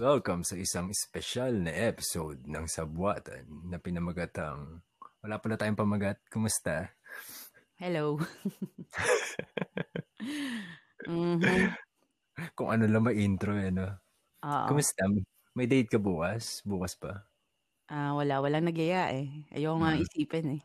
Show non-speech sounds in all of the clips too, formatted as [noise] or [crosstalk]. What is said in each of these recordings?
Welcome sa isang espesyal na episode ng Sabwatan na pinamagatang wala pala tayong pamagat. Kumusta? Hello. [laughs] mm-hmm. Kung ano lang ma-intro eh, no? Oo. Kumusta? May date ka bukas? Bukas pa? Ah, wala. Walang nagyaya eh. Ayaw nga Hmm. isipin eh.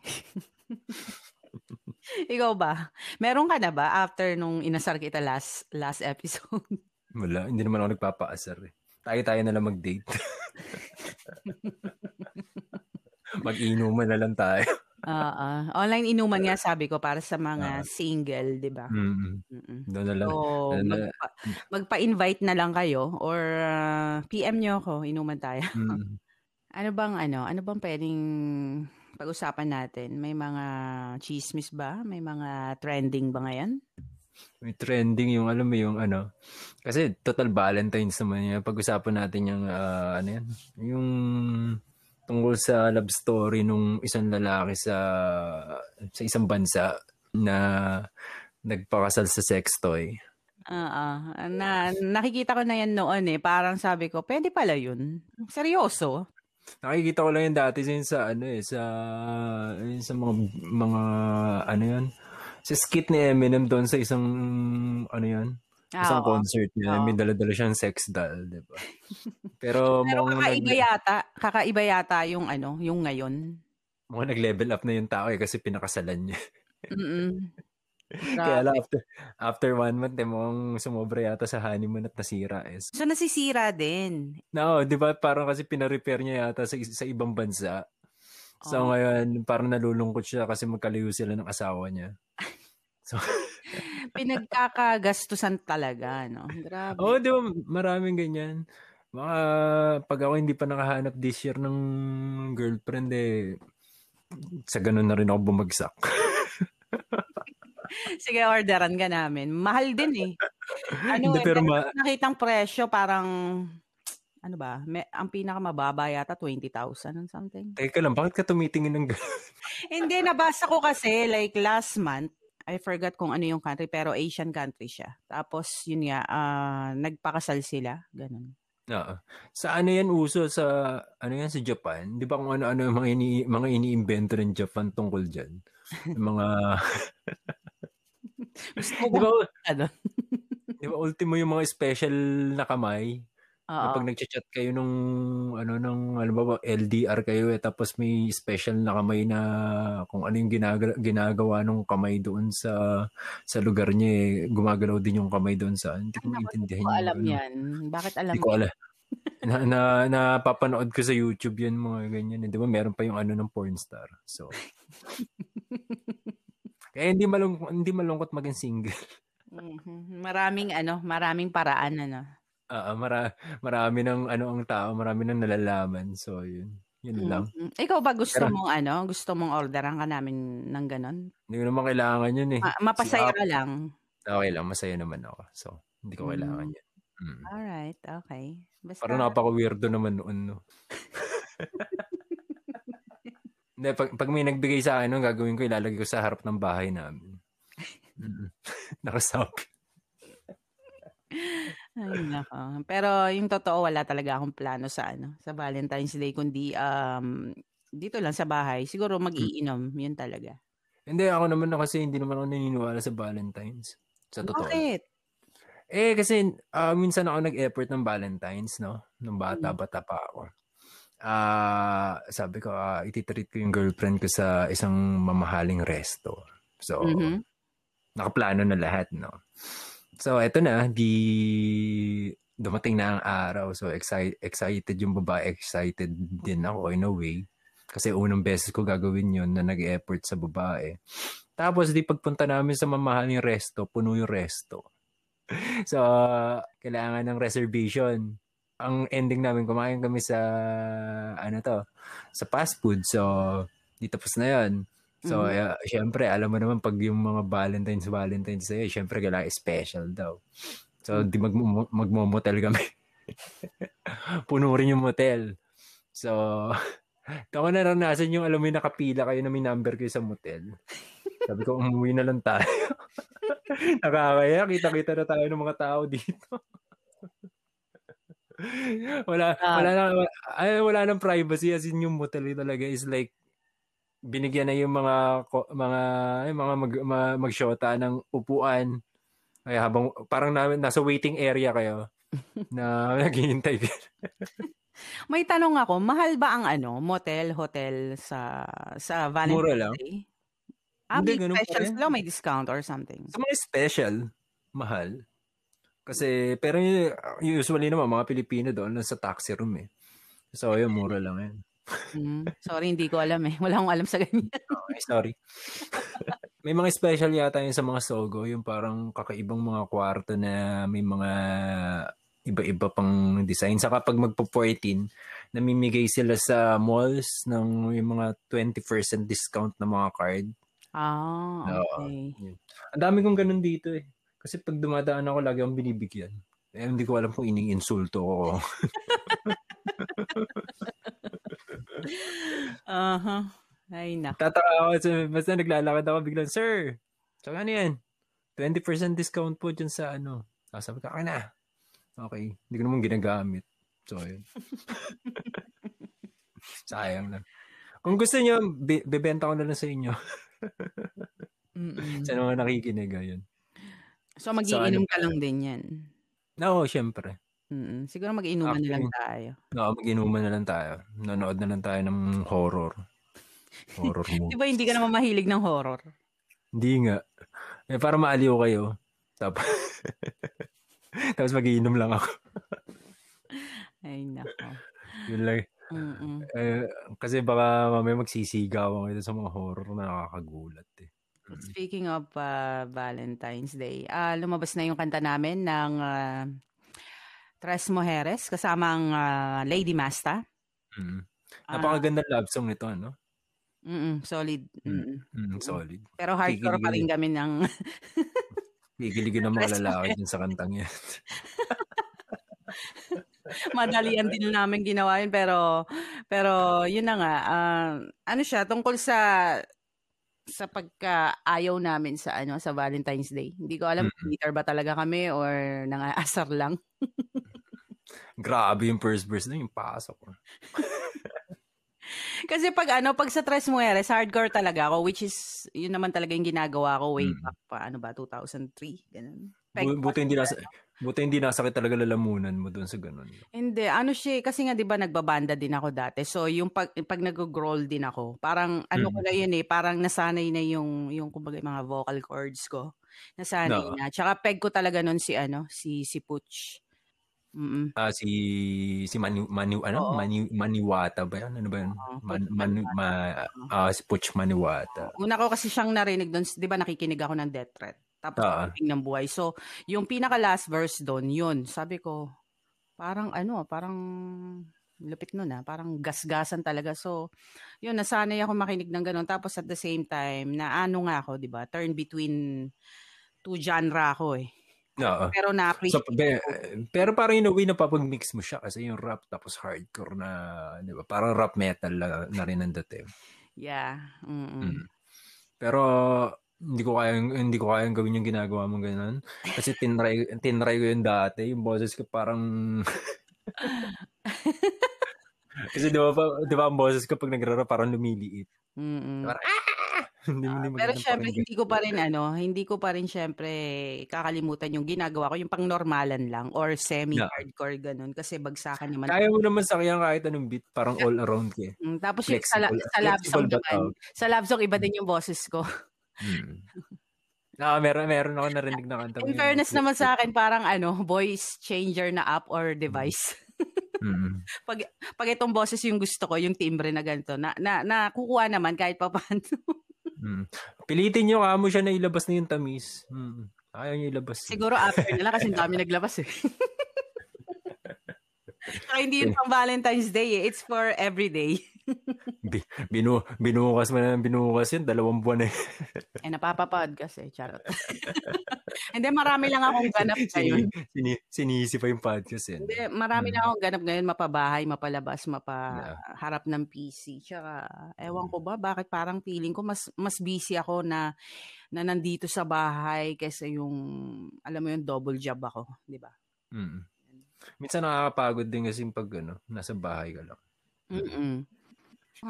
[laughs] Ikaw ba? Meron ka na ba after nung inasar kita last last episode? Wala. Hindi naman ako nagpapaasar eh. Tayo-tayo na lang mag-date. [laughs] Mag-inuman na lang tayo. Oo. online inuman nga sabi ko para sa mga single, 'di ba? Mm-mm. Doon na lang. So, magpa, magpa-invite na lang kayo or ah, PM nyo ako, inuman tayo. mm, [laughs] Ano bang ano, ano bang pwedeng pag-usapan natin? May mga chismis ba? May mga trending ba ngayon? May trending yung alam mo yung ano. Kasi total Valentine's naman yan. Pag-usapan natin yung ah, ano yan. Yung tungkol sa love story nung isang lalaki sa sa isang bansa na nagpakasal sa sex toy. Oo. Na, nakikita ko na yan noon eh. Parang sabi ko, pwede pala yun. Seryoso? Nakikita ko lang yan dati sin sa ano eh sa yun sa mga mga ano yan sa skit ni Eminem doon sa isang ano yan isang Ah, concert niya. Oo. may dala-dala siyang sex doll di ba? [laughs] Pero, Pero kakaiba nag, yata, kakaiba yata yung ano, yung ngayon. mukhang nag-level up na yung tao eh kasi pinakasalan niya. Mm-mm. [laughs] kaya lang after after one month eh mukhang sumobra yata sa honeymoon at nasira eh. So nasisira din. no di ba? Parang kasi pina-repair niya yata sa, sa ibang bansa So Oo. ngayon, parang nalulungkot siya kasi magkalayo sila ng asawa niya. So, [laughs] Pinagkakagastusan talaga, no? Grabe. oh, di ba, maraming ganyan. Mga, pag ako hindi pa nakahanap this year ng girlfriend, eh, sa ganun na rin ako bumagsak. [laughs] Sige, orderan ka namin. Mahal din eh. [laughs] Ano Hindi, eh, pero ma- nakitang presyo parang, ano ba, may, ang pinakamababa yata 20,000 or something. Teka lang, bakit ka tumitingin ng ganun? Hindi, nabasa ko kasi like last month, I forgot kung ano yung country, pero Asian country siya. Tapos, yun nga, ah, nagpakasal sila. Ganun. Oo. Sa ano yan uso? Sa, ano yan, sa Japan? Di ba kung ano-ano yung mga, ini, mga ini-invento ng Japan tungkol dyan? Yung mga, [laughs] Gusto ko di ba, ano? di ba ultimo yung mga special na kamay? Oo. Kapag nagchat-chat kayo nung ano nung ano ba, ba LDR kayo eh tapos may special na kamay na kung ano yung ginagawa, ginagawa nung kamay doon sa sa lugar niya eh, gumagalaw din yung kamay doon sa hindi ko maintindihan Hindi ko alam ano. yan. Bakit alam Hindi ko alam. [laughs] na, na, napapanood ko sa YouTube yan mga ganyan. eh. Di ba meron pa yung ano ng porn star. So [laughs] kaya hindi malungkot, hindi malungkot maging single. Mhm. Maraming ano, maraming paraan ano. Ah, mara, marami ng ano ang tao, marami ng nalalaman. So yun. Yun lang. Mhm. Ikaw ba gusto Pero- mong ano, gusto mong orderan ka namin ng ganon? Hindi ko naman kailangan yun eh. Ma- mapasaya Si ka lang. Okay lang, masaya naman ako. So, hindi ko kailangan yan. Mm. Alright, okay. Basta, Parang napaka-weirdo naman noon, no? [laughs] Hindi, pag, pag may nagbigay sa akin, nun, gagawin ko, ilalagay ko sa harap ng bahay namin. [laughs] Nakasabi. [laughs] ay nako. Pero yung totoo, wala talaga akong plano sa ano, sa Valentine's Day, kundi um, dito lang sa bahay. Siguro mag-iinom, yun talaga. Hindi, ako naman na kasi hindi naman ako naniniwala sa Valentine's. Sa totoo. Bakit? Eh, kasi ah, minsan ako nag-effort ng Valentine's, no? Nung bata-bata pa ako. Ah, sabi ko, ah, ititreat ko yung girlfriend ko sa isang mamahaling resto. So, Mhm. nakaplano na lahat, no? So, eto na, di dumating na ang araw. So, excited, excited yung babae, excited din ako in a way. Kasi unang beses ko gagawin yun na nag-effort sa babae. Tapos, di pagpunta namin sa mamahaling resto, puno yung resto. [laughs] So, kailangan ng reservation. Ang ending namin, kumain kami sa, ano to, sa fast food. So, di tapos na yon So, Mhm. uh, syempre, alam mo naman, pag yung mga Valentine's, Valentine's Day, syempre, kailangan special daw. So, di mag magmo-motel kami. [laughs] Puno rin yung motel. So, [laughs] Ito ko naranasan yung alam mo yung nakapila kayo na may number kayo sa motel. Sabi ko, umuwi na lang tayo. [laughs] Nakakaya, kita-kita na tayo ng mga tao dito. wala, wala na, ay, wala nang privacy as in yung motel talaga is like, binigyan na yung mga, mga, yung mga mag, mag, magshota ng upuan. Kaya habang, parang namin, nasa waiting area kayo na [laughs] naghihintay din. [laughs] May tanong ako, mahal ba ang ano, motel, hotel sa sa Valentine's Mura lang. Day? Ah, Hindi, may specials lang, may discount or something. Sa mga special, mahal. Kasi, pero usually naman, mga Pilipino doon, sa taxi room eh. So, yun, mura lang yan. Mm, sorry, hindi ko alam eh. Wala akong alam sa ganyan. [laughs] okay, sorry. [laughs] may mga special yata yun sa mga Sogo, yung parang kakaibang mga kwarto na may mga iba-iba pang design. Saka pag magpo-14, namimigay sila sa malls ng yung mga 20% discount na mga card. Ah, okay. Uh, Ang dami kong ganun dito eh. Kasi pag dumadaan ako, lagi akong binibigyan. Eh, hindi ko alam kung iniinsulto ko. [laughs] Aha. uh-huh. Ay, naku. Tataka ako. Basta naglalakad ako biglang, Sir, so ano yan? 20% discount po dyan sa ano. Sabi ko, na. Okay. Hindi ko naman ginagamit. So, yun. [laughs] Sayang lang. Kung gusto niyo, bibenta ko na lang sa inyo. [laughs] Sa mga nakikinig, ayun. So, magiinom so, ano, ka lang din yan? Oo, no, syempre. Mm-mm. Siguro mag-inuman na lang tayo. Oo, mag-inuman na lang tayo. Nanood na lang tayo ng horror. Horror movie. [laughs] Di ba hindi ka naman mahilig ng horror? Hindi nga. Eh, para maaliw kayo. Tapos, [laughs] tapos magiinom lang ako. Ay, nako. Yun lang. Eh, kasi baka mamaya magsisigawan kayo sa mga horror na nakakagulat eh. Speaking of uh, Valentine's Day, uh, lumabas na yung kanta namin ng uh, Tres Mujeres kasama ang uh, Lady Masta. Mm. Napakaganda uh, love song nito, ano? Mm, solid. Mm. Mm, solid. Pero hardcore pa rin kami ng... [laughs] Gigiligin ng mga lalaki din sa kantang yan. [laughs] Madalian din namin ginawa yun pero pero yun na nga uh, ano siya tungkol sa sa pagka ayaw namin sa ano sa Valentine's Day. Hindi ko alam mm-hmm. Peter ba talaga kami or nangaasar lang. [laughs] Grabe yung first verse na yung pasok. [laughs] Kasi pag ano, pag sa Tres Mujeres, hardcore talaga ako, which is, yun naman talaga yung ginagawa ko way mm. back pa, ano ba, 2003, ganun. Bu- buti hindi nasa, buti hindi nasakit talaga lalamunan mo doon sa ganun. Hindi, ano siya, kasi nga 'di ba nagbabanda din ako dati. So yung pag pag nag-growl din ako, parang ano mm. ko na yun eh, parang nasanay na yung yung kumbaga mga vocal cords ko. Nasanay no. na. Tsaka peg ko talaga noon si ano, si si Putch. Mm. Ah si si Manu Manu ano Oo. Manu Maniwata ba 'yan? Ano ba 'yun? Man, Manu ma, uh, si Putch Maniwata. Una ko kasi siyang narinig doon, 'di ba nakikinig ako ng Death Threat. Tapos uh, ng buhay. So, yung pinaka last verse doon, yun. Sabi ko, parang ano, parang lupit nun ah. Parang gasgasan talaga. So, yun, nasanay ako makinig ng ganun. Tapos at the same time, na ano nga ako, di ba? Turn between two genre ako eh. Oo. Pero na-appreciate so, be, Pero parang in a way, napapag-mix mo siya kasi yung rap tapos hardcore na, di ba? Parang rap metal na, na rin ang dating. Yeah. Mm-mm. Mm. Pero hindi ko kayang hindi ko kayang gawin yung ginagawa mo ganun. Kasi tinry tinry ko yun dati, yung boses ko parang [laughs] Kasi di ba, di ba ang boses ko pag nagrara parang lumiliit. Mm. Parang, ah! [laughs] hindi, hindi uh, pero syempre hindi ko pa rin ano, hindi ko pa rin syempre kakalimutan yung ginagawa ko yung pang normalan lang or semi hardcore ganun kasi bagsakan naman. Kaya mo naman sakyan kahit anong beat, parang all around ka. Mm, tapos yung sa, sa love song naman, sa love song iba din yung boses ko. [laughs] Hmm. [laughs] Ah, meron meron ako narinig na kanta. In fairness naman sa akin parang ano, voice changer na app or device. [laughs] Mm. pag pag itong boses yung gusto ko, yung timbre na ganito, na na, na kukuha naman kahit pa paano. [laughs] mm. Pilitin niyo kamo siya na ilabas na yung tamis. Mm. Ayaw niyo ilabas. Siguro after na lang kasi dami naglabas eh. Saka hindi yun pang Valentine's Day eh. It's for every day. Binu binukas mo na binukas yun, dalawang buwan eh. eh, napapapod kasi, charot. [laughs] Hindi, marami lang akong ganap ngayon. Sini, sinisi pa yung podcast eh. Hindi, marami lang hmm. akong ganap ngayon, mapabahay, mapalabas, mapaharap ng PC. Tsaka, ewan ko ba, bakit parang feeling ko mas mas busy ako na na nandito sa bahay kaysa yung, alam mo yung double job ako, di ba? Mm. Minsan nakakapagod din kasi pag ano, nasa bahay ka lang. Mm.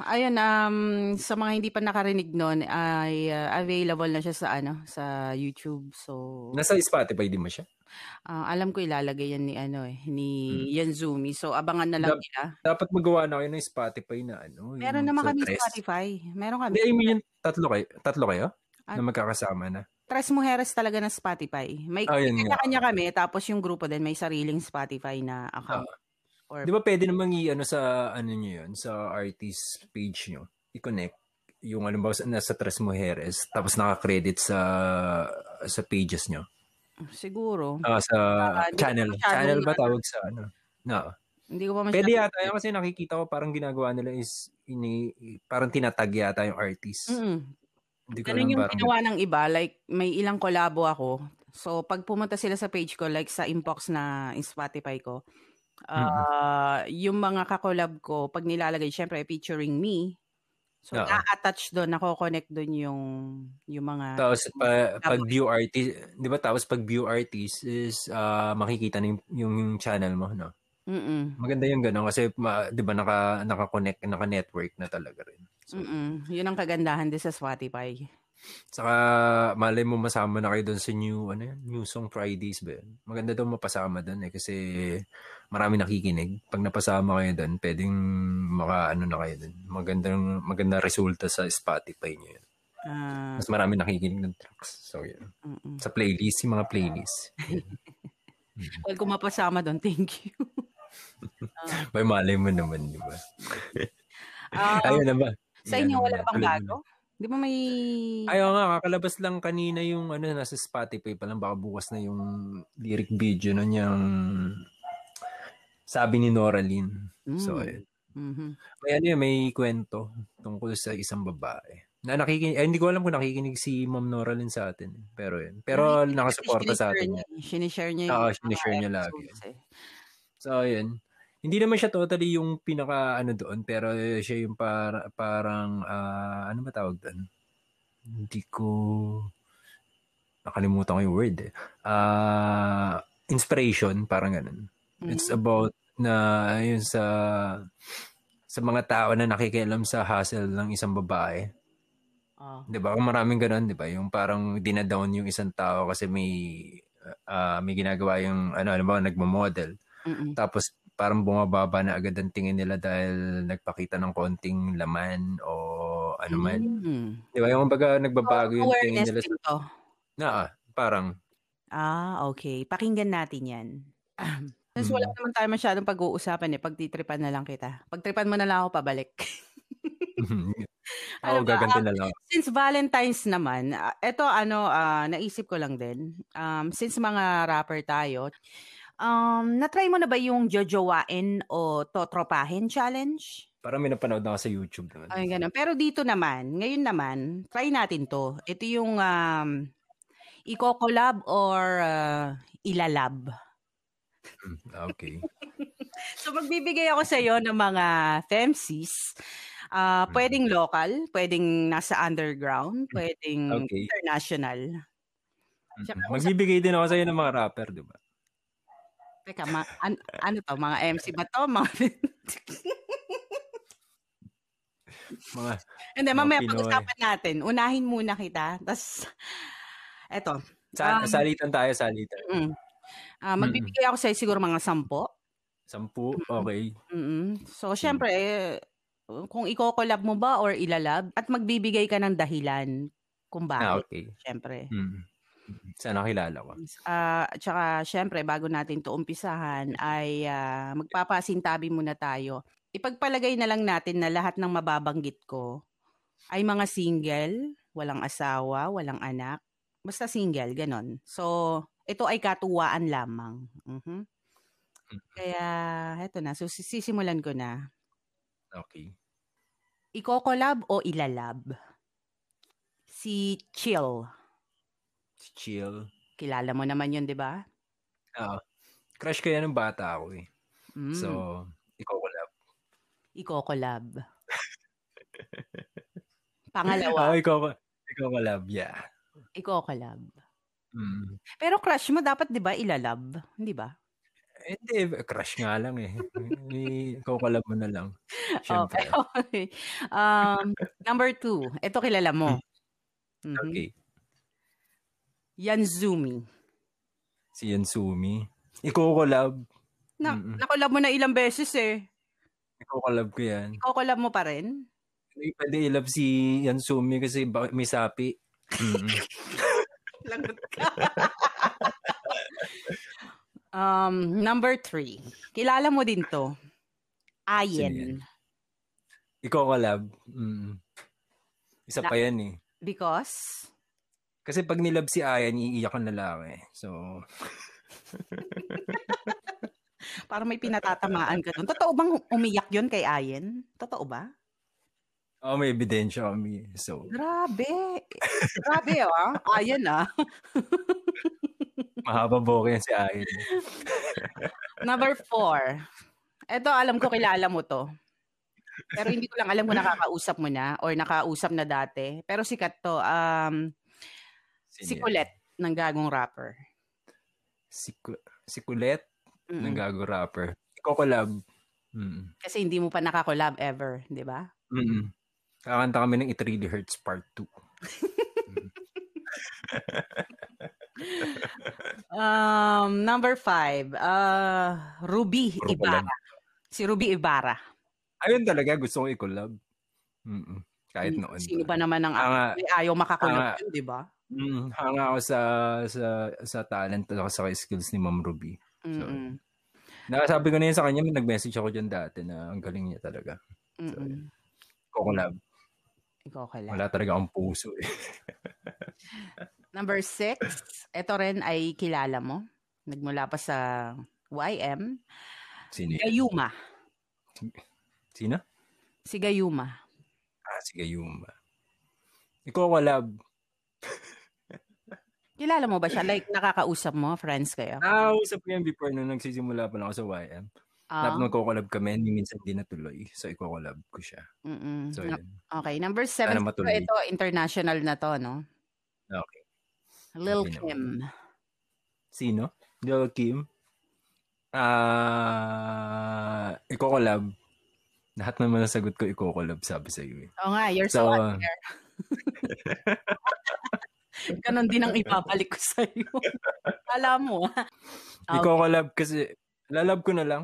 Ayun, um, sa mga hindi pa nakarinig noon, ay uh, available na siya sa ano, sa YouTube. So Nasa Spotify din mo siya? Uh, alam ko ilalagay yan ni ano eh, ni hmm. Yanzumi. So abangan na lang da- nila. Dapat magawa na kayo ng Spotify na ano. Meron naman kami tres. Spotify. Meron kami. I mean, tatlo kayo, tatlo kayo At, na magkakasama na. Tres Mujeres talaga na Spotify. May oh, kanya-kanya kami, tapos yung grupo din may sariling Spotify na account. Uh, Or... Di ba pwede namang i-ano sa ano niyo yun, sa artist page niyo, i-connect yung ano ba nasa Tres Mujeres tapos naka-credit sa sa pages niyo. Siguro. Uh, sa uh, channel. Channel ba tawag sa ano? No. Hindi ko pa masyadong... Pwede yata yun kasi nakikita ko parang ginagawa nila is ini, parang tinatag yata yung artist. Mm. Hindi ko Ganun yung parang... ginawa ng iba. Like, may ilang kolabo ako. So, pag pumunta sila sa page ko, like sa inbox na Spotify ko, Uh, yung mga kakolab ko, pag nilalagay, syempre, featuring me. So, Oo. na-attach doon, nako-connect doon yung, yung mga... Tapos, pa, pag view artist, di ba, tapos pag view artist is uh, makikita na yung, yung channel mo, no? Mm-mm. Maganda yung gano'n kasi, ma, di ba, naka, naka-connect, naka-network na talaga rin. So, Mm-mm. Yun ang kagandahan din sa Spotify. Saka malay mo masama na kayo doon sa new ano yan, New Song Fridays ba yun? Maganda daw mapasama doon eh kasi marami nakikinig. Pag napasama kayo doon, pwedeng maka ano na kayo doon. Magandang maganda resulta sa Spotify niyo yun. Uh, Mas marami nakikinig ng tracks. So yun. Uh-uh. Sa playlist, yung mga playlist. [laughs] well, kung mapasama doon, thank you. uh, [laughs] May malay mo naman, di ba? uh, [laughs] Ayun na ba? Sa inyo, wala bang bago? Di ba may... Ayaw nga, kakalabas lang kanina yung ano, nasa Spotify pa lang. Baka bukas na yung lyric video na niyang sabi ni Noraline. Mm. So, ayun. Mm-hmm. May ano yun, may kwento tungkol sa isang babae. Na nakikinig, eh, hindi ko alam kung nakikinig si Ma'am Noraline sa atin. Pero yun. Pero nakasuporta sa atin. Niya. Sinishare niya. Oo, sinishare niya lagi. Eh. So, ayun hindi naman siya totally yung pinaka ano doon pero siya yung para, parang uh, ano ba tawag doon? Hindi ko nakalimutan ko yung word eh. Uh, inspiration, parang ganun. Mm-hmm. It's about na yun sa sa mga tao na nakikialam sa hustle ng isang babae. Uh. 'Di ba? Kung maraming ganoon, 'di ba? Yung parang dinadown yung isang tao kasi may uh, may ginagawa yung ano, ano ba, nagmo-model. Mm-mm. Tapos parang bumababa na agad ang tingin nila dahil nagpakita ng konting laman o ano man. Mm. Di ba? Yung baga nagbabago so, yung tingin nila. Sa... Na, ah, parang. Ah, okay. Pakinggan natin yan. [clears throat] Since wala naman tayo masyadong pag-uusapan eh, pagtitripan na lang kita. Pagtripan mo na lang ako pabalik. [laughs] Oo, oh, gaganti na lang. Since Valentine's naman, ito ano, uh, naisip ko lang din. Um, since mga rapper tayo, Um, na-try mo na ba yung jojowain o totropahin challenge? Parang may napanood na sa YouTube naman. Ay, ganun. Pero dito naman, ngayon naman, try natin to. Ito yung um, i-collab or uh, ilalab. Hmm, okay. [laughs] so magbibigay ako sa iyo ng mga femcies. Uh, pwedeng local, pwedeng nasa underground, pwedeng okay. international. Tsaka, Magbibigay din ako sa iyo ng mga rapper, di ba? Teka, ma- an- ano to? Mga MC ba to? Mga... [laughs] mga Hindi, mamaya pag-usapan natin. Unahin muna kita. Tapos, [laughs] eto. Sa, um, salitan tayo, salitan. Mm, uh, magbibigay ako sa siguro mga sampo. Sampu? Okay. Mm-hmm. So, syempre, eh, kung i-collab mo ba or ilalab, at magbibigay ka ng dahilan kung bakit. Ah, okay. Syempre. Mm. Sana kilala ko. Uh, at saka, syempre, bago natin to umpisahan, ay uh, magpapasintabi muna tayo. Ipagpalagay na lang natin na lahat ng mababanggit ko ay mga single, walang asawa, walang anak. Basta single, ganon. So, ito ay katuwaan lamang. Uh-huh. Kaya, eto na. So, sisimulan ko na. Okay. Iko-collab o ilalab? Si Chill chill. Kilala mo naman yun, di ba? Oo. Crush ko yan ng bata ako eh. Mm. So, ikaw collab. Ikaw collab. [laughs] Pangalawa. Oh, ikaw, ikaw collab, yeah. Ikaw collab. Mm. Pero crush mo dapat 'di ba ilalab, hindi ba? Hindi, crush nga lang eh. ikaw collab mo na lang. [laughs] Siyempre. Okay. okay. Um, number two, ito kilala mo. Mm-hmm. Okay. Yanzumi. Si Yanzumi. Ikaw collab. Na, mm nakolab mo na ilang beses eh. Ikaw collab ko yan. Ikaw collab mo pa rin? Hindi pwede ilab si Yansumi kasi may sapi. [laughs] Lagot ka. [laughs] um, number three. Kilala mo din to. Ayen. Ikaw collab. Mm. Isa Na, pa yan eh. Because? Kasi pag nilab si Ayan, iiyak ang lalaki. So... [laughs] Para may pinatatamaan ka doon. Totoo bang umiyak yon kay Ayen? Totoo ba? Oh, may ebidensya kami. So. Grabe. Grabe, ah. Ayan, ah. [laughs] Mahaba boke yan si Ayen. Number four. Ito, alam ko kilala mo to. Pero hindi ko lang alam kung nakakausap mo na or nakausap na dati. Pero sikat to. Um, si Colette ng Gagong Rapper. Si, si Colette mm ng Gago Rapper. Ikaw collab. Mm. Kasi hindi mo pa nakakolab ever, di ba? Mm. Kakanta kami ng It Really Hurts Part 2. [laughs] um, number five, uh, Ruby Puro Ibarra. Si Ruby Ibarra. Ayun talaga, gusto kong i-collab. Mm-mm. Kahit noon. Sino ba naman ang hanga, ayaw makakolab yun, di ba? Mm, hanga ako sa sa sa talent at sa skills ni Ma'am Ruby. So, mm Nakasabi ko na yun sa kanya, nag-message ako dyan dati na ang galing niya talaga. So, Mm-mm. Kokolab. Kokolab. Wala talaga akong puso eh. [laughs] Number six, ito rin ay kilala mo. Nagmula pa sa YM. Sino? Gayuma. Sino? Si Gayuma. Ah, si Gayuma. Ikaw collab. [laughs] Kilala mo ba siya? [clears throat] Like, nakakausap mo? Friends kayo? Nakakausap ko yan before nung nagsisimula pa lang ako sa YM. Uh, Tapos nagko-collab kami, minsan din natuloy. So, iko-collab ko siya. Mm-mm. So, yun. Okay, number seven. So, ito, international na to, no? Okay. Lil okay, Kim. No. Sino? Lil Kim? Ah, uh, iko-collab. Lahat naman ng sagot ko, iko-collab, sabi sa iyo. Eh. Oo nga, you're so, so unfair. [laughs] [laughs] Ganon din ang ipapalik ko sa iyo. [laughs] Alam mo. Okay. Ikaw collab kasi lalab ko na lang.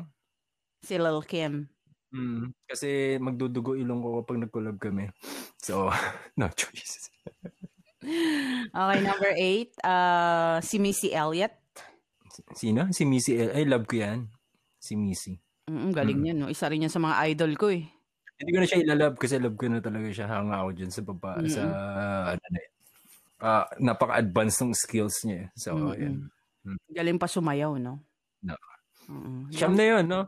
Si Lil Kim. Mm, kasi magdudugo ilong ko kapag nag-collab kami. So, [laughs] no choice. okay, number eight. Uh, si Missy Elliott. Sino? Si Missy Elliott. Ay, love ko yan. Si Missy. Mm, galing mm. yan. No? Isa rin yan sa mga idol ko eh. Hindi ko na siya ilalab kasi love ko na talaga siya. Hanga ako dyan sa baba. Mm-hmm. Sa ano na uh, napaka-advanced ng skills niya. Eh. So, mm-hmm. yan. Hmm. Galing pa sumayaw, no? No. Mm-hmm. Siyam na yun, no?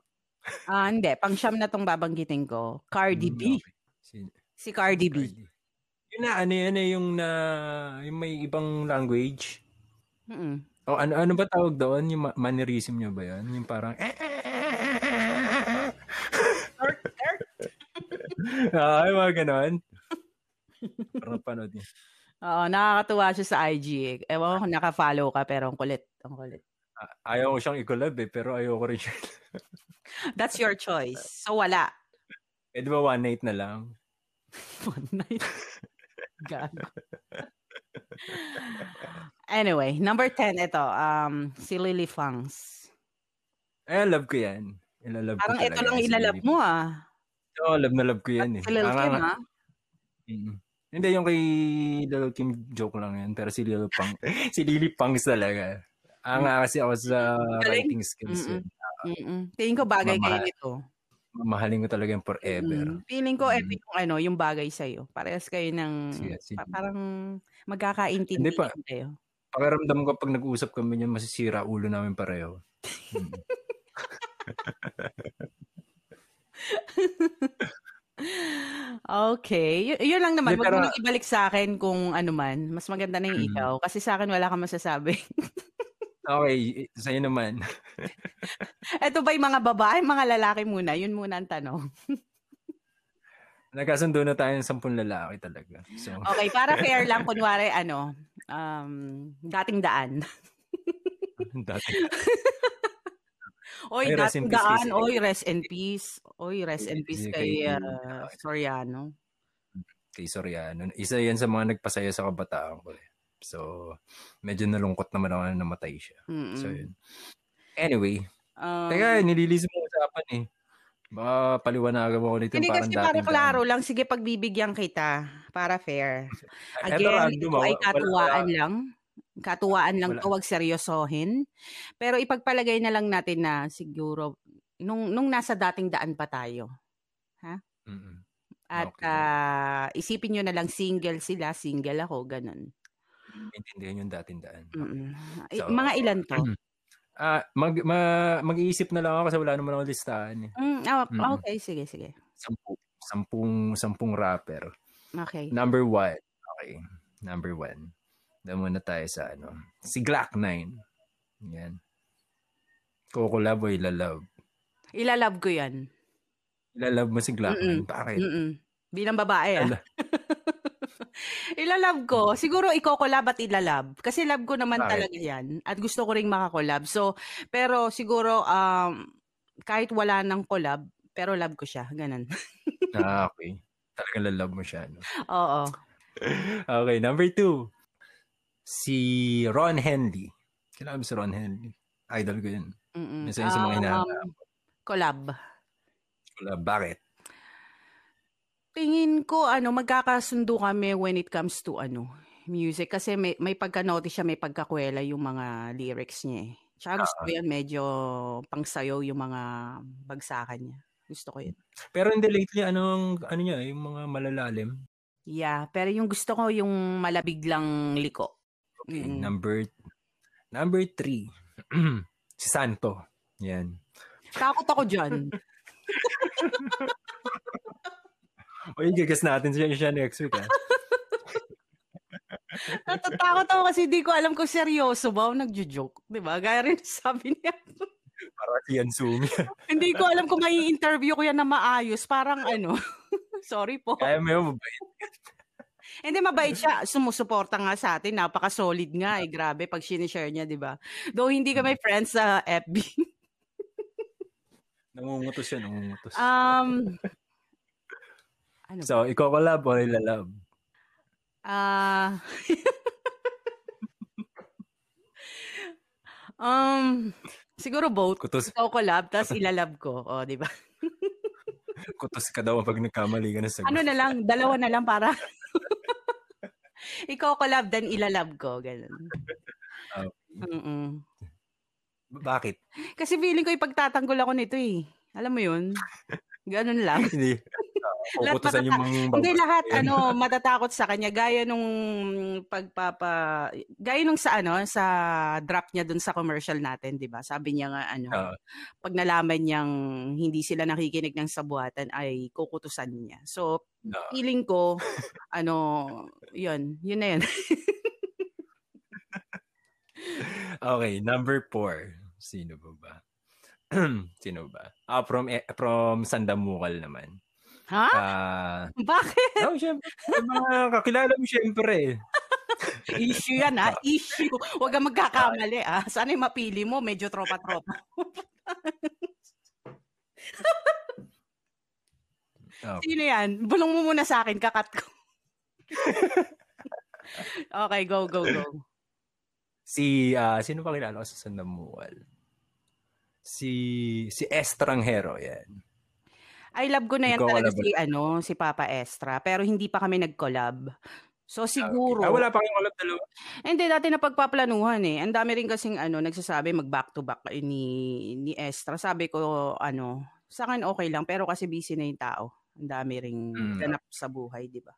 Ah, uh, hindi. Pang siyam na tong babanggitin ko. Cardi B. Okay. Si, si Cardi B. Cardi. Yun na, ano yun eh, yung na, yung may ibang language. Mm-mm. O ano, ano ba tawag doon? Yung mannerism niya ba yan? Yung parang, eh, ah, yung mga ganon. Parang panood niya. Oo, nakakatuwa siya sa IG. Ewan ko kung naka-follow ka, pero ang kulit. Ang kulit. Ayaw ko siyang i-collab eh, pero ayaw ko rin siya. [laughs] That's your choice. So, wala. Eh, di ba one night na lang? [laughs] one night? Gago. anyway, number 10, ito. Um, si Lily Fangs. Eh, love ko yan. Ilalove Parang ko ito lang ilalove mo ah. Oo, oh, love na love ko yan eh. Si Lil Kim ah. Mm-hmm. Hindi, yung kay Lil Kim joke lang yan. Pero si Lil Pang, [laughs] si Lily Pangs talaga. Ang nga kasi ako sa writing skills. Mm-mm. Uh, Mm-mm. Tingin ko bagay kayo nito. Mamahalin ko talaga yung forever. Mm. Feeling ko epic yung ano, yung bagay sa'yo. Parehas kayo ng, sige, sige. parang magkakaintindihan kayo. Pakiramdam ko pag nag-uusap kami niyan, masisira ulo namin pareho. [laughs] Hmm. [laughs] Okay. Y- yun lang naman. Huwag mo ibalik sa akin kung ano man. Mas maganda na yung mm. ikaw. Kasi sa akin wala kang masasabi. okay. Sa'yo naman. Ito ba yung mga babae, mga lalaki muna? Yun muna ang tanong. Nagkasundo na tayo ng sampung lalaki talaga. So. [laughs] Okay, para fair lang, kunwari, ano, um, dating daan. [laughs] dating [laughs] Oy, Ay, dating daan. Oy, rest in peace. Oy, rest in peace kay, uh, Soriano. Kay Soriano. Isa yan sa mga nagpasaya sa kabataan ko. Eh. So, medyo nalungkot naman ako na namatay siya. Mm-mm. So, yun. Anyway. Um, Teka, nililis mo usapan eh. Baka paliwanagan mo yung parang Hindi kasi para klaro lang. Sige, pagbibigyan kita. Para fair. [laughs] Again, ito ay katuwaan lang. Katuwaan lang to, wag seryosohin. Pero ipagpalagay na lang natin na siguro, nung, nung nasa dating daan pa tayo. Ha? Mm-hmm. At okay. uh, isipin nyo na lang single sila, single ako, ganun. Maintindihan yung dating daan. Mm-hmm. So, mga ilan to? [clears throat] Ah, mag, ma, mag-iisip na lang ako kasi wala naman akong listahan. Eh. Mm, oh, mm. Okay, sige, sige. Sampu, sampung, sampung rapper. Okay. Number one. Okay. Number one. Doon muna tayo sa ano. Si Glock 9. Yan. Kukulab o ilalove? Ilalove ko yan. Ilalove mo si Glock 9? Bakit? Mm-mm. Bilang babae ah. [laughs] ilalab ko. Siguro iko-collab at ilalab. Kasi love ko naman okay. talaga yan. At gusto ko ring makakollab. So, pero siguro, um, kahit wala nang collab, pero love ko siya. Ganun. ah, [laughs] okay. Talagang lalab mo siya. No? Oo. okay, number two. Si Ron Henley. Kailangan mo si Ron Henley. Idol ko yun. Mm-mm. Isa yun sa mga hinahanap. Um, collab. Collab. Bakit? Tingin ko ano magkakasundo kami when it comes to ano music kasi may may pagka-notice siya may pagkakwela yung mga lyrics niya eh. Tsaka gusto ko yan medyo pangsayaw yung mga bagsakan niya. Gusto ko yun. Pero hindi lately anong ano niya yung mga malalalim? Yeah, pero yung gusto ko yung malabig lang liko. Okay, mm. number number three. [clears throat] si Santo. Yan. Takot ako diyan. o [laughs] yung gigas natin siya, siya next week. Ha? [laughs] Natatakot ako kasi di ko alam kung seryoso ba o nagjo-joke. Di ba? Gaya rin sabi niya. [laughs] Para si Yansumi. Hindi ko alam kung may interview ko yan na maayos. Parang ano. Sorry po. Kaya may mabait. Hindi, mabait siya. Sumusuporta nga sa atin. Napaka-solid nga. Eh. Grabe pag sinishare niya, di ba? Though hindi kami friends sa FB. [laughs] nangungutos siya, nangungutos. Um, ano so, ikaw collab o ilalab? Ah... Uh, [laughs] um, siguro both. Kutos. Ikaw collab, tapos ilalab ko. [laughs] O, oh, di ba? Kutos ka daw pag nagkamali ka na sa Ano na lang, dalawa na lang para... Ikaw collab, then ilalab ko. Ganun. Mm-mm. Bakit? Kasi feeling ko ipagtatanggol ako nito eh. Alam mo yun? Ganun lang. [laughs] Hindi. Puputusan yung mga Hindi lahat ano matatakot sa kanya gaya nung pagpapa gaya nung sa ano sa drop niya dun sa commercial natin, 'di ba? Sabi niya nga ano uh, pag nalaman niyang hindi sila nakikinig ng sabuatan ay kukutusan niya. So uh, feeling ko ano 'yun, yun na 'yun. [laughs] okay, number four. Sino ba ba? [clears throat] Sino ba? Ah, from eh, from Sandamukal naman. Ha? Uh, Bakit? No, syempre. Mga kakilala mo syempre. [laughs] issue yan ha, issue. Huwag kang magkakamali ah. Sana yung mapili mo, medyo tropa-tropa. okay. Sino yan? Bulong mo muna sa akin, kakat ko. [laughs] okay, go, go, go. Si, uh, sino pa kilala ko sa Sandamual? Si, si Estranghero, yan. I love ko na yan Ikaw talaga si, ano, si Papa Estra. Pero hindi pa kami nag-collab. So siguro... Ah, okay. ah, wala pa kayong collab dalawa? Hindi, dati na pagpaplanuhan eh. Ang dami rin kasing ano, nagsasabi mag back to back ni, ni Estra. Sabi ko, ano, sa akin okay lang. Pero kasi busy na yung tao. Ang dami ring mm. ganap sa buhay, di ba?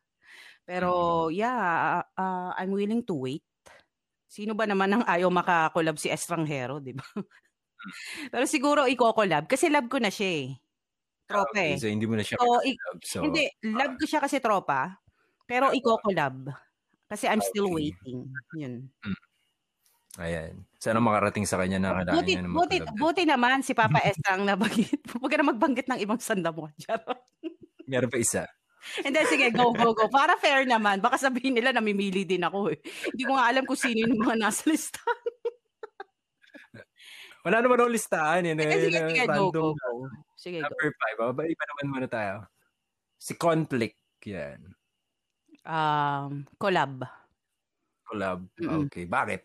Pero mm. yeah, uh, I'm willing to wait. Sino ba naman ang ayaw makakolab si Estranghero, di ba? Mm. [laughs] Pero siguro i-collab kasi love ko na siya eh. Tropa eh. so hindi mo na siya So, i- love. So, Hindi, love ko siya kasi tropa. Pero i-collab. Kasi I'm still Okay. waiting. Yun. ayan. Sana makarating sa kanya na kailangan Buti, niya na buti, buti naman si Papa [laughs] Esther ang nabanggit. Huwag ka na magbanggit ng ibang sanda mo. [laughs] Charot. Meron pa isa. Hindi, sige, go, go, go. Para fair naman. Baka sabihin nila namimili din ako eh. Hindi ko nga alam kung sino yung mga nasa lista. Wala naman ako listahan. Yun, Sige, eh, sige, sige, go, go, go. Sige, go. Number five. Oh, iba naman muna tayo. Si Conflict. Yan. Um, collab. Collab. Mm-mm. Okay. Bakit?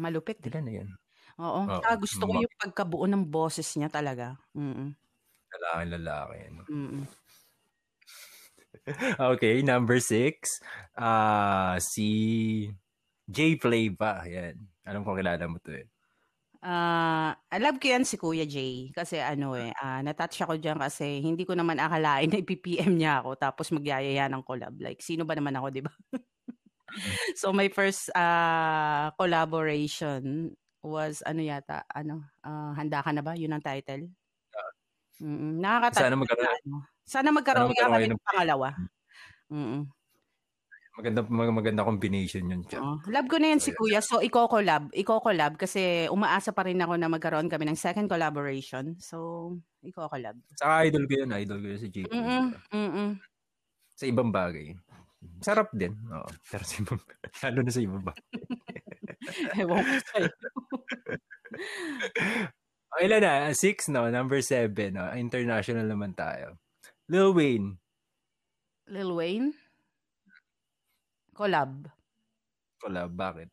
Malupit. eh. Ilan na yan? Oo. Oo, Tsaka gusto ko yung pagkabuo ng boses niya talaga. Mm-mm. Lalaki, lalaki. Ano? Mm-mm. [laughs] Okay, number six. Ah, si J Flava. Yan. Alam ko kilala mo to eh. Ah, love ko yan si Kuya Jay kasi ano eh, ah, natouch ako diyan kasi hindi ko naman akalain na ipipm niya ako tapos magyayaya ng collab. Like sino ba naman ako, 'di ba? [laughs] so my first ah, collaboration was ano yata, ano, ah, handa ka na ba? 'Yun ang title. Mm. Nakakatawa. Sana magkaroon, Ano. Sana magkaroon Sana magkaroon nga kami ng pangalawa. [laughs] Mm. Maganda, mag- maganda combination yun. Chat. Oo. Love ko na yan si So, Kuya. So, iko-collab. Iko-collab kasi umaasa pa rin ako na magkaroon kami ng second collaboration. So, iko-collab. Saka idol ko yun. Idol ko yun si J Flava. Mm-mm. Mm-mm. Sa ibang bagay. Sarap din. Oo. Pero sa ibang, [laughs] lalo na sa ibang bagay. [laughs] Ewan ko sa'yo. [laughs] Ilan na? Six, no? Number seven, no? International naman tayo. Lil Wayne. Lil Wayne? Collab. Collab. Bakit?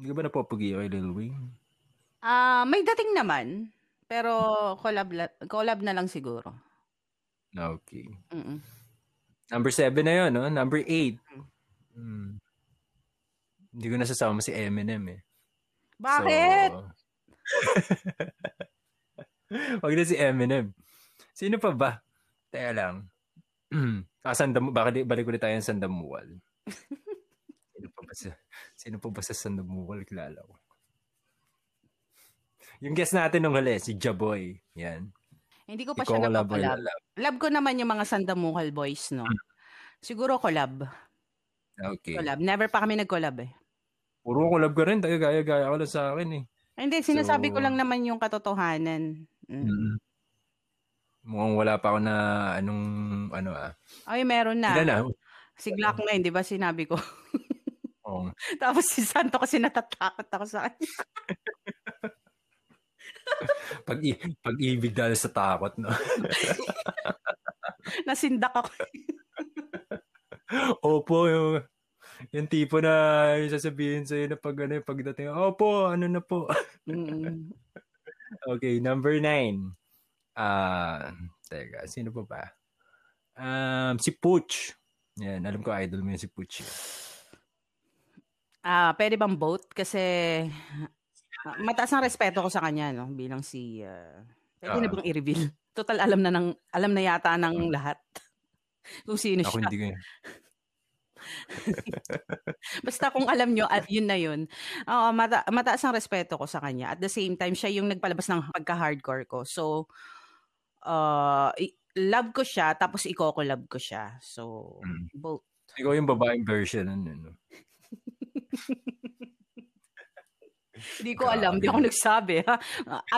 Hindi ba napopugi kay Lil Wayne? Ah, may dating naman. Pero collab, la- collab na lang siguro. Okay. Mm-mm. Number seven na yun, no? Number eight. Hmm. Hindi ko nasasama si Eminem, eh. Bakit? So, [laughs] Wag na si Eminem. Sino pa ba? Teka lang. [clears throat] ah, Sandam, baka di, balik ulit tayo ng Sandamual. Sino pa ba sa, sino pa ba sa Sandamual kilala ko? Yung guest natin nung huli, si Jaboy. Yan. Hindi ko pa Ikaw siya lalab? Love ko naman yung mga Sandamukal boys, no? Siguro collab. Okay. Collab. Never pa kami nag-collab eh. Puro collab ka rin. Gaya-gaya ka lang sa akin eh. Hindi, sinasabi ko So- lang naman yung katotohanan. Mm. Mm. Mukhang wala pa ako na anong ano ah. Ay, meron na. Ilan na? Si Glock na yun, di ba sinabi ko? [laughs] Oo. Tapos si Santo kasi natatakot ako sa kanya. [laughs] Pag, pag-ibig dahil sa takot, no? [laughs] Nasindak ako. Opo, yung, yung tipo na yung sasabihin sa'yo na pag ano, pagdating, opo, ano na po. Okay, number nine. Ah, teka, sino pa ba? Um, si Pooch. Yan, alam ko idol mo yun si Pooch. Ah, pwede bang both? Kasi ah, mataas ang respeto ko sa kanya, no? Bilang si... ah, pwede na Ah. bang i-reveal? Total, alam na, ng, alam na yata ng lahat. [laughs] Kung sino Ako siya. hindi ko yun. [laughs] Basta kung alam nyo, at yun na yun. Oo, mata- mataas ang respeto ko sa kanya. At the same time, siya yung nagpalabas ng pagka-hardcore ko. So, uh, love ko siya, tapos iko-collab ko siya. So, Mm. both. Ikaw yung babaeng version. Ano, no? [laughs] Hindi ko alam, hindi ako nagsabi. Ha?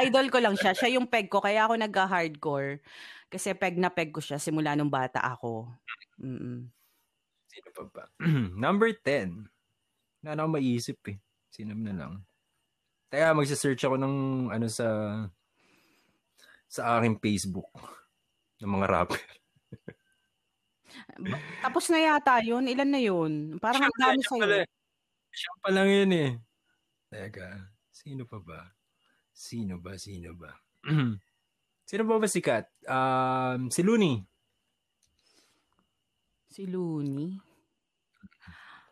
Idol ko lang siya. Siya yung peg ko, kaya ako nagka-hardcore. Kasi peg na peg ko siya simula nung bata ako. Mm-mm. Sino pa ba? [clears throat] Number 10. Wala na akong maisip eh. Sino na lang. Kaya magsa-search ako ng ano sa sa aking Facebook ng mga rapper. Tapos na yata yun. Ilan na yun? Parang ang dami Siya pala, sa'yo. siya pa lang yun eh. Teka, sino pa ba? Sino ba? Sino ba? sino ba ba sikat? Um, si Looney. Si Looney.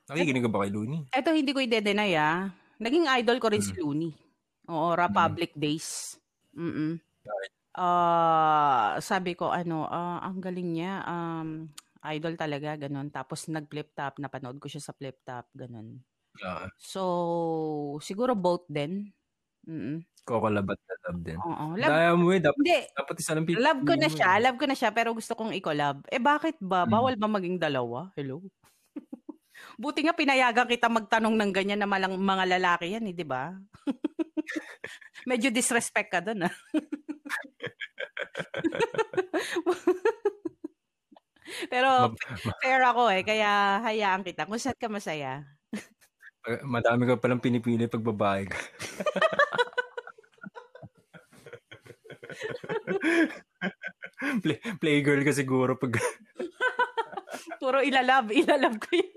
Nakikinig ka ba kay Looney? Eto, hindi ko i-deny ah. Naging idol ko rin si Mm. Looney. Oo, Republic Days. Mm Bakit? Ah, sabi ko ano, ah, ang galing niya. Um, idol talaga, ganun. Tapos nag-flip top, napanood ko siya sa flip top, ganun. Ah, So, siguro both din. Mm. Kokolabat na love din. Oo. Love, Daya mo eh. Dapat, hindi. dapat isa lang pipili Love ko na siya. Eh. Love ko na siya. Pero gusto kong i-collab. Eh bakit ba? Hmm. Bawal ba maging dalawa? Hello? [laughs] Buti nga pinayagan kita magtanong ng ganyan na malang mga lalaki yan, eh, di ba? [laughs] Medyo disrespect ka doon, ah. [laughs] Pero fair ako eh, kaya hayaan kita. Kung saan ka masaya. Madami ka palang pinipili pag babae ka. [laughs] Play, playgirl ka siguro pag... [laughs] Puro ilalab, ilalab ko yun.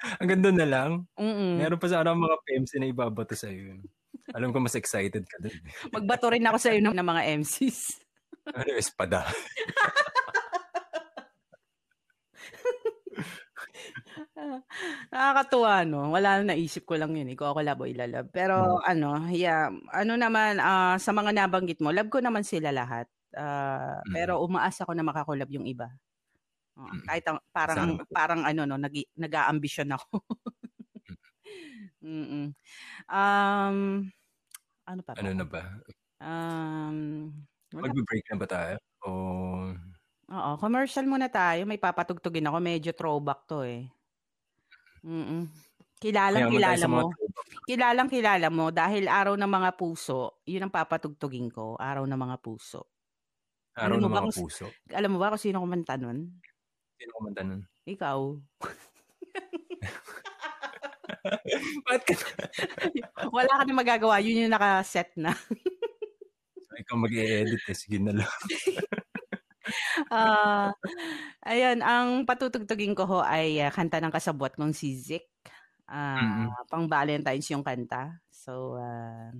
[laughs] Ang ganda na lang. Mm-mm. Meron pa sana mga PMC na ibabato sa iyo. Alam ko mas excited ka dun. [laughs] Magbato rin ako sa iyo ng, ng mga MCs. [laughs] Ano, espada. Nakakatuwa, no? Wala na naisip ko lang yun. Ikaw ako labo ilalab. Pero, hmm. ano, yeah. Ano naman, uh, sa mga nabanggit mo, love ko naman sila lahat. Uh, hmm. Pero umaasa ko na makakulab yung iba. Uh, kahit ang, parang Saan? parang ano no nag nag-aambisyon ako. [laughs] mm Um ano pa? Ba? Ano na ba? Um Magbe-break na ba tayo? O Oo, commercial muna tayo. May papatugtugin ako. Medyo throwback to eh. Mm. Kilalang kilala mo. Kilalang kilala mo dahil araw ng mga puso, 'yun ang papatugtugin ko, araw ng mga puso. Araw ng mga puso. Alam mo ba kung sino kumanta nun? Sino kumanta nun? Ikaw. [laughs] Bakit ka Wala ka na magagawa. Yun yung naka-set na. ikaw mag-i-edit eh. Sige na lang. uh, [laughs] ayun, ang patutugtugin ko ho ay uh, kanta ng kasabot kong si Zik. Uh, mm-hmm. Pang Valentine's yung kanta. So, uh,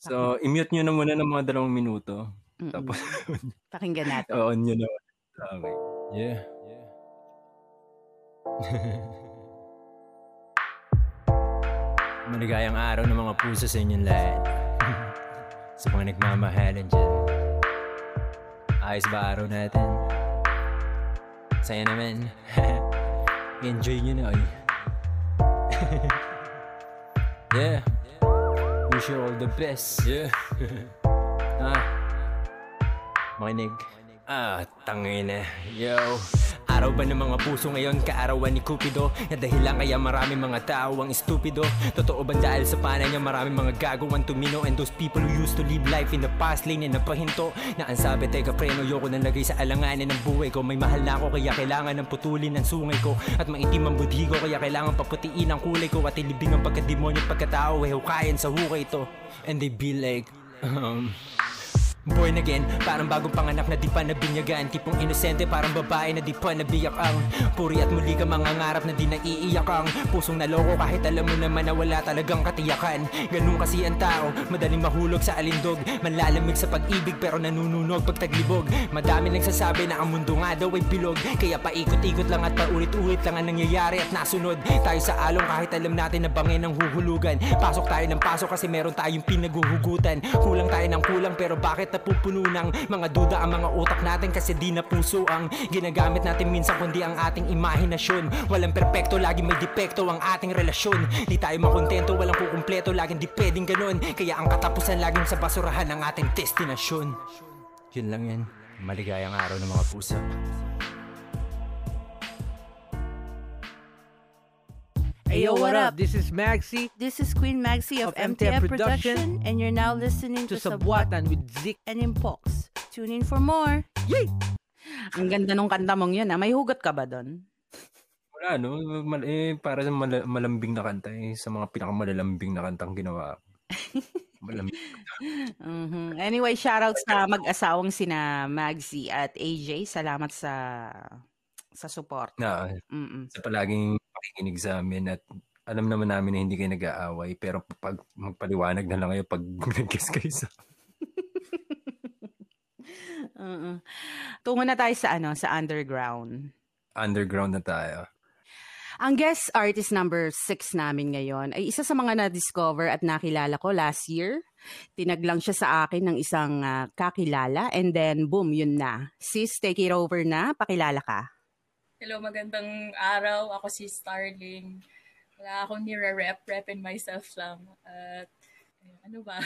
so i-mute nyo na muna ng mga dalawang minuto. Mm-mm. Tapos, pakinggan natin. [laughs] Oo, nyo na. Okay. Yeah. [laughs] Maligayang araw ng mga puso sa inyong lahat. [laughs] sa mga nagmamahalan dyan. Ayos ba araw natin? Saya naman. [laughs] Enjoy nyo na ay. yeah. Wish you all the best. Yeah. ah. Makinig. Ah, tangina. Yo. Araw ba ng mga puso ngayon? Kaarawan ni Cupido. Na dahilan kaya marami mga tao ang estupido. Totoo ba dahil sa pana niya marami mga gagawang tumino? And those people who used to live life in the past lane na napahinto. Na ang sabi teka preno yoko na lagay sa alanganin ng buhay ko. May mahal na ako kaya kailangan ng putulin ang sungay ko. At maitim ang budhi ko kaya kailangan paputiin ang kulay ko. At ilibing ang pagkademonyo pagkatao eh hukayan sa hukay to. And they be like um, Born again, parang bagong panganak na di pa nabinyagan Tipong inosente, parang babae na di pa nabiyak ang Puri at muli ka mga ngarap na di naiiyak ang Pusong naloko. Kahit alam mo naman na wala talagang katiyakan. Ganun kasi ang tao, madaling mahulog sa alindog Manlalamig sa pag-ibig pero nanununog pag taglibog. Madami nagsasabi na ang mundo nga daw ay bilog Kaya paikot-ikot lang at paulit-ulit lang ang nangyayari at nasunod. Tayo sa along kahit alam natin na bangin ang huhulugan. Pasok tayo ng pasok kasi meron tayong pinaghuhugutan. Kulang tayo ng kulang pero bakit napupuno ng mga duda ang mga utak natin kasi di na puso ang ginagamit natin minsan kundi ang ating imahinasyon. Walang perpekto lagi may depekto ang ating relasyon. Di tayo makontento walang kukumpleto laging di pwedeng ganun. Kaya ang katapusan laging sa basurahan ng ating destinasyon. Yun lang yan maligayang araw ng mga puso Hey yo, what up? This is Maxi. This is Queen Maxi of, of MTF, Production, Production, and you're now listening to, to Sabwatan with Zik and Impox. Tune in for more. Yay! Ang ganda nung kanta mong yun, ah. May hugot ka ba doon? Wala, no? Mal- eh, para sa mal- malambing na kanta, eh, sa mga pinakamalalambing na kantang ginawa [laughs] Malambing. mm-hmm. Anyway, shoutouts sa mag-asawang sina Magzi at AJ. Salamat sa sa support. Na, Mm-mm. sa palaging pakikinig sa amin at alam naman namin na hindi kayo nag-aaway pero pag magpaliwanag na lang kayo pag [laughs] nag-guess kayo sa uh-uh. [laughs] Tungo na tayo sa ano, sa underground. Underground na tayo. Ang guest artist number 6 namin ngayon ay isa sa mga na-discover at nakilala ko last year. Tinaglang siya sa akin ng isang uh, kakilala and then boom, yun na. Sis, take it over na. Pakilala ka. Hello, magandang araw. Ako si Starling. Wala akong nire-rep, repin myself lang. At, ano ba?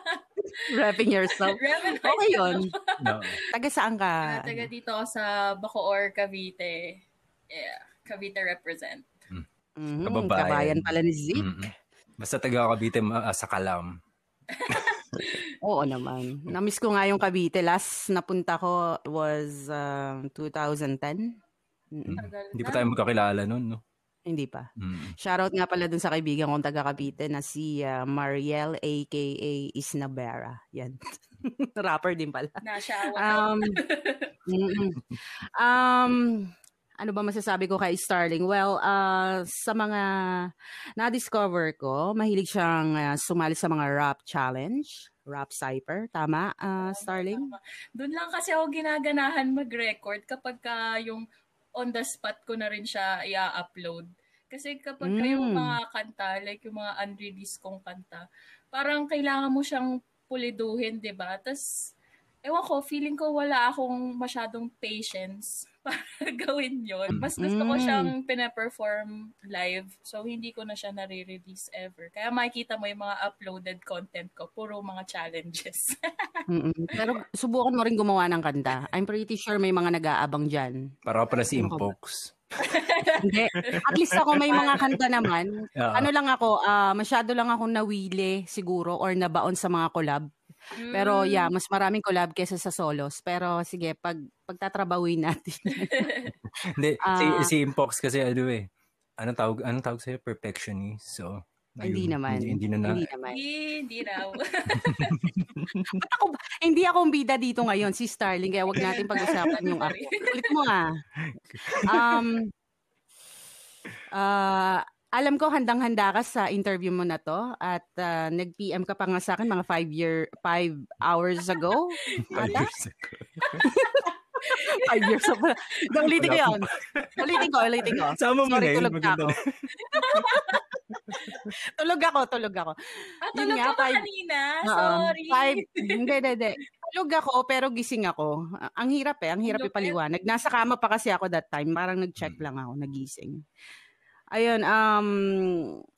[laughs] Repping yourself. repin myself. Okay yun. [laughs] No. Taga saan ka? Uh, taga dito ako sa Bacoor, Cavite. Yeah, Cavite represent. Mhm, Kababayan. kabayan pala ni Zeke. Mm-mm. Basta taga Cavite ah, sa Kalam. [laughs] Oo naman. Namiss ko nga yung Cavite. Last napunta ko was um, 2010. Mm-mm. Hindi pa tayo magkakilala noon, no? Hindi pa. Mm. Shoutout nga pala dun sa kaibigan kong taga Cavite na si uh, Mariel aka Isnabera. Yan. [laughs] Rapper din pala. Na siya. Um, [laughs] um, ano ba masasabi ko kay Starling? Well, uh, sa mga na-discover ko, mahilig siyang uh, sumali sa mga rap challenge, rap cypher. Tama, uh, Starling? Doon lang kasi ako ginaganahan mag-record kapag ka yung on the spot ko na rin siya i-upload. Kasi kapag ka yung Mm. mga kanta, like yung mga unreleased kong kanta, parang kailangan mo siyang puliduhin, di ba? Tapos, ewan ko, feeling ko wala akong masyadong patience para [laughs] gawin yon. Mas gusto ko Mm. siyang pina-perform live. So, hindi ko na siya nare-release ever. Kaya makikita mo yung mga uploaded content ko, puro mga challenges. [laughs] Pero subukan mo rin gumawa ng kanta. I'm pretty sure may mga nag-aabang dyan. Para pala si Ano? Impox. [laughs] Hindi. At least ako may mga kanta naman. Ah, Ano lang ako, ah, masyado lang akong nawili siguro or nabaon sa mga collab. Pero Mm. yeah, mas maraming collab kesa sa solos. Pero sige, pag pagtatrabawin natin. [laughs] Hindi, [laughs] si, Ah. si Impox kasi ano eh. Anong tawag, anong tawag sa'yo? Perfectionist. So, hindi ayun, naman. Hindi, hindi na na. Hindi naman. Hindi, hindi raw. [laughs] Ba't ako, hindi ako ang bida dito ngayon, si Starling. Kaya wag natin pag-usapan yung ako. Ulit mo ah. Um, ah, alam ko handang-handa ka sa interview mo na to at ah, nag-PM ka pa nga sa akin mga five year five hours ago. [laughs] [laughs] Five years ago. Five years ago. Ulitin ko yun. Ulitin ko, ulitin ko. Sama mo Sorry, tulog na ako. na. [laughs] tulog ako, tulog ako. Ah, tulog nga, ka ba five- kanina? Sorry. Five, hindi, hindi, hindi. Tulog ako, pero gising ako. Ah, Ang hirap eh, ang hirap ipaliwanag. Nasa kama pa kasi ako that time, parang nag-check lang ako, nagising. Ayun, um,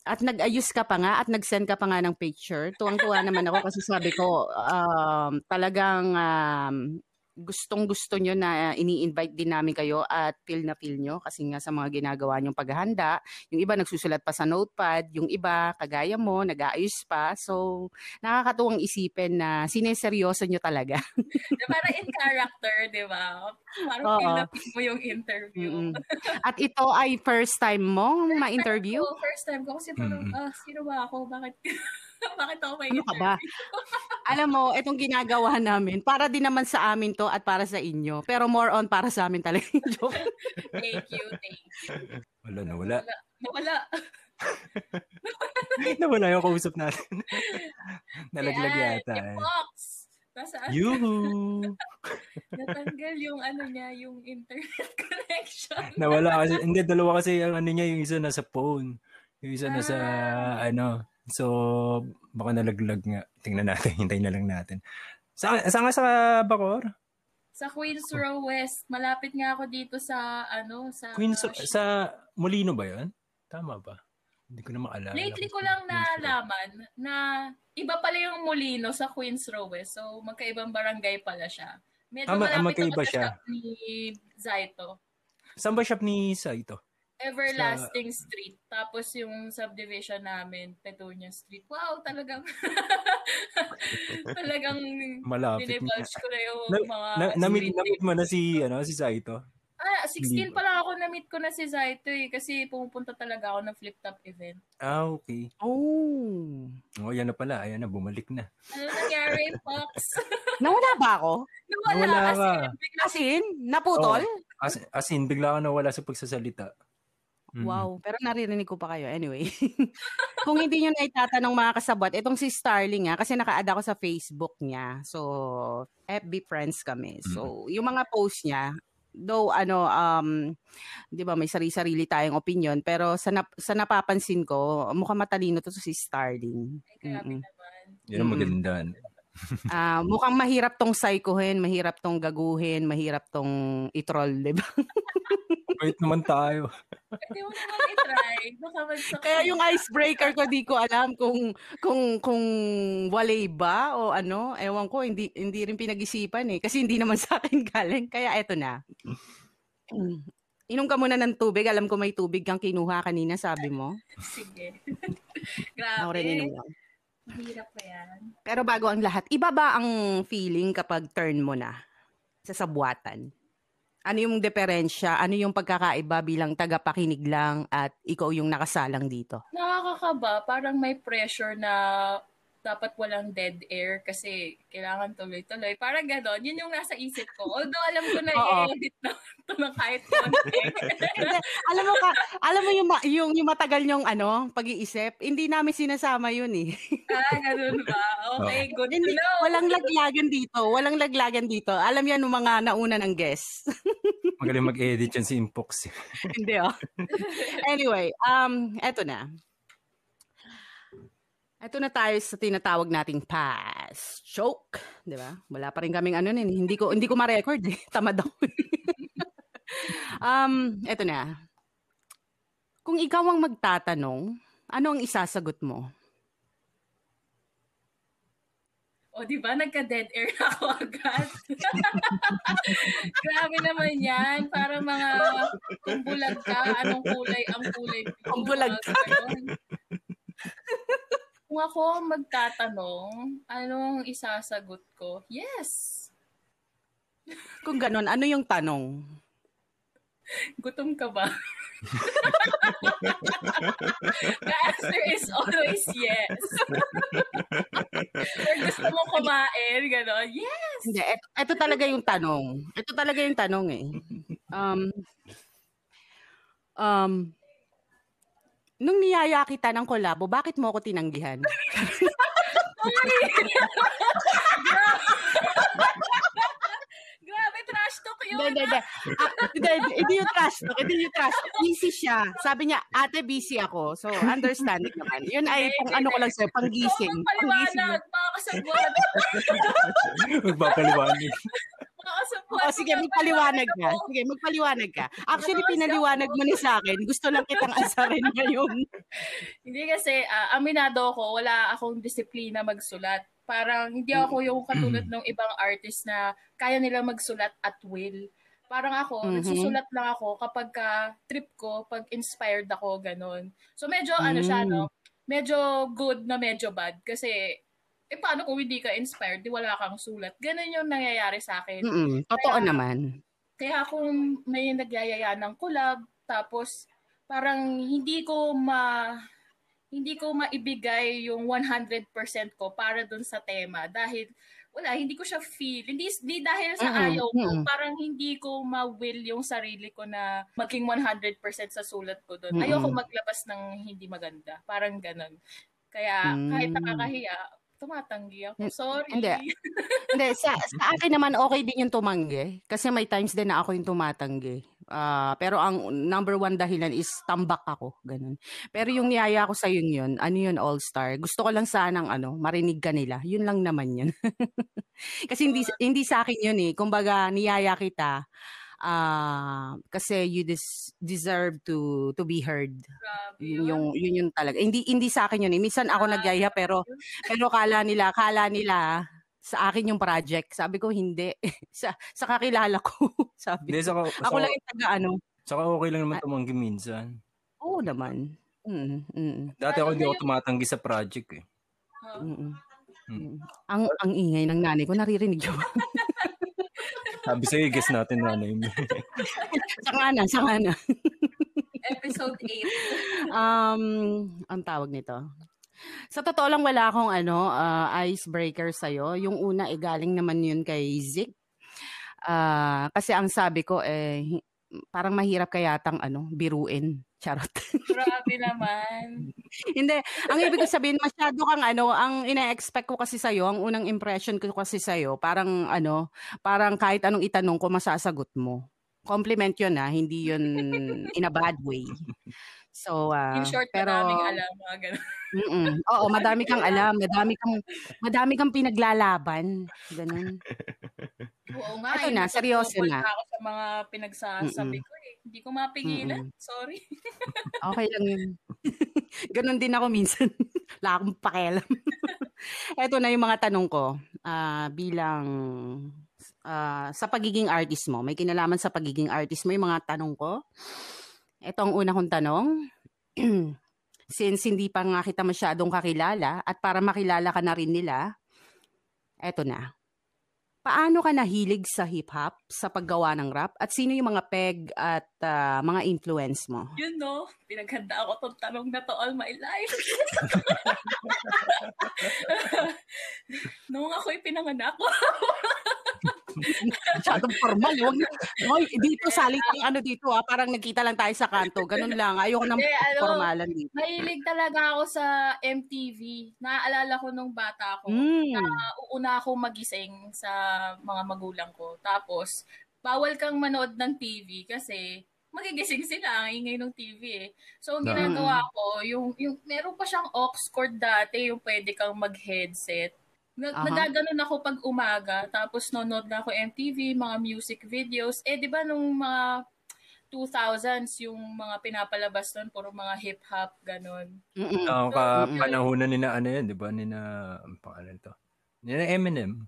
at nag-ayos ka pa nga at nag-send ka pa nga ng picture. Tuwang-tuwa naman ako kasi sabi ko, um, talagang um, gustong-gusto nyo na ini-invite din namin kayo at feel na feel nyo kasi nga sa mga ginagawa nyong paghahanda. Yung iba nagsusulat pa sa notepad, yung iba kagaya mo, nag-aayos pa. So, nakakatuwang isipin na sineseryoso nyo talaga. [laughs] Para in character, di ba? Parang Oo. feel na feel mo yung interview. Mm-mm. [laughs] At ito ay first time mo ma-interview? Oo, first time ko. Kasi parang, Mm-mm. ah, sino ba ako? Bakit? [laughs] [laughs] Bakit ako may Ano ka ba? [laughs] Alam mo, itong ginagawa namin, para din naman sa amin to at para sa inyo. Pero more on para sa amin talaga yung joke. Thank you, thank you. Wala na, wala. Nawala. [laughs] Nawala yung kausap natin. Nalaglag Ayan, yata. Yung eh. box. Nasaan? Yuhu! Natanggal yung ano niya, yung internet connection. Nawala kasi, hindi, dalawa kasi ang ano niya, yung isa nasa phone. Yung isa nasa, Ah. ano. So, baka nalaglag nga. Tingnan natin, [laughs] hintayin na lang natin. Sa, saan nga sa Bacor? Sa Queens Row West. Malapit nga ako dito sa, ano, sa... Queens, sa Molino ba yun? Tama ba? Hindi ko na maalala. Lately ko lang nalaman na iba pala yung Molino sa Queens Row West. So, magkaibang barangay pala siya. Medyo Ah, ma- ah, malapit magkaiba ako sa siya. shop ni Zaito. Saan ba shop ni Saito? Everlasting Street. Tapos yung subdivision namin, Petunia Street. Wow, talagang [laughs] talagang Malapit. dinivulge ko na yung Na, mga na, na-meet, street na-meet mo na si, ano, si Saito? Ah, 16 Hindi pa lang ako na-meet ko na si Zaito eh. Kasi pumupunta talaga ako ng flip-top event. Ah, okay. Oh. Oh, yan na pala. Ayan na, bumalik na. Ano nangyari, Fox? [laughs] Nawala ba ako? Nawala, Nawala kasi ka. bigla As in, naputol? As, as in, bigla ka nawala sa pagsasalita. Mm. Wow, pero naririnig ko pa kayo. Anyway, [laughs] kung hindi nyo na itatanong mga kasabot, itong si Starling nga, kasi naka-add ako sa Facebook niya. So, FB friends kami. So, yung mga post niya, though ano, um, di ba may sarili-sarili tayong opinion, pero sa, nap- sa napapansin ko, mukhang matalino to si Starling. Ay, naman. Yan ang Mm. maganda. Ah, mukhang mahirap tong psychohin, mahirap tong gaguhin, mahirap tong itroll, di ba? Mabait naman tayo. Pwede mo naman i-try. Baka mag Kaya yung icebreaker ko, di ko alam kung kung kung walay ba o ano. Ewan ko, hindi hindi rin pinag-isipan eh. Kasi hindi naman sa akin galing. Kaya eto na. Inom ka muna ng tubig. Alam ko may tubig kang kinuha kanina, sabi mo. Sige. [laughs] Ako rin Grabe. inom lang. Mahirap pa yan. Pero bago ang lahat, iba ba ang feeling kapag turn mo na sa sabuatan? Ano yung diferensya? Ano yung pagkakaiba bilang tagapakinig lang at ikaw yung nakasalang dito? Nakakakaba. Parang may pressure na dapat walang dead air kasi kailangan tuloy-tuloy. Parang gano'n. Yun yung nasa isip ko. Although alam ko na i-edit na [laughs] ito ng kahit konti. Alam mo ka, alam mo yung, yung, yung matagal nyong ano, pag-iisip, hindi namin sinasama yun eh. ah, ganun ba? Okay, good to Hindi, know. walang laglagan dito. Walang laglagan dito. Alam yan ng mga nauna ng guests. [laughs] Magaling mag-edit yan si Impox. Hindi oh. anyway, um, eto na. Eto na tayo sa tinatawag nating pass joke, 'di ba? Wala pa rin kaming ano nin, hindi ko hindi ko ma-record eh. [laughs] Tamad ako. [laughs] um, eto na. Kung ikaw ang magtatanong, ano ang isasagot mo? O, di ba? Nagka-dead air na [laughs] ako agad. Grabe naman yan. Para mga kung bulag ka, anong kulay ang kulay mo. Kung bulag Mga ganon. Kung ako magtatanong, anong isasagot ko? Yes! [laughs] Kung ganun, ano yung tanong? Gutom ka ba? [laughs] The answer is always yes. Or gusto mo kumain, gano'n. Yes! Hindi, eto, eto talaga yung tanong. Ito talaga yung tanong eh. Um, um, nung niyaya kita ng kolabo, bakit mo ako tinanggihan? Grabe, trash talk yun. Hindi, hindi, hindi. Ah, Hindi, hindi, yung trash talk. Hindi yung trash talk. Busy siya. Sabi niya, ate, busy ako. So, understanding naman. Yun ay, pang ano ko lang sa'yo, panggising. So, Panggising. magpaliwanag. Baka kasagwan. [laughs] Magpapaliwanag. Baka kasagwan. O, sige, magpaliwanag ka. Sige, magpaliwanag ka. Actually, pinaliwanag mo na sa akin. Gusto lang kitang [laughs] asarin ngayon. Hindi kasi, ah, aminado ko, wala akong disiplina magsulat. Parang hindi ako yung katulad ng ibang artist na kaya nila magsulat at will. Parang ako, Mhm. nagsusulat lang ako kapag ka trip ko, pag inspired ako, ganun. So medyo ano siya, Mm. no? Medyo good na medyo bad. Kasi, eh paano kung hindi ka inspired, di wala kang sulat. Ganun yung nangyayari sa akin. Mm-mm, totoo Kaya- naman. Kaya kung may nagyayaya ng collab, tapos parang hindi ko ma hindi ko maibigay yung 100% ko para dun sa tema dahil wala, hindi ko siya feel. Hindi, hindi dahil sa Mm-mm, ayaw ko, parang hindi ko ma-will yung sarili ko na maging 100% sa sulat ko dun. Mm-mm. Ayoko maglabas ng hindi maganda. Parang ganun. Kaya kahit Mm. nakakahiya, tumatanggi ako. Sorry. Hindi. Hindi, sa, sa akin naman okay din yung tumanggi. Kasi may times din na ako yung tumatanggi. Ah, pero ang number one dahilan is tambak ako. Ganun. Pero yung niyaya ko sa yun yun, ano yun, all-star. Gusto ko lang sanang ano, marinig ka nila. Yun lang naman yun. [laughs] kasi hindi, hindi sa akin yun eh. Kumbaga, niyaya kita. Ah kasi you des- deserve to to be heard. Grabe Yun yun. yung yun yung talaga. Hindi hindi sa akin yun. Eh. Minsan ako nagyaya pero pero kala nila, kala nila sa akin yung project. Sabi ko hindi. [laughs] sa sa kakilala ko, [laughs] sabi. Hindi, ko. saka, Ako saka, lang yung taga ano. saka okay lang naman tumanggi minsan. Oo naman. Mm, mm, Dati ako hindi ako tumatanggi sa project eh. Huh? mm, mm. Hmm. Ang ang ingay ng nanay ko naririnig yun. [laughs] Sabi sa'yo, guess natin nanay mo. [laughs] saka na, saka na. Episode 8. Um, ang tawag nito. Sa totoo lang wala akong ano, ah, icebreaker sa'yo. Yung una, eh, galing naman yun kay Zik. Ah, kasi ang sabi ko, eh, parang mahirap kayatang ano, biruin. Charot. [laughs] Grabe naman. Hindi. Ang ibig ko sabihin, masyado kang ano, ang ina-expect ko kasi sa'yo, ang unang impression ko kasi sa'yo, parang ano, parang kahit anong itanong ko, masasagot mo. Compliment yun ha, hindi yun in a bad way. So, ah, In short, pero, maraming alam. Mga ganun. Mm-mm. Oo, madami kang alam, madami kang, madami kang pinaglalaban. Ganun. Oo nga. Ito eh, na, seryoso na. ako sa mga pinagsasabi ko eh. Hindi ko mapigilan. Sorry. [laughs] okay lang yun. [laughs] Ganon din ako minsan. [laughs] Wala akong pakialam. Ito na yung mga tanong ko. Uh, bilang uh, sa pagiging artist mo, may kinalaman sa pagiging artist mo yung mga tanong ko. Ito ang una kong tanong. [clears throat] Since hindi pa nga kita masyadong kakilala at para makilala ka na rin nila, eto na. Paano ka nahilig sa hip-hop, sa paggawa ng rap? At sino yung mga peg at uh, mga influence mo? Yun no, pinaghanda ako tong tanong na to all my life. [laughs] Nung ako'y pinanganak. Masyadong formal. Huwag na, Hoy, dito salitang ano dito ah, parang nagkita lang tayo sa kanto. Ganun lang. Ayoko nang Hindi, ano, formalan dito. Mahilig talaga ako sa MTV. Naaalala ko nung bata ako Mm. na uuna ako magising sa mga magulang ko. Tapos, bawal kang manood ng TV kasi magigising sila ang ingay ng TV eh. So, ang Na- ginagawa ko, yung, yung meron pa siyang aux cord dati, yung pwede kang mag-headset. Nag- Aha. Nagaganon ako pag umaga, tapos nanonood na ako MTV, mga music videos. Eh, di ba nung mga 2000s, yung mga pinapalabas nun, puro mga hip-hop, ganon. Ang So, ka mm. panahonan ni na ano yan, di ba? Ni na, ang pangalan to? Ni na Eminem.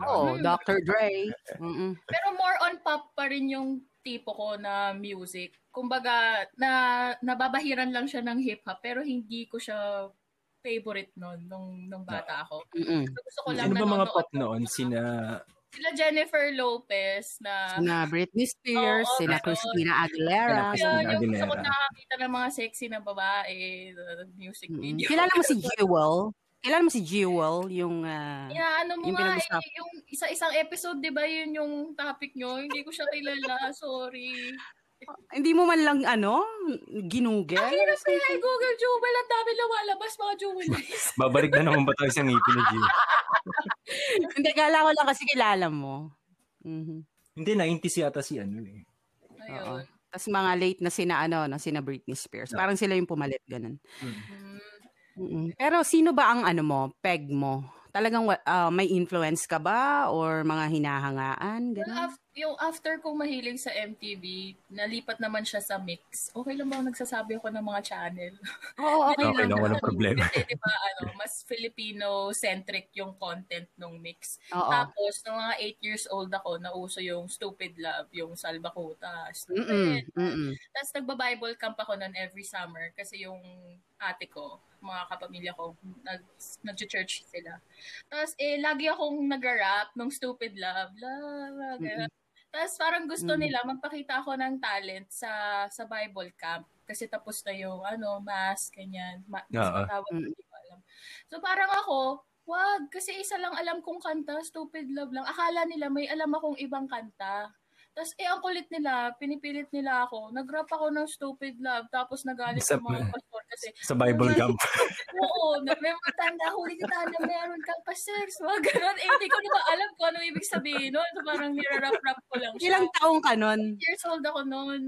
Oo, ko. Dr. Dre. [laughs] Mm-mm. Pero more on pop pa rin yung tipo ko na music. Kumbaga, na nababahiran lang siya ng hip-hop, pero hindi ko siya favorite noon nung, nung bata ako. Mm-mm. So, gusto ko lang Sino ba mga ng noon? Sina, Sila Jennifer Lopez na... Sina Britney Spears, Oo, sina. Christina Aguilera. Sina Christina yung gusto ko Aguilera. nakakita ng mga sexy na babae, uh, music video. Kilala mo si [laughs] Jewel? Kilala mo si Jewel, yung... ah, Yeah, ano mo Yung nga, eh, yung isa-isang episode, di ba, yun yung topic nyo? Hindi ko siya kilala, sorry. Hindi mo man lang, ano, ginugel? Ang hirap kaya i-google Jewel, ang dami lumalabas, mga jewelries. [laughs] babalik na naman ba tayo sa ngipin ni Gio? [laughs] Hindi, kala ko lang kasi kilala mo. Mhm. Hindi, 90s yata si ano eh. Oo. Ayun. Tapos mga late na sina, ano, no, sina Britney Spears. Parang sila yung pumalit, ganun. Mm. Mm-mm. Pero sino ba ang, ano mo, peg mo? Talagang ah, may influence ka ba? Or mga hinahangaan? Well, Ganun? Yung after kong mahilig sa MTV, nalipat naman siya sa mix. Okay lang ba nagsasabi ako ng mga channel? Oo, okay, Okay lang, walang problema. Kasi di ba, ano, mas Filipino-centric yung content ng mix. Oo. Tapos, nung mga 8 years old ako, nauso yung Stupid Love, yung. Mm-mm. Stupid. Mm-mm. Tapos nagba-Bible camp ako nun every summer kasi yung ate ko, mga kapamilya ko, nag, nag-church sila. Tapos eh, lagi akong nag-rap ng Stupid Love. Love, Mm-mm. Tapos parang gusto Mm. nila magpakita ako ng talent sa sa Bible camp kasi tapos na yung ano, mass, ganyan. Ma- Oo. mas matawag, Mm. hindi ko alam. So parang ako, wag, kasi isa lang alam kong kanta, Stupid Love lang. Akala nila may alam akong ibang kanta. Tapos, eh, ang kulit nila, pinipilit nila ako. Nag-rap ako ng Stupid Love, tapos nagalit Sa- mga kasi, Sa Bible camp. [laughs] oo, na, may mga tanda, huli kita na meron kang pasers, mga ganon. Eh, hindi ko naman alam kung ano ibig sabihin nun. So, parang nirarap-rap ko lang siya. Ilang taong ka nun? years old ako noon.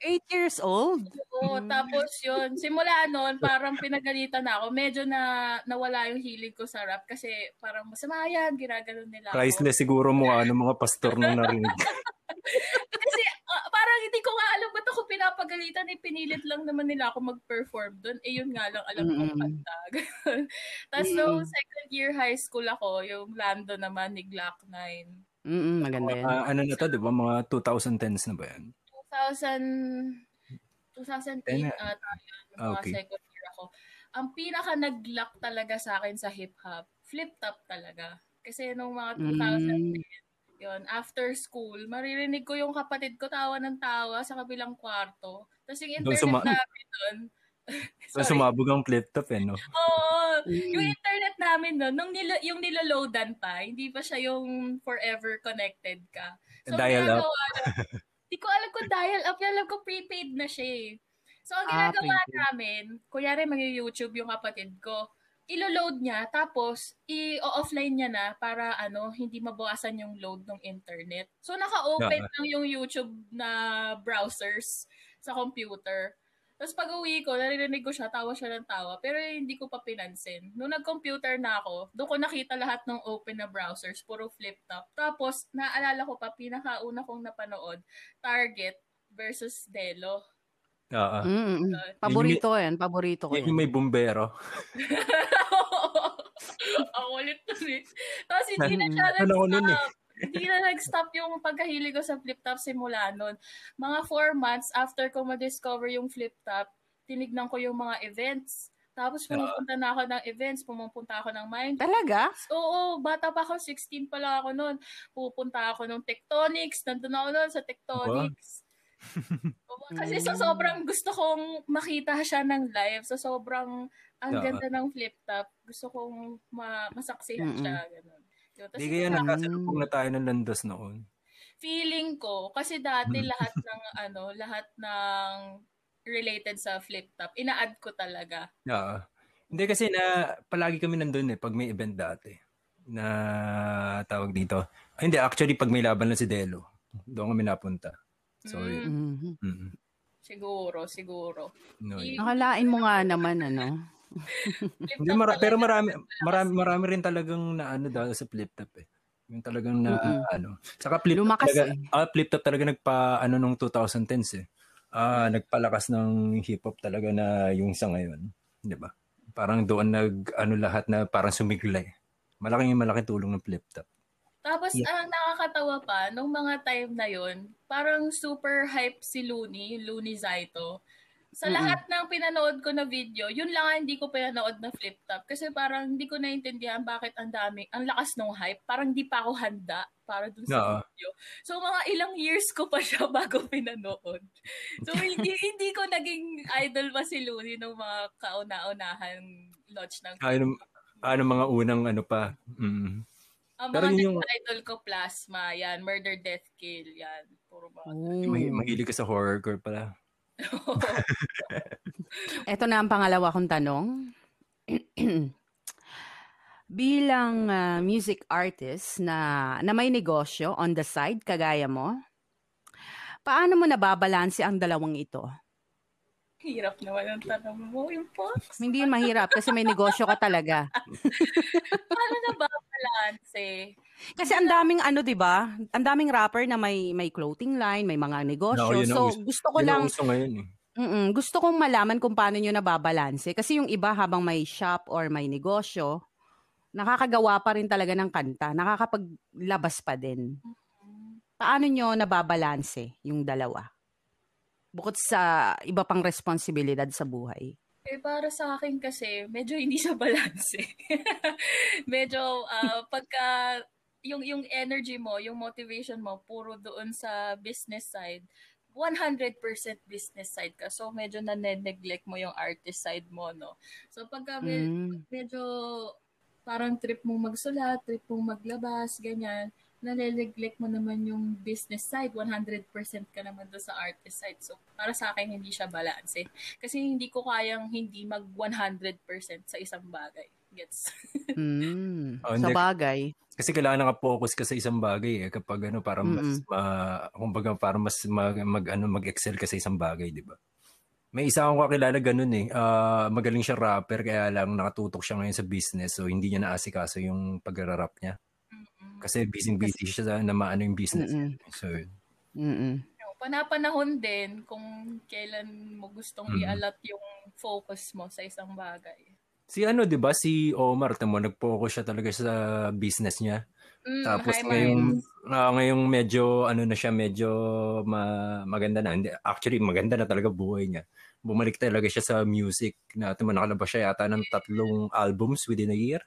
Eight years old? Oo, Mm. tapos yun, simula noon, parang pinagalitan na ako. Medyo na nawala yung hilig ko sa rap kasi parang masama yan, ginaganon nila ako. Priceless siguro mukha ng mga pastor nung narinig. [laughs] Kasi ah, parang hindi ko nga alam ba't ako pinapagalitan. Eh, pinilit lang naman nila ako mag-perform doon. Eh, yun nga lang alam kong Mm-mm. kanta. [laughs] Tapos Mm-mm. nung second year high school ako, yung Lando naman ni Glock 9. Mm-mm, maganda yan. Ah, ano na to, di ba? Mga 2010s na ba yan? 2000, 2008 Ten- ata yun, yung mga Okay. second year ako. Ang pinaka nag-lock talaga sa akin sa hip-hop, flip-top talaga. Kasi nung mga 2010, Mm. Yun, after school, maririnig ko yung kapatid ko tawa ng tawa sa kabilang kwarto. Tapos yung internet suma- namin [laughs] doon, So, sumabog ang flip top eh, no? Oo. Yung Mm. internet namin noon, nung nila, yung niloloadan pa, hindi pa siya yung forever connected ka. So, Dial up. ginagawa na- [laughs] Di ko alam kung dial up. Alam ko prepaid na siya eh. So, ang Ah, ginagawa prepaid. namin, kunyari mag-YouTube yung kapatid ko, ilo-load niya, tapos i-offline niya na para ano, hindi mabawasan yung load ng internet. So, naka-open Yeah. lang yung YouTube na browsers sa computer. Tapos pag uwi ko, naririnig ko siya, tawa siya ng tawa, pero hindi ko pa pinansin. Nung nag-computer na ako, doon ko nakita lahat ng open na browsers, puro flip top. Tapos, naalala ko pa, pinakauna kong napanood, Target, versus Delo. Oo. Mm-mm. Paborito yan. Paborito ko Yun yan. yung may bumbero. [laughs] Ang ulit nun eh. Tapos hindi na siya Ano eh. nag-stop. Hindi na nag-stop yung pagkahilig ko sa flip-top simula nun. Mga four months after ko ma-discover yung flip-top, tinignan ko yung mga events. Tapos pumupunta na ako ng events, pumupunta ako ng mind. Talaga? Oo, bata pa ako, 16 pa lang ako noon. Pupunta ako ng Tectonics, nandun ako noon sa Tectonics. Oo, Kasi sa sobrang gusto kong makita siya ng live, sa sobrang ang Oo. ganda ng flip top, gusto kong ma- masaksihan Mm-mm. siya. Ganun. Hindi kaya nakasalubong na tayo ng landas noon. feeling ko, kasi dati Mm. lahat ng [laughs] ano, lahat ng related sa flip top, ina-add ko talaga. Oo. Hindi kasi na palagi kami nandun eh pag may event dati na tawag dito. Ay, hindi, actually pag may laban lang si Delo, doon kami napunta. So, Mm. yun. Mhm. Mm. Siguro, siguro. No, yun. Nakalain mo nga naman, ano? [laughs] Hindi, mara- pero marami, marami, marami rin talagang na ano dahil sa flip top eh. Yung talagang na Mm-mm. ano. Saka flip top Lumakas talaga, eh. ah, flip top talaga nagpa ano nung 2010s eh. Ah, nagpalakas ng hip hop talaga na yung sa ngayon, 'di ba? Parang doon nag ano lahat na parang sumigla eh. Malaking malaking tulong ng flip top. Tapos, ang nakakatawa pa, nung mga time na yon parang super hype si Looney, Looney Zaito. Sa Mm-mm. lahat ng pinanood ko na video, yun lang ang hindi ko pinanood na flip top. Kasi parang hindi ko naintindihan bakit ang dami, ang lakas ng hype. Parang di pa ako handa para dun sa Oo. video. So, mga ilang years ko pa siya [laughs] bago pinanood. So, hindi [laughs] hindi ko naging idol pa si Looney nung mga kauna-unahan launch ng Ano ano mga unang ano pa. Mm. Ang Pero mga yun yung- idol ko, Plasma, yan, Murder, Death, Kill, yan. Puro mga Oh. May mahilig ka sa horrorcore pala. [laughs] Ito na ang pangalawa kong tanong. [clears throat] Bilang ah, music artist na, na may negosyo on the side, kagaya mo, paano mo nababalanse ang dalawang ito? Hirap naman ang tanong mo, yung Fox. Hindi yun mahirap kasi may negosyo ka talaga. [laughs] Paano na ba balance? Kasi ang daming ano, 'di ba? Ang daming rapper na may may clothing line, may mga negosyo. Ang so uso- gusto ko Yun ang lang uso ngayon eh. mm gusto kong malaman kung paano niyo nababalanse kasi yung iba habang may shop or may negosyo, nakakagawa pa rin talaga ng kanta, nakakapaglabas pa din. Paano niyo nababalanse yung dalawa? Bukod sa iba pang responsibilidad sa buhay. Eh, para sa akin kasi, medyo hindi siya balance. [laughs] medyo, ah, pagka, yung, yung energy mo, yung motivation mo, puro doon sa business side, 100% business side ka. So, medyo na-neglect mo yung artist side mo, no? So, pagka med- Mm. medyo parang trip mong magsulat, trip mong maglabas, ganyan, nale-neglect mo naman yung business side, 100% ka naman doon sa artist side. So, para sa akin, hindi siya balance. eh. Kasi hindi ko kayang hindi mag 100% sa isang bagay. Gets? [laughs] Mm. Oh, sa bagay. Kasi kailangan naka-focus ka sa isang bagay eh kapag ano para mas Mm-mm. ma, kumbaga para mas mag, mag ano mag-excel ka sa isang bagay, 'di ba? May isa akong kakilala ganun eh. Ah, magaling siya rapper kaya lang nakatutok siya ngayon sa business so hindi niya naasikaso yung pag-rap niya. Kasi busy-busy siya sa na maano yung business. Mm-mm. So. Mm-mm. Panapanahon din kung kailan mo gustong Mm. i-allot yung focus mo sa isang bagay. si ano 'di ba si Omar tamo nag-focus siya talaga sa business niya. Mm, Tapos hi, ngayong ah, ngayong medyo ano na siya medyo ma- maganda na. Hindi, actually maganda na talaga buhay niya. Bumalik talaga siya sa music. Na tamo nakalabas siya yata ng tatlong albums within a year.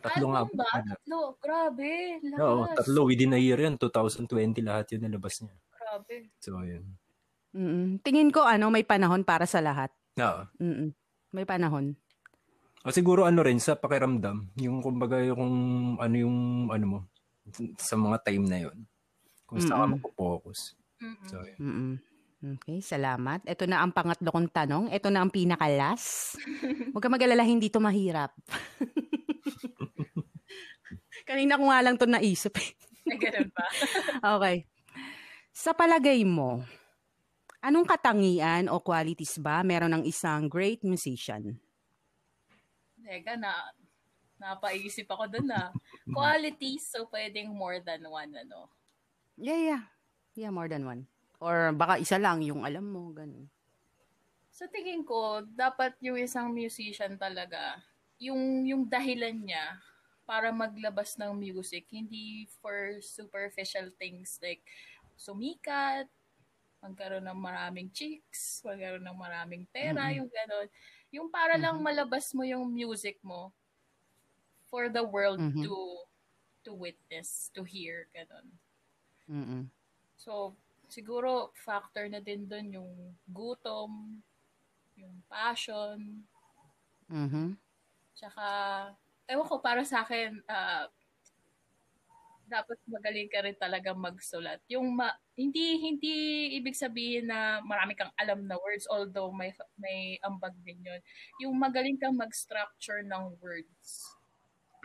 Tatlong Album ba? Tatlo. Grabe. Lakas. Oo, tatlo within a year yan. 2020 lahat yun nalabas niya. Grabe. So, yun. Mm-mm. Tingin ko ano, may panahon para sa lahat. Oo. Mm-mm. May panahon. O siguro ano rin sa pakiramdam, yung kumbaga yung ano yung ano mo sa mga time na yun. Kung saan ka. Mm-mm. So, yun. Mm-mm. Okay, salamat. Ito na ang pangatlo kong tanong. Ito na ang pinakalas. [laughs] Huwag ka mag-alala, hindi to mahirap. [laughs] [laughs] Kanina ko nga lang to naisip. eh. Ay, ganun ba? [laughs] okay. Sa palagay mo, anong katangian o qualities ba meron ng isang great musician? Teka, na, napaisip ako dun na. [laughs] Qualities, so pwedeng more than one, ano. Yeah, yeah. Yeah, more than one. Or baka isa lang yung alam mo, ganun. Sa tingin ko, dapat yung isang musician talaga, yung, yung dahilan niya para maglabas ng music, hindi for superficial things like sumikat, magkaroon ng maraming chicks, magkaroon ng maraming pera, Mm-mm. yung gano'n. Yung para lang malabas mo yung music mo for the world Mhm. to to witness, to hear, gano'n. Mm-mm. So, siguro factor na din doon yung gutom, yung passion, Mhm. Tsaka, ewan ko, para sa akin, ah, dapat magaling ka rin talaga magsulat. Yung ma- hindi hindi ibig sabihin na marami kang alam na words although may may ambag din yun. Yung magaling kang mag-structure ng words.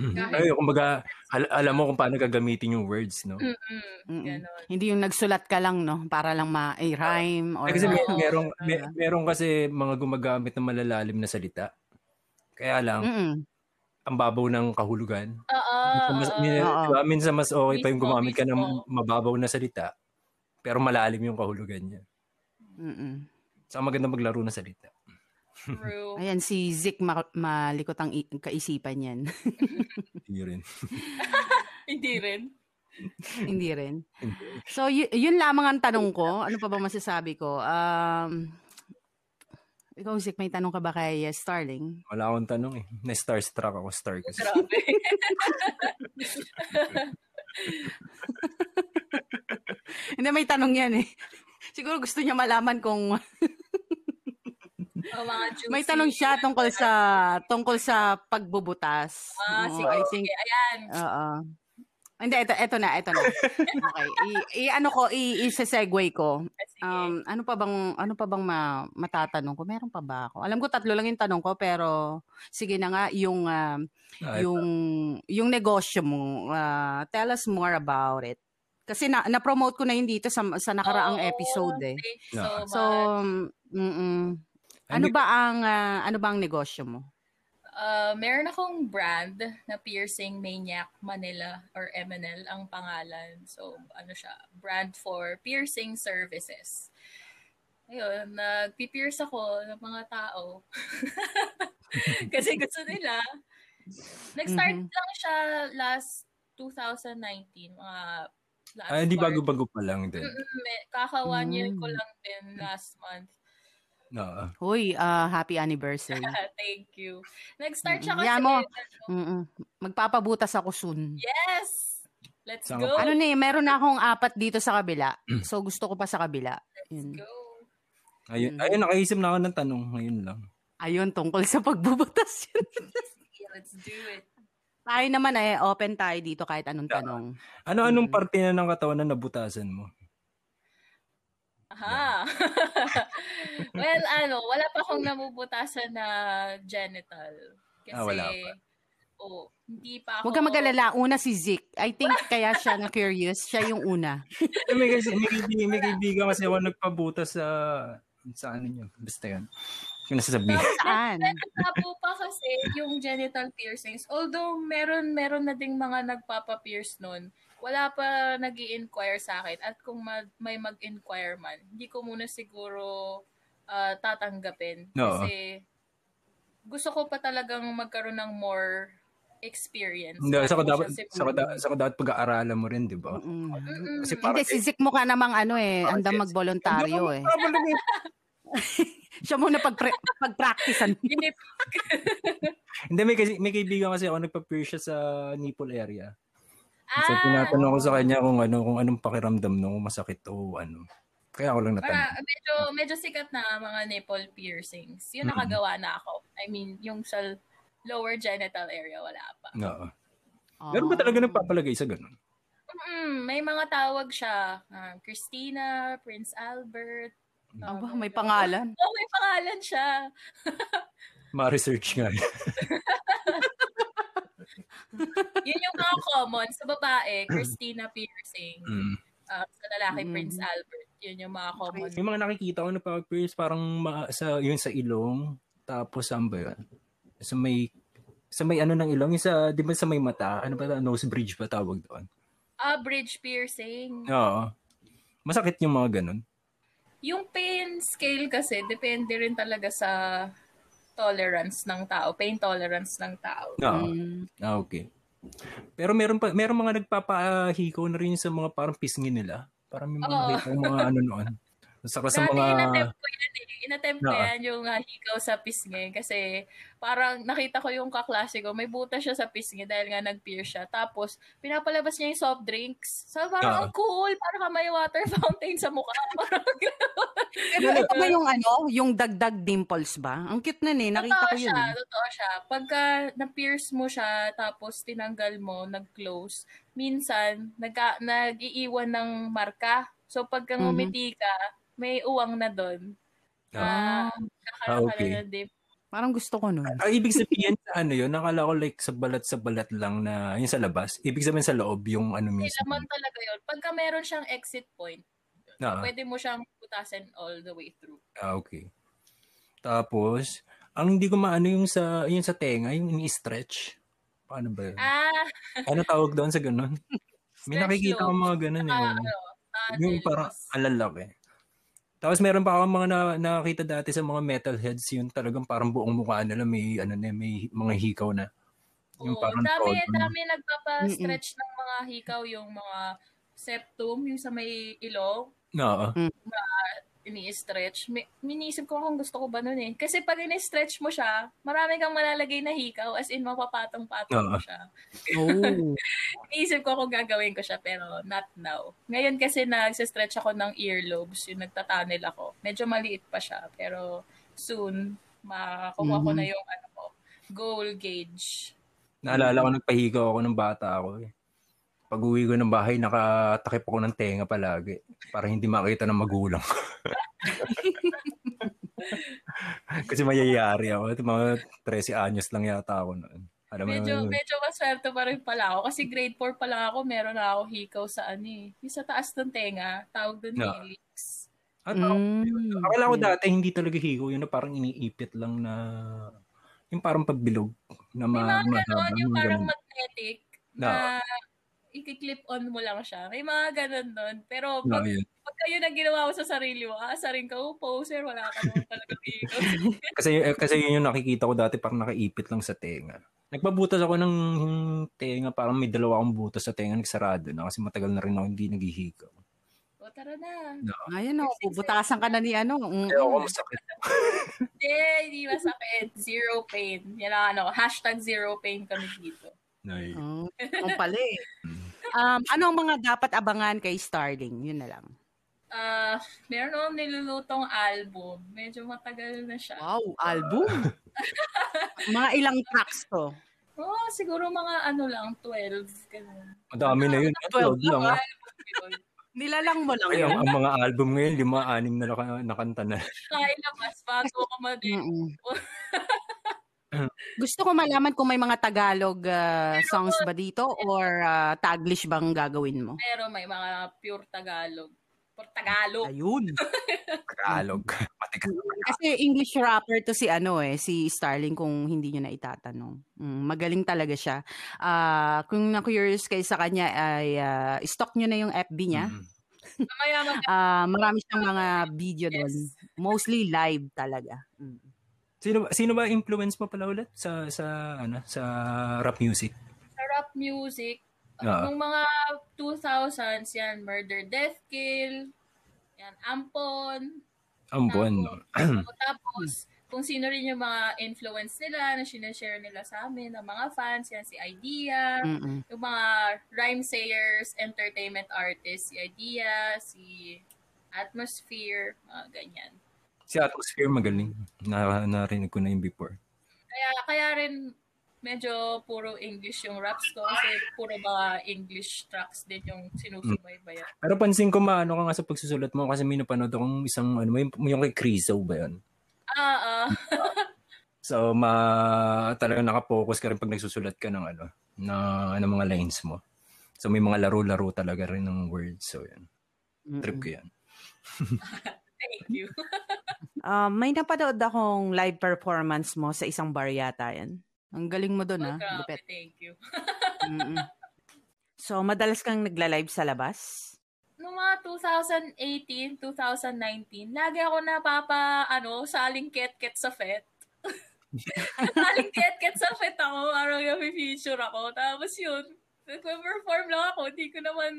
Kahit- Ay, kumbaga, al- alam mo kung paano gagamitin yung words, no? Mm-mm. Hindi yung nagsulat ka lang, no? Para lang ma-rhyme or... Ay, kasi may, merong, may, merong kasi mga gumagamit ng malalalim na salita. Kaya lang, Mm-mm. ang babaw ng kahulugan. Oo. Minsan mas, oo. min- Oo. diba, minsan mas okay pa yung Mismo, gumamit ka ng mababaw na salita, pero malalim yung kahulugan niya. Mm-mm. So, maganda maglaro ng salita. True. Ayan, si Zik ma- malikot ang i- kaisipan yan. [laughs] [laughs] Hindi rin. Hindi rin. Hindi rin. So, y- yun lamang ang tanong ko. Ano pa ba masasabi ko? Um, ikaw, Zik, may tanong ka ba kay uh, Starling? Wala akong tanong eh. Na-starstruck ako, star kasi. Grabe. [laughs] Hindi, may tanong yan eh. Siguro gusto niya malaman kung Oh, mga juicy. may tanong siya tungkol sa tungkol sa pagbubutas. Ah, Oo, sige. I think Okay, ayan. Oo. Hindi, ito, ito na, ito na. [laughs] Okay. I, i ano ko, i, i-segue ko. Sige. Um, ano pa bang ano pa bang ma, matatanong ko? Meron pa ba ako? Alam ko tatlo lang yung tanong ko pero sige na nga yung um, Ay, yung yung negosyo mo. uh, tell us more about it. Kasi na, na-promote ko na yun dito sa sa nakaraang Oo, episode eh. So. So, mm ano ba ang ah, ano ba ang negosyo mo? Uh, meron akong brand na Piercing Maniac Manila or MNL ang pangalan. So, ano siya, brand for piercing services. Ayun, nagpi-pierce ako ng mga tao. [laughs] Kasi gusto nila. Nag-start Mhm. lang siya last 2019, mga last ah, hindi part. bago-bago pa lang din. Mm-mm, Kaka one year ko Mm. lang din last month. Oo. Hoy, ah, happy anniversary. [laughs] Thank you. Nag-start siya kasi. Yan mo. ano, Mm-mm. Magpapabutas ako soon. Yes! Let's Saan go! Ano ni, meron na akong apat dito sa kabila. So gusto ko pa sa kabila. Yun. Let's go. Ayun, Mhm. ayun, nakaisip na ako ng tanong. Ngayon lang. Ayun, tungkol sa pagbubutas. [laughs] Yeah, let's do it. tayo naman eh, open tayo dito kahit anong tanong. Ano-anong Mhm. parte na ng katawan na nabutasan mo? Aha. [laughs] well, ano, wala pa akong [laughs] namubutasan na genital. Kasi, Ah, wala pa. oh, hindi pa ako. Huwag kang mag-alala. Una si Zik. I think kaya siya na curious. Siya yung una. [laughs] May, kasi, may, kaibigan, may kaibigan kasi ako nagpabutas sa sa ano yun. Basta yun. Yung nasasabihin. Saan? Tapo pa kasi yung genital piercings. Although meron meron na ding mga nagpapa-pierce nun, wala pa nag inquire sa akin. At kung ma- may mag-inquire man, hindi ko muna siguro ah, tatanggapin. Oo. Kasi gusto ko pa talagang magkaroon ng more experience. Hindi, sa ko dapat, sa ko, sa ko dapat pag-aaralan mo rin, di ba? Mm-mm. Kasi parang, Hindi, si Zik mo ka namang ano eh. Andang magbolontaryo eh. [laughs] Siya muna pag pag-practicean. Hindi, [laughs] Hindi, may, kasi, may kaibigan kasi ako nagpa-pierce siya sa nipple area. So, ah, tinatanong ko sa kanya kung ano, kung anong pakiramdam no, kung masakit o ano. Kaya ako lang natanong. Para, medyo, medyo sikat na mga nipple piercings. Yun nakagawa na ako. I mean, yung sa lower genital area, wala pa. Oo. Oh. Meron ba talaga nagpapalagay sa ganun? Mm, may mga tawag siya. Ah, Christina, Prince Albert. ah, Aba, may pangalan. [laughs] Oh, may pangalan siya. [laughs] Ma-research nga. [laughs] [laughs] Yun yung mga common. Sa babae, Christina piercing. Mm. Ah, sa lalaki, Mm. Prince Albert. Yun yung mga common. May mga nakikita ko na pa-pierce parang ma- sa, yun sa ilong. Tapos saan ba yun? Sa may sa may ano ng ilong, yung sa, di ba sa may mata, ano ba, nose bridge ba tawag doon? Ah, bridge piercing. Oo. Masakit yung mga ganun. Yung pain scale kasi, depende rin talaga sa tolerance ng tao, pain tolerance ng tao. Oo. Mm. Ah, okay. Pero meron pa meron mga nagpapahiko na rin sa mga parang pisngi nila. Parang may mga akong mga ano noon. [laughs] Saka sa Dati mga inattempt ko yan eh. Inattempt ko yan yung uh, hikaw sa pisngi kasi parang nakita ko yung kaklase ko, may butas siya sa pisngi dahil nga nag-peer siya. Tapos, pinapalabas niya yung soft drinks. So, parang Oo. ang cool. Parang ka may water fountain sa mukha. [laughs] Parang, Pero ito ba yung ano, yung dagdag dimples ba? Ang cute na eh, nakita totoo ko yun. siya, eh. totoo siya. Pagka na-pierce mo siya, tapos tinanggal mo, nag-close, minsan, nag nag-iiwan ng marka. So, pagka Mhm. ngumiti ka, may uwang na doon. Ah. Kakaroon Ah, ka okay. na ng dim- Parang gusto ko nun. Ah, ibig sabihin sa ano yun, nakala ko like sa balat sa balat lang na yung sa labas. Ibig sabihin sa loob yung ano Hindi, mismo. laman talaga yun. Pagka meron siyang exit point, Ah, pwede mo siyang putasin all the way through. ah, okay. Tapos, ang hindi ko maano yung sa yung sa tenga, yung ini-stretch. Paano ba yun? Ah, Ano tawag doon sa ganun? [laughs] May nakikita ko mga ganun eh. ah, oh. ano, ah, Yung parang ang lalaki. Tapos meron pa ako mga na, nakakita dati sa mga metalheads yun talagang parang buong mukha nila may ano na may mga hikaw na. Yung Oo, parang dami, todo. dami nagpapa-stretch ng mga hikaw, yung mga septum, yung sa may ilong, Oo. Ini-stretch. Minisip ko kung gusto ko ba nun eh. Kasi pag ini-stretch mo siya, marami kang malalagay na hikaw, as in mapapatong-patong mo Oo. siya. Oh. [laughs] Iniisip ko kung gagawin ko siya, pero not now. Ngayon kasi nagsa-stretch ako ng earlobes, yung nagtatunnel ako. Medyo maliit pa siya, pero soon, makakuha ko Mhm. na yung ano ko, goal gauge. Naalala ko nagpahigaw ako ng bata ako eh. Pag uwi ko ng bahay, nakatakip ako ng tenga palagi para hindi makita ng magulang. [laughs] Kasi mayayari ako. Ito, mga 13 anyos lang yata ako noon. Alam mo Medyo, naman, medyo maswerte pa rin pala ako. Kasi grade 4 pa lang ako, meron na ako hikaw sa ano eh. Yung sa taas ng tenga, tawag doon No. helix. At Mm. Akala ko dati hindi talaga higo yun na parang iniipit lang na yung parang pagbilog na May ma- mga ganon, yung parang magnetic na i-clip on mo lang siya. May mga ganon doon. Pero No, pag, yun. pag kayo na ginawa mo sa sarili mo, aasarin ka, oh, poser, wala ka naman talaga hikaw. [laughs] Kasi, eh, kasi yun yung nakikita ko dati parang nakaipit lang sa tenga. Nagpabutas ako ng tenga, parang may dalawa akong butas sa tenga, nagsarado na kasi matagal na rin ako hindi naghihigaw. o, tara na. Ayan o, bubutasan ka na ni ano. Mm. Kaya ako masakit. Hindi, hindi masakit. Zero pain. Yan ang ano, hashtag zero pain kami dito. Ay. Oh, ang pala eh. Um, ano ang mga dapat abangan kay Starling? Yun na lang. Ah, meron akong nilulutong album. Medyo matagal na siya. Wow, album. [laughs] mga ilang tracks to? Oh, siguro mga ano lang, 12. Ganun. Madami na yun. 12 lang. ah. Nilalang mo lang Ay, ang, ang mga album ngayon, lima, anim na naka, nakanta na. Kailabas bago ka mag. [laughs] Gusto ko malaman kung may mga Tagalog ah, songs ba dito or ah, Taglish bang gagawin mo? Pero may mga pure Tagalog. Pure Tagalog. Ayun. [laughs] Tagalog. Matigas. Kasi English rapper to si ano eh, si Starling kung hindi nyo na itatanong. Mm, magaling talaga siya. Ah, kung na-curious kayo sa kanya ay ah, stalk nyo na yung FB niya. Mm. Ah, marami siyang mga video doon. Yes. Mostly live talaga. Mm. Sino, ba- sino ba influence mo pala ulit sa, sa, ano, sa rap music? sa rap music, Oo. nung mga 2000s yan, Murder, Death, Kill, yan, Ampon, no? Tapos, [clears throat] tapos, kung sino rin yung mga influence nila na sinashare nila sa amin, ng mga fans, yan si Idea, Mm-mm. yung mga rhyme sayers, entertainment artists, si Idea, si Atmosphere, mga ganyan. Si Atmosphere magaling. Na, narinig ko na yung before. Kaya, kaya rin medyo puro English yung raps ko kasi puro ba English tracks din yung sinusubaybayan. Pero pansin ko maano ka nga sa pagsusulat mo kasi may napanood akong isang ano yung, yung kay Criso ba yun? Ah, ah. [laughs] So ma talagang nakapokus ka rin pag nagsusulat ka ng ano na ano mga lines mo. So may mga laro-laro talaga rin ng words. So yan. Trip ko yan. [laughs] thank you. [laughs] Um, may napanood akong live performance mo sa isang bar yata yan. Ang galing mo doon Oh, ha. Lupit. thank you. [laughs] So, madalas kang nagla-live sa labas? Nung mga 2018, 2019, lagi ako napapa, ano, saling ket-ket sa FET. [laughs] saling ket-ket sa FET ako, parang yung feature ako. Tapos yun, nagpa-perform lang ako, hindi ko naman,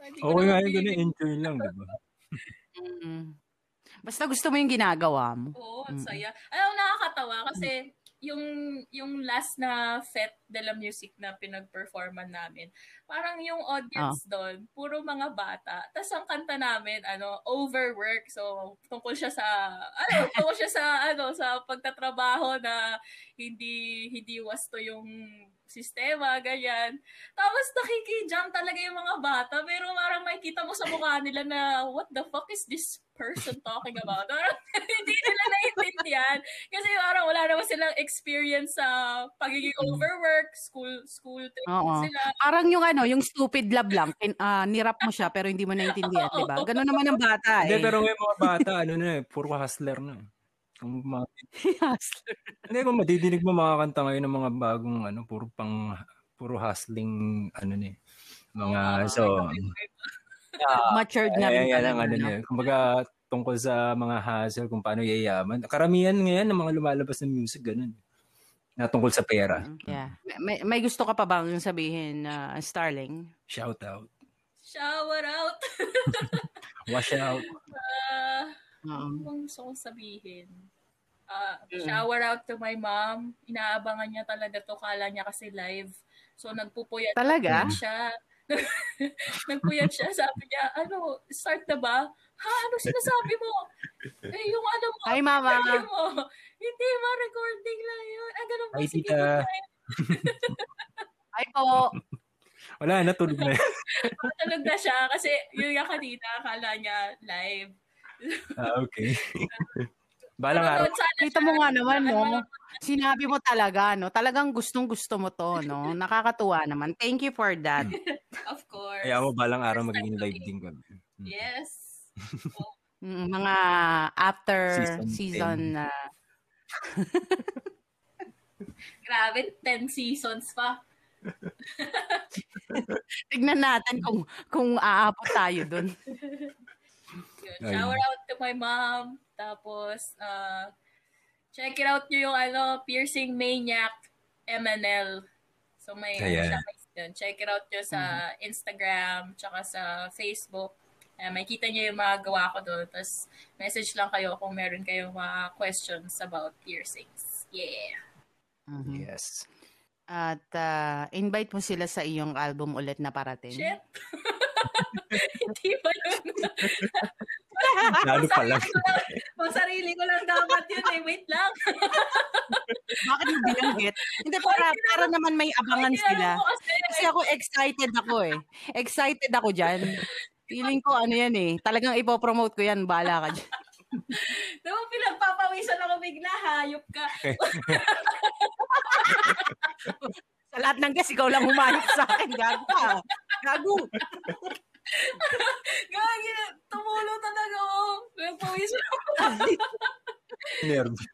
hindi Oo ko nga, naman yun, feeling. enjoy lang, di ba? [laughs] Mm. Basta gusto mo yung ginagawa mo. Oo, ang saya. Alam, nakakatawa kasi yung yung last na Fet de la Music na pinag-performan namin, parang yung audience doon, puro mga bata. Tapos ang kanta namin, ano, overwork. So, tungkol siya sa, ano, [laughs] tungkol siya sa, ano, sa pagtatrabaho na hindi, hindi wasto yung sistema, ganyan. Tapos nakikijam talaga yung mga bata, pero parang makikita mo sa mukha nila na, what the fuck is this person talking about? Parang [laughs] hindi nila naiintindihan. Kasi parang wala naman silang experience sa pagiging overwork, school, school trip Oo. sila. Parang yung ano, yung stupid love lang, ah, nirap mo siya pero hindi mo naintindihan, di ba? [laughs] Ganun naman ang bata Hindi, eh. pero ngayon mga bata, ano na eh, puro hustler na. Kung ma- [laughs] hindi, kung madidinig mo mga kanta ngayon ng mga bagong, ano, puro pang, puro hustling, ano na eh. Mga, so, Matured na Ayan, rin yan ang ano no? niya. Kumbaga, tungkol sa mga hassle, kung paano yayaman. Karamihan ngayon ng mga lumalabas ng music, ganun. Na tungkol sa pera. Yeah. May, may gusto ka pa bang sabihin, na Starling? Shout out. Shower out. [laughs] Wash out. [laughs] Ah, Oo. ano bang gusto kong sabihin? Ah, Mm. shower out to my mom. Inaabangan niya talaga to. Kala niya kasi live. So, nagpupuyat Talaga? siya. [laughs] Nagpuyat siya. Sabi niya, ano, start na ba? Ha? Ano sinasabi mo? [laughs] Eh, yung ano mo. Hi, Mama. sabi mo. Hindi, ma, recording lang yun. Ah, ganun ba? Hi, Sige. [laughs] Hi po. Wala na, tulog na. Tulog na siya kasi yun nga kanina, akala niya live. ah, okay. Balang araw. Kita mo nga naman, ano, no? Sinabi mo talaga, no? Talagang gustong-gusto mo to, no? [laughs] Nakakatuwa naman. Thank you for that. [laughs] Of course. Kaya mo balang araw magiging live din kami. Mm. Yes. [laughs] Mm, mga after Season season na Grabe, 10 seasons pa. tignan natin kung kung aabot tayo doon. Yun. Ayun. Shower out to my mom. Tapos, uh, check it out nyo yung ano, Piercing Maniac MNL. So, may, Ayan. siya, yun. Check it out nyo sa Instagram, tsaka sa Facebook. Eh, may kita nyo yung mga gawa ko doon. Tapos, message lang kayo kung meron kayong mga questions about piercings. Yeah. Mhm. Yes. At ah, invite mo sila sa iyong album ulit na parating. Shit. [laughs] Hindi pa yun. Lalo pa lang. Sarili ko lang. Pang sarili ko lang dapat yun eh. Wait lang. Bakit mo binanggit? Hindi, para, para naman may abangan Ay, sila. Kasi ako excited ako eh. Excited ako dyan. Feeling ko ano yan eh. Talagang ipopromote ko yan. Bala ka dyan. Diba pinagpapawisan ako bigla, hayop ka. Sa lahat ng guest, ikaw lang humayop sa akin. Gago ka. Gago. [laughs] Gagi, tumulo talaga [laughs] ako. Pinagpawisan ako. Nervous.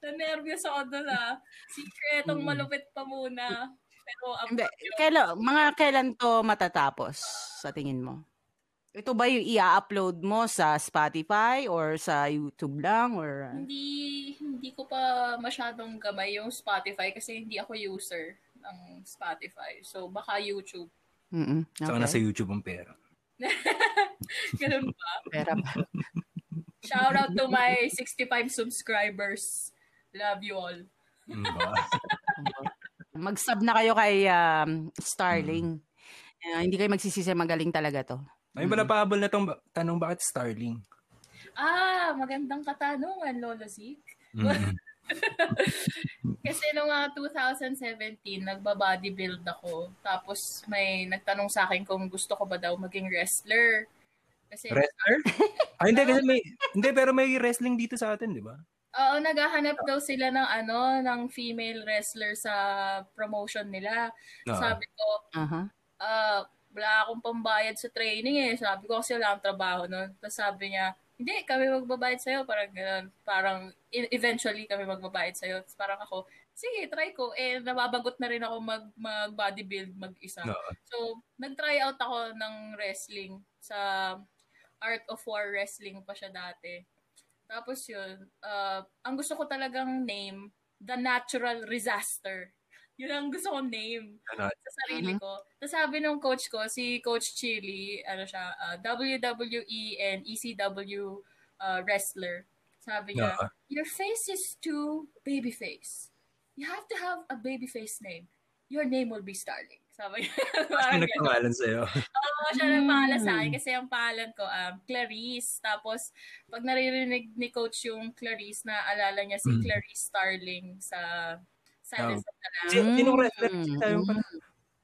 Na-nervous ako doon ah. Secretong Mm. malupit pa muna. Pero ang Hindi. Kailan, mga kailan to matatapos sa tingin mo? Ito ba yung i-upload mo sa Spotify or sa YouTube lang or hindi hindi ko pa masyadong gamay yung Spotify kasi hindi ako user ng Spotify. So baka YouTube. Mm-mm. Saka nasa YouTube ang pera. [laughs] Ganun ba? Pera pa. Shout out to my 65 subscribers. Love you all. Mm, ba? [laughs] Mag-sub na kayo kay um, Starling. Ah, hindi kayo magsisisi, magaling talaga to. Ay, ba napahabol na tong ba- tanong bakit Starling? Ah, magandang katanungan, Lolo Zik. Mm. [laughs] Kasi noong mga 2017, nagba-bodybuild ako. Tapos may nagtanong sa akin kung gusto ko ba daw maging wrestler. Kasi Wrestler? Ay, hindi, kasi may, hindi, pero may wrestling dito sa atin, di ba? Oo, naghahanap daw sila ng ano, ng female wrestler sa promotion nila. Oo. Sabi ko, Aha. ah, wala akong pambayad sa training eh. Sabi ko kasi wala akong trabaho noon. Tapos sabi niya, hindi, kami magbabayad sa'yo. Parang ganun. Parang e- eventually kami magbabayad sa'yo. Tapos parang ako, sige, try ko. Eh, nababagot na rin ako mag, mag bodybuild mag-isa. No. So, nag-try out ako ng wrestling sa Art of War Wrestling pa siya dati. Tapos yun, uh, ang gusto ko talagang name, The Natural Disaster. Yun ang gusto kong name sa sarili ko. Tapos sabi ng coach ko, si Coach Chili, ano siya, uh, WWE and ECW uh, wrestler. Sabi niya, Yeah. your face is too baby face. You have to have a baby face name. Your name will be Starling. Sabi niya. [laughs] Ano ganun. nagpangalan sa'yo? Oo, siya ng pangalan sa akin Mm. kasi ang pangalan ko, um, Clarice. Tapos, pag naririnig ni coach yung Clarice, naaalala niya si Mm. Clarice Starling sa Silence of the Lambs. Sino, sinong? Mm. Tayo pala.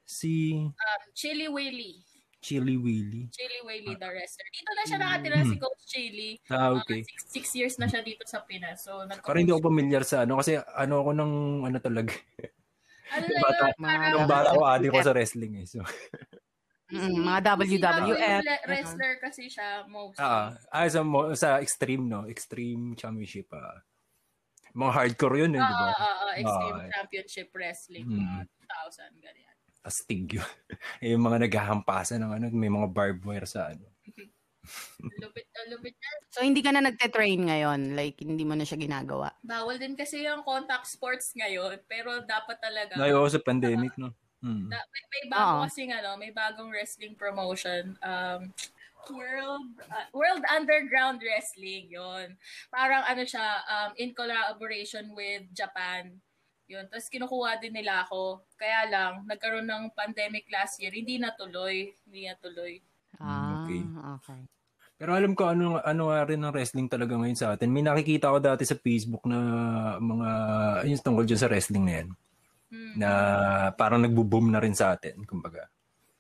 Si Um, Chili Willy. Chili Willy. Chili Willy, the wrestler. Dito na siya nakatira Mm. si Coach Chili. Ah, Uh, okay. six, six years na siya dito sa Pinas. So, Parang hindi ako familiar sa ano kasi ano ako ng ano talaga. [laughs] Ano bata- parang- Nung bata ko, adi ko sa [laughs] wrestling eh. So, Mm, mga WWF. wrestler kasi siya mostly. ah, ah, sa, sa extreme, no? Extreme championship. Ah. Mga hardcore yun eh, di ba? Ah, ah, ah, Extreme Ah. Championship Wrestling. Mm. mga 2000, ganyan. Astig yun. [laughs] eh, yung mga naghahampasan ng ano, may mga barbed wire sa ano. [laughs] Lupit na lupit na. So, hindi ka na nagte-train ngayon? Like, hindi mo na siya ginagawa? Bawal din kasi yung contact sports ngayon, pero dapat talaga. Ako sa pandemic, no? Hmm. Da- may, may bago Oo. kasi ano, may bagong wrestling promotion. Um, World uh, World Underground Wrestling, yon. Parang ano siya, um, in collaboration with Japan. Yun. Tapos kinukuha din nila ako. Kaya lang, nagkaroon ng pandemic last year, hindi natuloy. Hindi natuloy. Ah, okay. okay. Pero alam ko ano ano nga rin ng wrestling talaga ngayon sa atin. May nakikita ko dati sa Facebook na mga yung tungkol dyan sa wrestling na yan. Hmm. Na parang nagbo-boom na rin sa atin, kumbaga.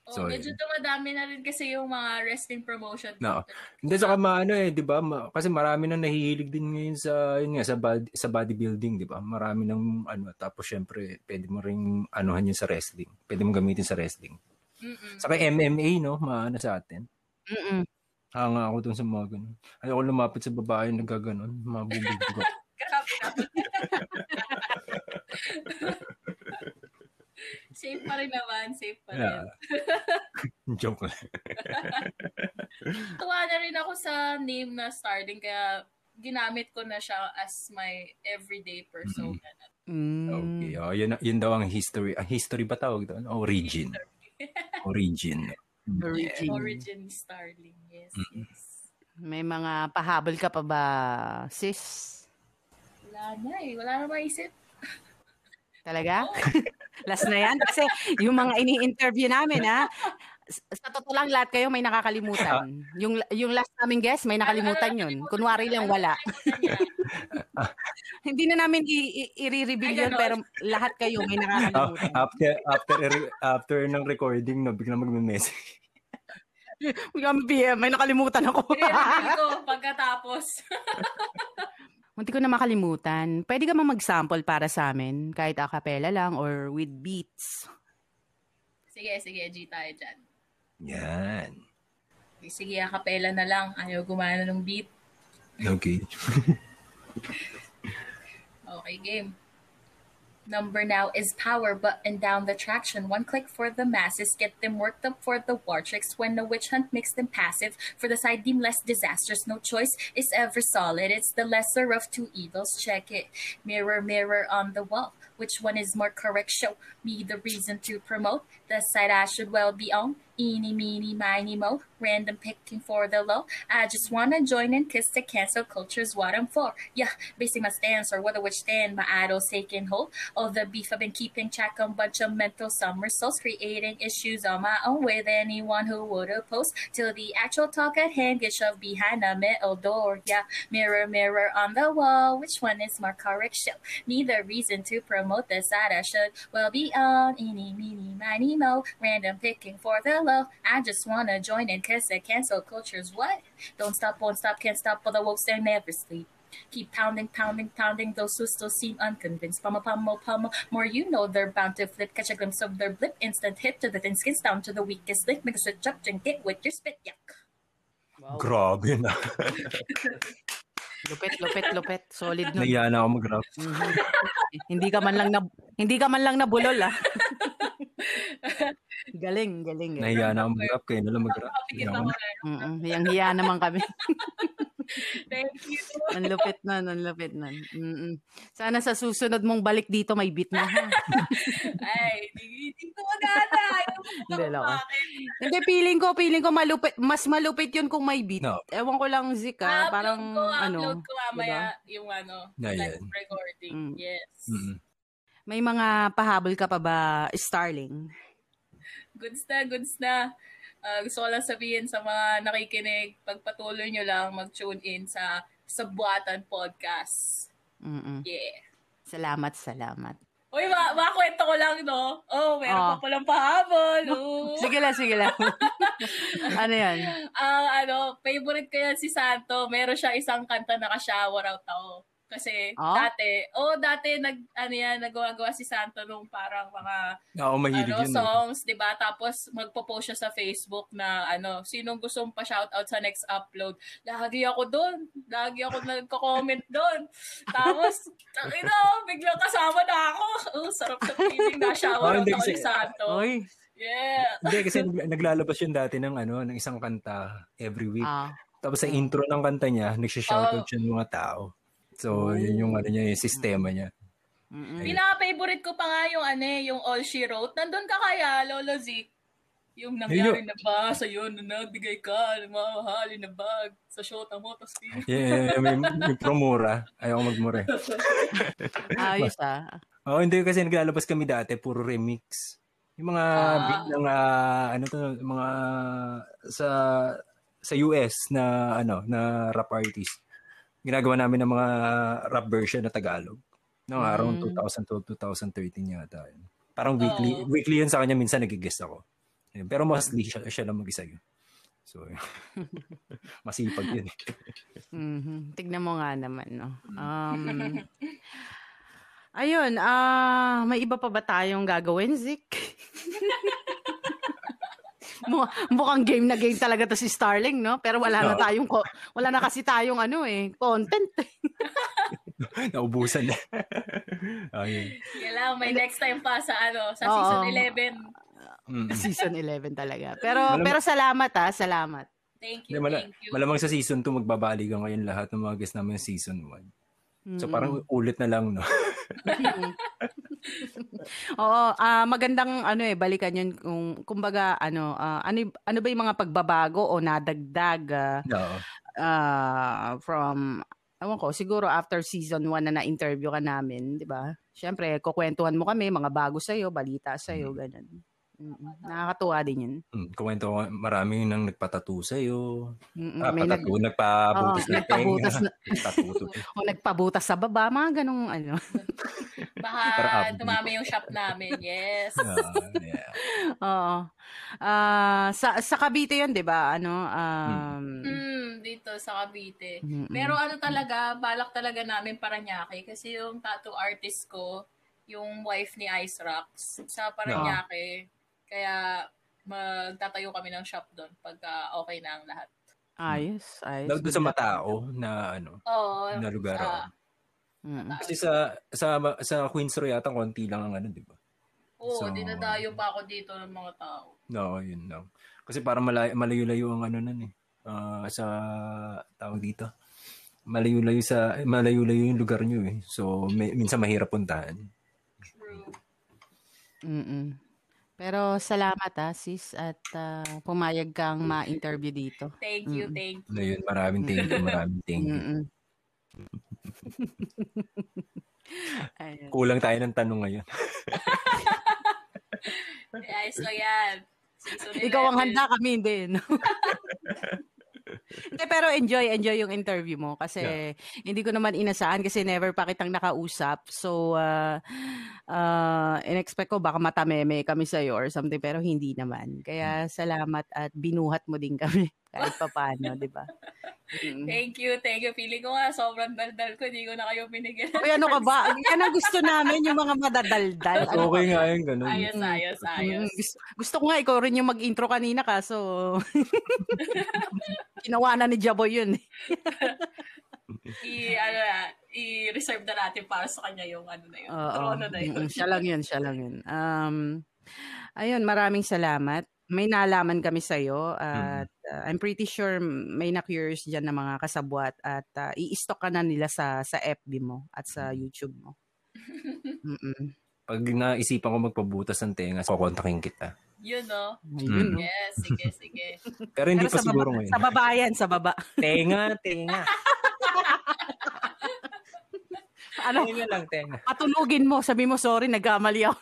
Oh, So, medyo dumadami na rin kasi yung mga wrestling promotion. No. Hindi sa maano eh, 'di ba? Ma- Kasi marami nang nahihilig din ngayon sa yun nga sa body, sa bodybuilding, 'di ba? Marami nang ano tapos syempre pwede mo ring anuhan yun sa wrestling. Pwede mo gamitin sa wrestling. Mm-mm. Saka MMA, no? Maano sa atin. Mm-mm. Hanga ako dun sa mga ganun. Ayoko lumapit sa babae na gaganon. Mabubog [laughs] ko. Grabe naman. [laughs] safe pa rin naman, safe pa rin. Yeah. [laughs] Joke lang. [laughs] Tuwa na rin ako sa name na Starling kaya ginamit ko na siya as my everyday persona. Mm. Okay. Oh, yun, yun daw ang history. Ang history ba tawag doon? Origin. [laughs] Origin. Origin. Origin Starling, yes, Mm. yes. May mga pahabol ka pa ba, sis? Wala na eh, wala na maisip. Talaga? Last na yan? Kasi yung mga ini-interview namin, ha? Sa totoo lang, lahat kayo may nakakalimutan. Yung yung last naming guest, may nakalimutan yun. Kunwari lang wala. [laughs] Hindi na namin i- i- i-reveal yun, pero lahat kayo may Ah, nakakalimutan. after after after ng recording no biglang magme-message. Biglang PM, may nakalimutan ako. I-reveal ko pagkatapos. [laughs] Munti ko na makalimutan. Pwede ka mang mag-sample para sa amin, kahit a cappella lang or with beats. sige, sige, G tayo dyan. Yan. Sige, akapela na lang. Ayaw gumana ng beat. Okay. [laughs] Okay, game. Number now is power button down the traction. One click for the masses. Get them worked up for the war tricks. When the witch hunt makes them passive. For the side deemed less disastrous. No choice is ever solid. It's the lesser of two evils. Check it. Mirror, mirror on the wall. Which one is more correct? Show me the reason to promote. The side I should well be on. Eeny, meeny, miny, mo. Random picking for the low. I just wanna join in, kiss the cancel culture's what I'm for. Yeah, basing my stance or whether which stand my idol's taking hold. All the beef I've been keeping track on, bunch of mental somersaults, creating issues on my own with anyone who would oppose. Till the actual talk at hand gets shoved behind a metal door. Yeah, mirror, mirror on the wall. Which one is more correct? Show neither reason to promote the side I should well be on. Eeny, meeny, miny, mo. Random picking for the low. I just wanna join in cause the cancel culture's what? Don't stop, won't stop, can't stop, for the woke they never sleep. Keep pounding, pounding, pounding. Those who still seem unconvinced. Pummel, pummel, pummel. More you know, they're bound to flip. Catch a glimpse of their blip. Instant hit to the thin skins down to the weakest link. Make a switch up and get with your spit. Yuck. Grabe [laughs] na. Lupit, lupit, lupit. Solid nun. Nahiya na ako mag-rap. Mhm. hindi ka man lang na hindi ka man lang nabulol ah. [laughs] galing, galing. Eh. Nahiya na ako mag-rap. Kaya na lang mag-rap. Kapikit Yaman. ako na. Mm-mm. Hiyang hiya naman kami. [laughs] Thank you. ang lupit na, ang lupit na. Mm-mm. Sana sa susunod mong balik dito may beat na ha. [laughs] Ay. Ayaw [laughs] mo Hindi, loko. Hindi, feeling ko, feeling ko malupit, mas malupit yun kung may beat. No. Ewan ko lang, Zik, ah, parang, upload ko, ano, upload ko mamaya yung ano, Na live yan. recording. Mm. Yes. Mm-mm. may mga pahabol ka pa ba, Starling? Goods na, goods na. Ah, gusto ko lang sabihin sa mga nakikinig, pagpatuloy nyo lang mag-tune in sa sa Buatan Podcast. Mm-mm. Yeah. Salamat, salamat. Uy, ma makakwento ko lang, no? Oh, meron Oh. pa palang pahabol. [laughs] Oh. Sige lang, sige lang. [laughs] ano yan? Ang ano, favorite ko yan si Santo. Meron siya isang kanta na ka-shower out ako. Kasi Ah? dati, oh dati nag ano yan, nagawa-gawa si Santo nung parang mga Ako mahilig ano, yun. eh. songs, 'di ba? Tapos magpo-post siya sa Facebook na ano, sinong gustong pa-shoutout sa next upload. Lagi ako doon. Lagi ako nagko-comment doon. Tapos, ina, biglang kasama na ako. Oh, sarap sa feeling na shower Oh, out hindi ako ni Santo. Oy. Yeah. Hindi, kasi nag- naglalabas yun dati ng ano, ng isang kanta every week. Ah. Tapos sa intro ng kanta niya, nagsha-shoutout Oh. siya ng mga tao. So, yun yung ano niya, yung sistema niya. Mm-mm. Pinaka-favorite ko pa nga yung ano eh, yung All She Wrote. Nandun ka kaya, Lolo Zik? Yung nangyari na ba sa'yo na nagbigay ka ng mahalin na bag sa shota mo, tapos di. [laughs] Yeah, may, may promura. Ayaw magmura. eh. [laughs] Ayos ah. Oo, hindi kasi naglalabas kami dati, puro remix. Yung mga Ah. ng ah, ano to, mga sa sa US na ano, na rap artist. Ginagawa namin ng mga rap version na Tagalog. No, around Mm. 2012, 2013 yata yun. Parang weekly, Oo. weekly yun sa kanya minsan nagigest ako. Pero mostly siya, siya lang mag-isa yun. So, [laughs] masipag yun. Mhm. Tignan mo nga naman, no. Um, [laughs] ayun, ah, may iba pa ba tayong gagawin, Zik? [laughs] Mu- mukhang game na game talaga to si Starling, no? Pero wala na Oo. tayong ko- wala na kasi tayong ano eh, content. [laughs] Naubusan na. [laughs] Ayun. Yan lang, may next time pa sa ano, sa Oo. season 11. Mm. [laughs] Season 11 talaga. Pero Malam- pero salamat ah, salamat. Thank you, mala- thank you. malamang sa season 2 magbabalikan ngayon lahat ng mga guests namin season 1. So Mm. parang ulit na lang, no? [laughs] Oo, ah magandang ano eh balikan 'yun kung kumbaga ano ah, ano ano ba 'yung mga pagbabago o nadagdag ah, Oo. ah, from ewan ko siguro after season 1 na na-interview ka namin, 'di ba? Syempre kukwentuhan mo kami mga bago sa balita sa iyo, ganun. Mm-mm. Nakakatuwa din 'yun. Mm, Kuwento ko, marami nang nagpatatu sa'yo. Mm-mm. Ah, May nag patatu, nagpabutas Oo, ng nagpabutas na- [laughs] o nagpabutas sa baba, mga ganung ano. [laughs] Baka Para dumami yung shop namin, yes. Ah, yeah. Oo. Ah, sa sa Cavite 'yun, 'di ba? Ano um Hmm, dito sa Cavite. mm-mm. Pero ano talaga, balak talaga namin Paranaque kasi yung tattoo artist ko, yung wife ni Ice Rocks sa Paranaque. Kaya magtatayo kami ng shop doon pagka okay na ang lahat. ayos, ayos. Doon sa matao na ano, Oo. na lugar. sa- oh. Mm-mm. Kasi sa sa sa Queens Row yata konti lang ang ano, 'di ba? Oo, So- dinadayo pa ako dito ng mga tao. No, yun lang. Kasi parang malay, malayo-layo ang ano nun eh. Ah, sa tawag dito. Malayo-layo sa malayo-layo yung lugar niyo eh. So may, minsan mahirap puntahan. True. Mm-mm. Pero salamat ah, sis, at ah, pumayag kang ma-interview dito. Thank you, Mm. thank you. Ano yun, maraming thank you, maraming thank you. [laughs] Ayun. Kulang tayo ng tanong ngayon. Ayos lang yan. Season Ikaw ang 11. handa, kami hindi. No? [laughs] Hindi, pero enjoy, enjoy yung interview mo kasi hindi ko naman inasahan kasi never pa kitang nakausap. So, uh, uh, in-expect ko baka matameme kami sa'yo or something pero hindi naman. Kaya salamat at binuhat mo din kami kahit pa paano, di ba? Mm. Thank you, thank you. Feeling ko nga, sobrang daldal ko. Hindi ko na kayo binigyan. Uy, ano ka ba? [laughs] Yan ang gusto namin, yung mga madadaldal. Ano okay nga yun, ganun. Ayos, ayos, ayos. Mm, gusto, gusto ko nga ikaw rin yung mag-intro kanina kaso [laughs] ginawa na ni Jaboy yun. eh. [laughs] i, ano, i-reserve na natin para sa kanya yung ano na yun. Oo. Trono na yun. Siya lang yun, siya lang yun. Um, ayun, maraming salamat. May nalaman kami sa'yo at uh, I'm pretty sure may na-curious dyan na mga kasabwat at uh, i-stock ka na nila sa sa FB mo at sa YouTube mo. [laughs] Mm-mm. Pag naisipan ko magpabutas ng tenga, kukontakin kita. Yun, no? No? Yes, sige, sige. [laughs] Pero hindi Pero pa sa siguro baba, ngayon. sa baba yan, sa baba. [laughs] Tenga, tenga. Ano, Tenga lang, tenga. patunugin mo, sabi mo, sorry, nagkamali ako.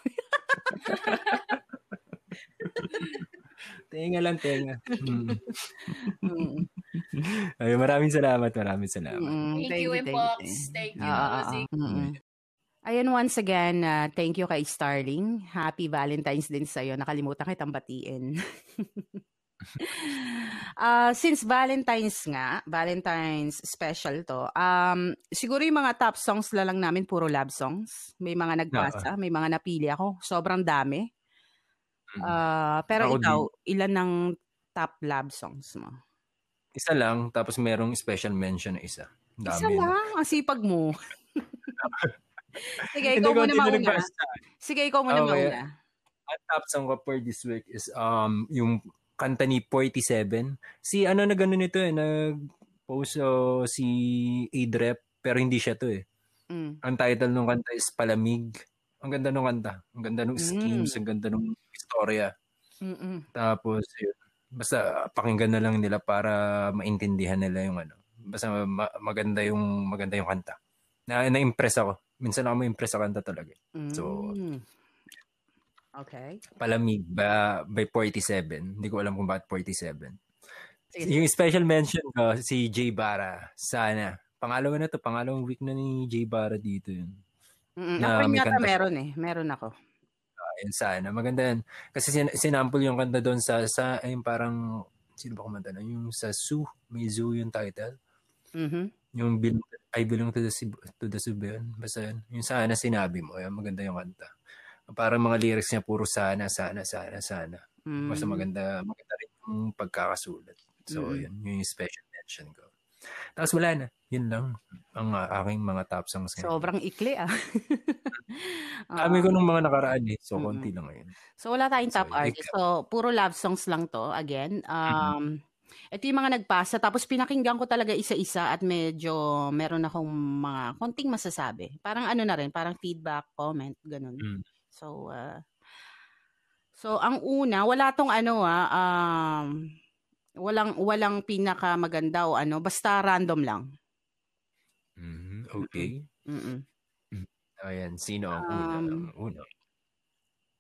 Tenga lang, tenga. Mm. [laughs] Mm, Ay, maraming salamat, maraming salamat. mm, Thank, you. Thank you, Ah, ah, ah. Zik. Mm-mm. Ayan, once again, uh, thank you kay Starling. Happy Valentine's din sa'yo. Nakalimutan kitang batiin. Ah, [laughs] since Valentine's nga, Valentine's special to, um, siguro yung mga top songs na lang namin, puro love songs. May mga nagpasa, may mga napili ako. Sobrang dami. Ah, pero Ako ikaw, ilan ng top love songs mo? Isa lang, tapos merong special mention na isa. Dami. Isa lang, ang sipag mo. [laughs] Sige, ikaw muna mauna. Sige, ikaw muna Okay. mauna. Ang top song ko for this week is um yung kanta ni 47. Si ano na gano'n nito eh, nag-post oh, si Adrep, pero hindi siya to eh. Mm. Ang title ng kanta is Palamig. Ang ganda ng kanta. Ang ganda ng schemes, ang ganda ng istorya. Mm-mm. Tapos, yun. Basta pakinggan na lang nila para maintindihan nila yung ano. Basta ma- maganda yung maganda yung kanta. Na na-impress ako. Minsan ako ma-impress sa kanta talaga. So, Mm. Okay. Palamig ba by 47. Hindi ko alam kung bakit 47. Sige. Yung special mention ko si Jay Bara. Sana. Pangalawa na to, pangalawang week na ni Jay Bara dito yun. Mm-mm. Na Ako may yata kanta meron eh. Meron ako. Ayun, sana. Maganda yan. Kasi sin- sinample yung kanta doon sa, sa ayun parang, sino ba kumanta na? Yung sa Zoo. May Zoo yung title. Mhm. Yung bil- I belong to the, to the Zoo ba yun? Basta yun. Yung sana sinabi mo. Yan, maganda yung kanta. Parang mga lyrics niya puro sana, sana, sana, sana. Mm. Basta maganda, maganda rin yung pagkakasulat. So, Mm. yun, yun yung special mention ko. Tapos wala na. Yun lang ang uh, aking mga top songs ngayon. Sobrang ikli ah. [laughs] Kami ko nung mga nakaraan eh. So, konti lang ngayon. So wala tayong So, top artist. So puro love songs lang to again. Um ito yung mga nagpasa tapos pinakinggan ko talaga isa-isa at medyo meron akong mga konting masasabi. Parang ano na rin, parang feedback, comment, ganun. Mm. So uh, So ang una, wala tong ano ah um walang walang pinaka maganda o ano, basta random lang. Mhm, Okay. Mm. Ayan, sino ang una? Um, una.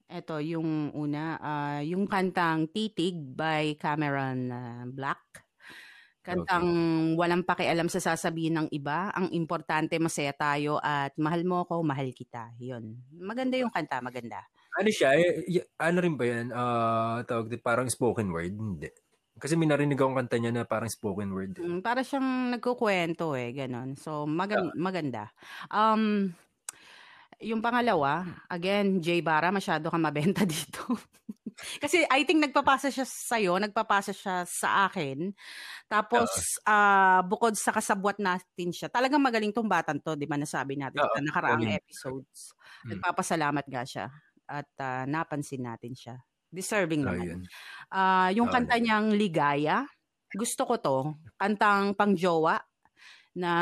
Ito yung una, ah, yung kantang Titig by Cameron ah, Black. Kantang walang pakialam sa sasabihin ng iba. Ang importante masaya tayo at mahal mo ako, mahal kita. Yun. Maganda yung kanta, maganda. Ano siya? ano rin ba yan? Ah, tawag din, parang spoken word? Hindi. Kasi may narinig akong kanta niya na parang spoken word. eh. Mm, para siyang nagkukwento eh, ganun. So magan- maganda. Um yung pangalawa, again, Jay Bara, masyado ka mabenta [laughs] dito. Kasi I think nagpapasa siya sa'yo, nagpapasa siya sa akin. Tapos, ah, bukod sa kasabwat natin siya, talagang magaling tong batan to, di ba nasabi natin sa nakaraang magaling. episodes. Mm. Nagpapasalamat nga siya at ah, napansin natin siya. Deserving Ah, naman. yun. Ah, yung Oo, kanta niyang Ligaya, gusto ko to. Kantang pangjowa na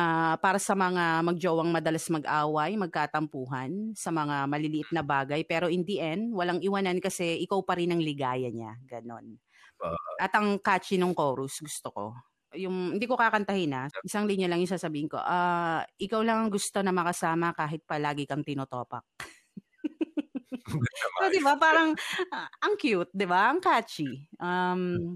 para sa mga magjowang madalas mag-away, magkatampuhan sa mga maliliit na bagay. Pero in the end, walang iwanan kasi ikaw pa rin ang ligaya niya. Ganon. Oo. At ang catchy ng chorus, gusto ko. Yung, hindi ko kakantahin ha. Isang linya lang yung sasabihin ko. Ah, ikaw lang ang gusto na makasama kahit palagi kang tinotopak. [laughs] So, di ba? Parang, ah, ang cute, di ba? Ang catchy. Um,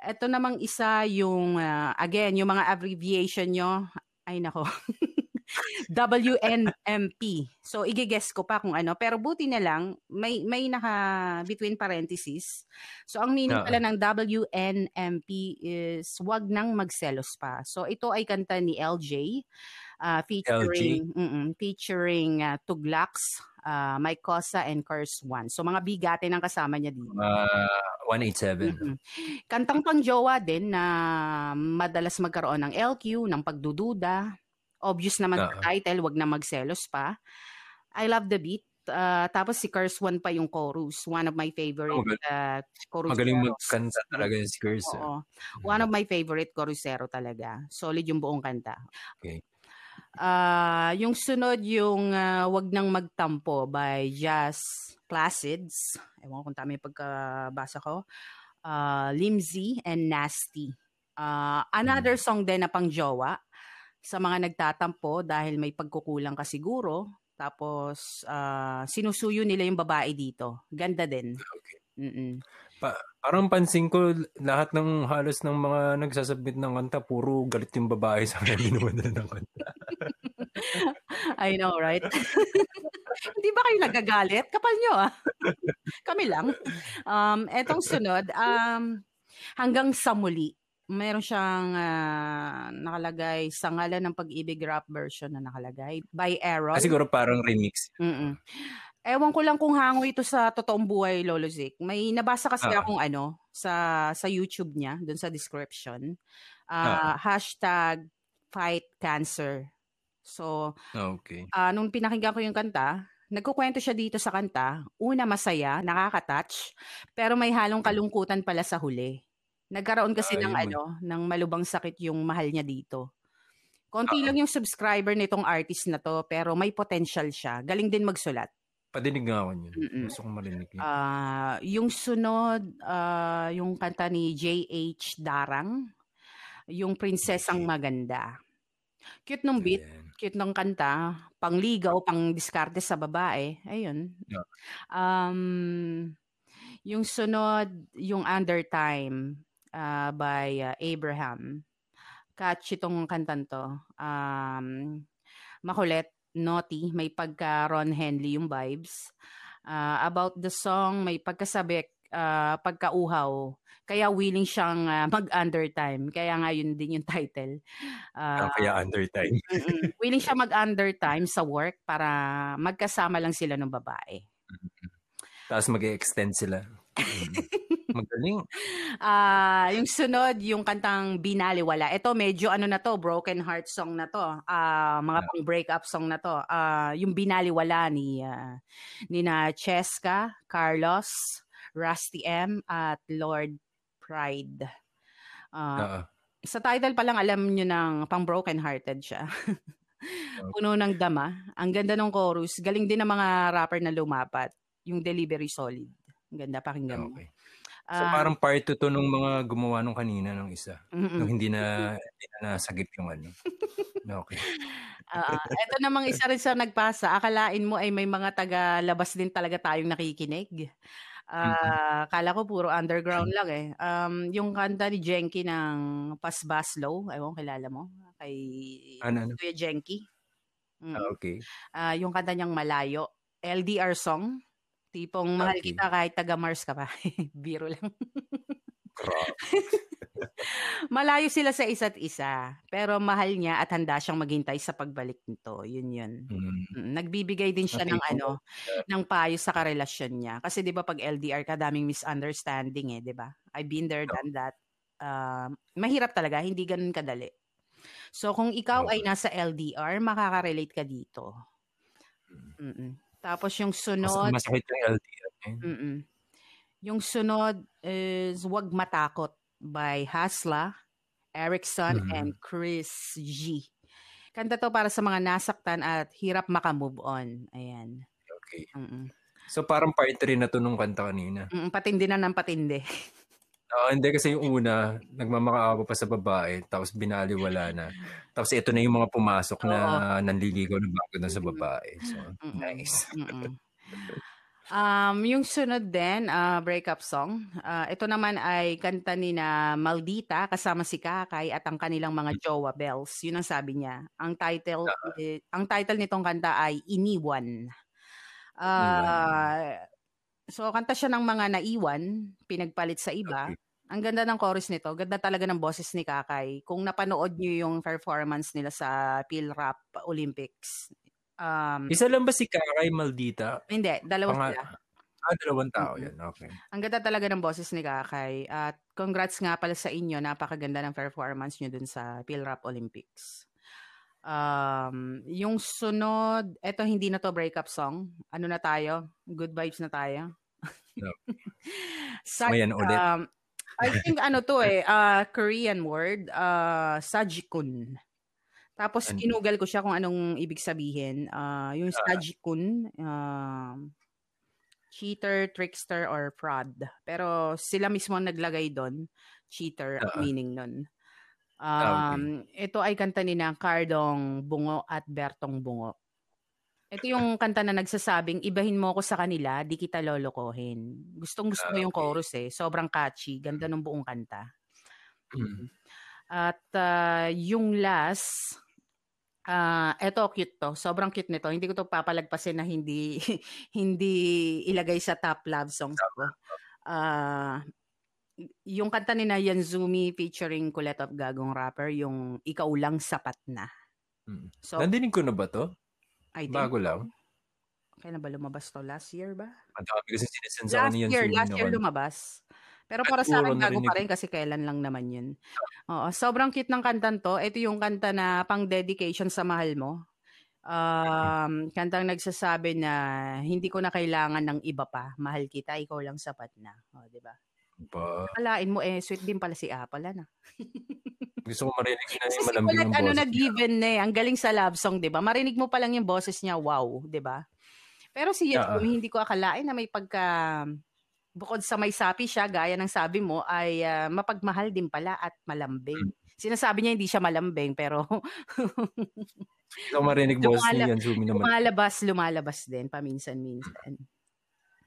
ito namang isa yung, ah, again, yung mga abbreviation nyo, ay nako, [laughs] WNMP. So, igigess ko pa kung ano. Pero buti na lang, may, may naka between parentheses. So, ang meaning pala ng WNMP is wag nang magselos pa. So, ito ay kanta ni LJ. Uh, featuring mm featuring uh, Tuglax, uh, Mike Cosa and Curse One. So mga bigate ng kasama niya dito. Uh, 187. Mm-hmm. Kantang pangjowa din na madalas magkaroon ng LQ, ng pagdududa. Obvious naman uh-huh. sa title, wag na magselos pa. I love the beat. Uh, tapos si Curse One pa yung chorus. One of my favorite oh, uh, chorus. Magaling magkanta talaga si Curse. Eh. Oo. One of my favorite chorusero talaga. Solid yung buong kanta. Okay. Uh, yung sunod yung uh, Wag Nang Magtampo by Jazz Placids. Ewan ko kung tama yung pagkabasa ko. Uh, Limsy and Nasty. Uh, another hmm. song din na pang jowa sa mga nagtatampo dahil may pagkukulang ka siguro tapos, uh, sinusuyo nila yung babae dito. Ganda din. Okay. Mm-mm. Pa- parang pansin ko, lahat ng halos ng mga nagsasubmit ng kanta, puro galit yung babae sa mga minuman ng kanta. [laughs] I know, right? [laughs] Hindi ba kayo nagagalit? Kapal nyo, ah. [laughs] Kami lang. Um, etong sunod, um, hanggang sa muli meron siyang uh, nakalagay sa ngalan ng pag-ibig rap version na nakalagay by Aaron. Ah, siguro parang remix. Mm-mm. Ewan ko lang kung hango ito sa totoong buhay, Lolo Zik. May nabasa kasi uh akong ano sa sa YouTube niya, doon sa description. Uh, uh Hashtag fight cancer. So, okay. Uh, nung pinakinggan ko yung kanta, nagkukwento siya dito sa kanta. Una, masaya, nakaka-touch, pero may halong kalungkutan pala sa huli. Nagkaroon kasi Ay, ng may... ano, ng malubang sakit yung mahal niya dito. Konti uh, lang yung subscriber nitong artist na to, pero may potential siya. Galing din magsulat. Padinig nga ako yun. Mm-mm. Gusto kong marinig yun. Uh, yung sunod, uh, yung kanta ni J.H. Darang, yung Prinsesang Maganda. Cute nung beat, Ayan. cute nung kanta, pangligaw, pang diskarte sa babae. Ayun. Yeah. Um, yung sunod, yung Under Time uh, by uh, Abraham. Catchy tong kantan to. Um, makulit, naughty, may pagka Ron Henley yung vibes. Uh, about the song, may pagkasabik, uh, pagkauhaw. Kaya willing siyang uh, mag-undertime. Kaya nga yun din yung [laughs] title. Uh, kaya undertime. willing siya mag-undertime sa work para magkasama lang sila ng babae. Tapos mag-extend sila. [laughs] Magaling. Ah, uh, yung sunod, yung kantang Binaliwala. Ito medyo ano na to, broken heart song na to. Ah, uh, mga pang breakup song na to. Ah, uh, yung Binaliwala ni uh, ni na Cheska, Carlos, Rusty M at Lord Pride. Uh, uh-uh. Sa title pa lang alam niyo nang pang broken hearted siya. [laughs] Puno ng dama. Ang ganda ng chorus. Galing din ng mga rapper na lumapat. Yung delivery solid. Ang ganda pakinggan Okay. So uh, parang part 2 to nung mga gumawa nung kanina nung isa. Mm-mm. Nung hindi na hindi na nasagip yung ano. okay. [laughs] Uh, ito namang isa rin sa nagpasa. Akalain mo ay may mga taga-labas din talaga tayong nakikinig. Uh, mm-hmm. Kala ko puro underground lang eh. Um, yung kanta ni Jenky ng Pasbaslow, ewan kilala mo, kay ano, ano? Kuya Jenky. Mm. Ah, okay. Uh, yung kanta niyang Malayo, LDR song. Tipong mahal okay. kita kahit taga Mars ka pa. [laughs] Biro lang. [laughs] Malayo sila sa isa't isa, pero mahal niya at handa siyang maghintay sa pagbalik nito. Yun yun. Mm. Nagbibigay din siya okay. ng ano, ng payo sa karelasyon niya. Kasi 'di ba pag LDR ka, daming misunderstanding eh, 'di ba? I've been there, done that. Uh, mahirap talaga, hindi ganun kadali. So kung ikaw ay nasa LDR, makaka-relate ka dito. Mm-mm. Tapos yung sunod... Mas, masakit yung LDR. Eh. Mm-mm. Yung sunod is Wag Matakot by Hasla, Erickson, mm-hmm. and Chris G. Kanta to para sa mga nasaktan at hirap makamove on. Ayan. Okay. Mm-mm. So parang part 3 na to nung kanta kanina. Mm, patindi na ng patindi. [laughs] Oo, hindi kasi yung una, nagmamakaawa pa sa babae, tapos binaliwala na. Tapos ito na yung mga pumasok na Oo. nanliligaw na bago na sa babae. So, Mm-mm. nice. Mm-mm. Um, yung sunod din, uh, breakup song. Uh, ito naman ay kanta ni na Maldita kasama si Kakay at ang kanilang mga jowa bells. Yun ang sabi niya. Ang title uh, ang title nitong kanta ay Iniwan. Uh, so kanta siya ng mga naiwan, pinagpalit sa iba. Okay Ang ganda ng chorus nito. Ganda talaga ng boses ni Kakay. Kung napanood niyo yung performance nila sa Rap Olympics. Um, Isa lang ba si Kakay Maldita? Hindi, dalawa Panga- sila. Ah, dalawang tao Mm-mm. yan. Okay. Ang ganda talaga ng boses ni Kakay. At congrats nga pala sa inyo. Napakaganda ng performance nyo dun sa Rap Olympics. Um, yung sunod, eto hindi na to breakup song. Ano na tayo? Good vibes na tayo. No. Sa, Mayan ulit. um, I think ano to eh, [laughs] uh, Korean word, uh, sajikun. Tapos Ano? kinugal ko siya kung anong ibig sabihin. Uh, yung sajikun, um, cheater, trickster, or fraud. Pero sila mismo naglagay doon, cheater, Ah. meaning nun. Ah, Um, Ito ay kanta ni na Cardong Bungo at Bertong Bungo. Ito yung kanta na nagsasabing, ibahin mo ako sa kanila, di kita lolokohin. Gustong gusto ko yung okay. chorus eh. Sobrang catchy. Ganda ng buong kanta. Mm. At ah, yung last, ah eto cute to. Sobrang cute nito. Hindi ko to papalagpasin na hindi [laughs] hindi ilagay sa top love songs ko. Ah yung kanta ni na Yanzumi featuring Colette of Gagong Rapper, yung Ikaw Lang Sapat Na. Mm. So, Nandinig ko na ba to? I think, Bago lang. kailan ba lumabas to? Last year ba? Ang dami kasi sinisend sa Last akin yan. year, last year lumabas. Pero At para sa akin, bago pa rin kasi kailan lang naman yun. Oo, sobrang cute ng kantan to. Ito yung kanta na pang dedication sa mahal mo. Um, kantang nagsasabi na hindi ko na kailangan ng iba pa. Mahal kita, ikaw lang sapat na. O, di ba? Ba, Alain mo eh, sweet din pala si Apple, ano? [laughs] gusto ko marinig na yung malambing Colette, ng ano boses na niya. given na eh. Ang galing sa love song, di ba? Marinig mo pa lang yung boses niya, wow, di ba? Pero si Yeah. Yasumi, hindi ko akalain na may pagka... Bukod sa may sapi siya, gaya ng sabi mo, ay ah, mapagmahal din pala at malambing. Hmm. Sinasabi niya hindi siya malambing, pero ko marinig [laughs] boses ni Lumala- Yansumi naman. lumalabas, lumalabas din, paminsan-minsan.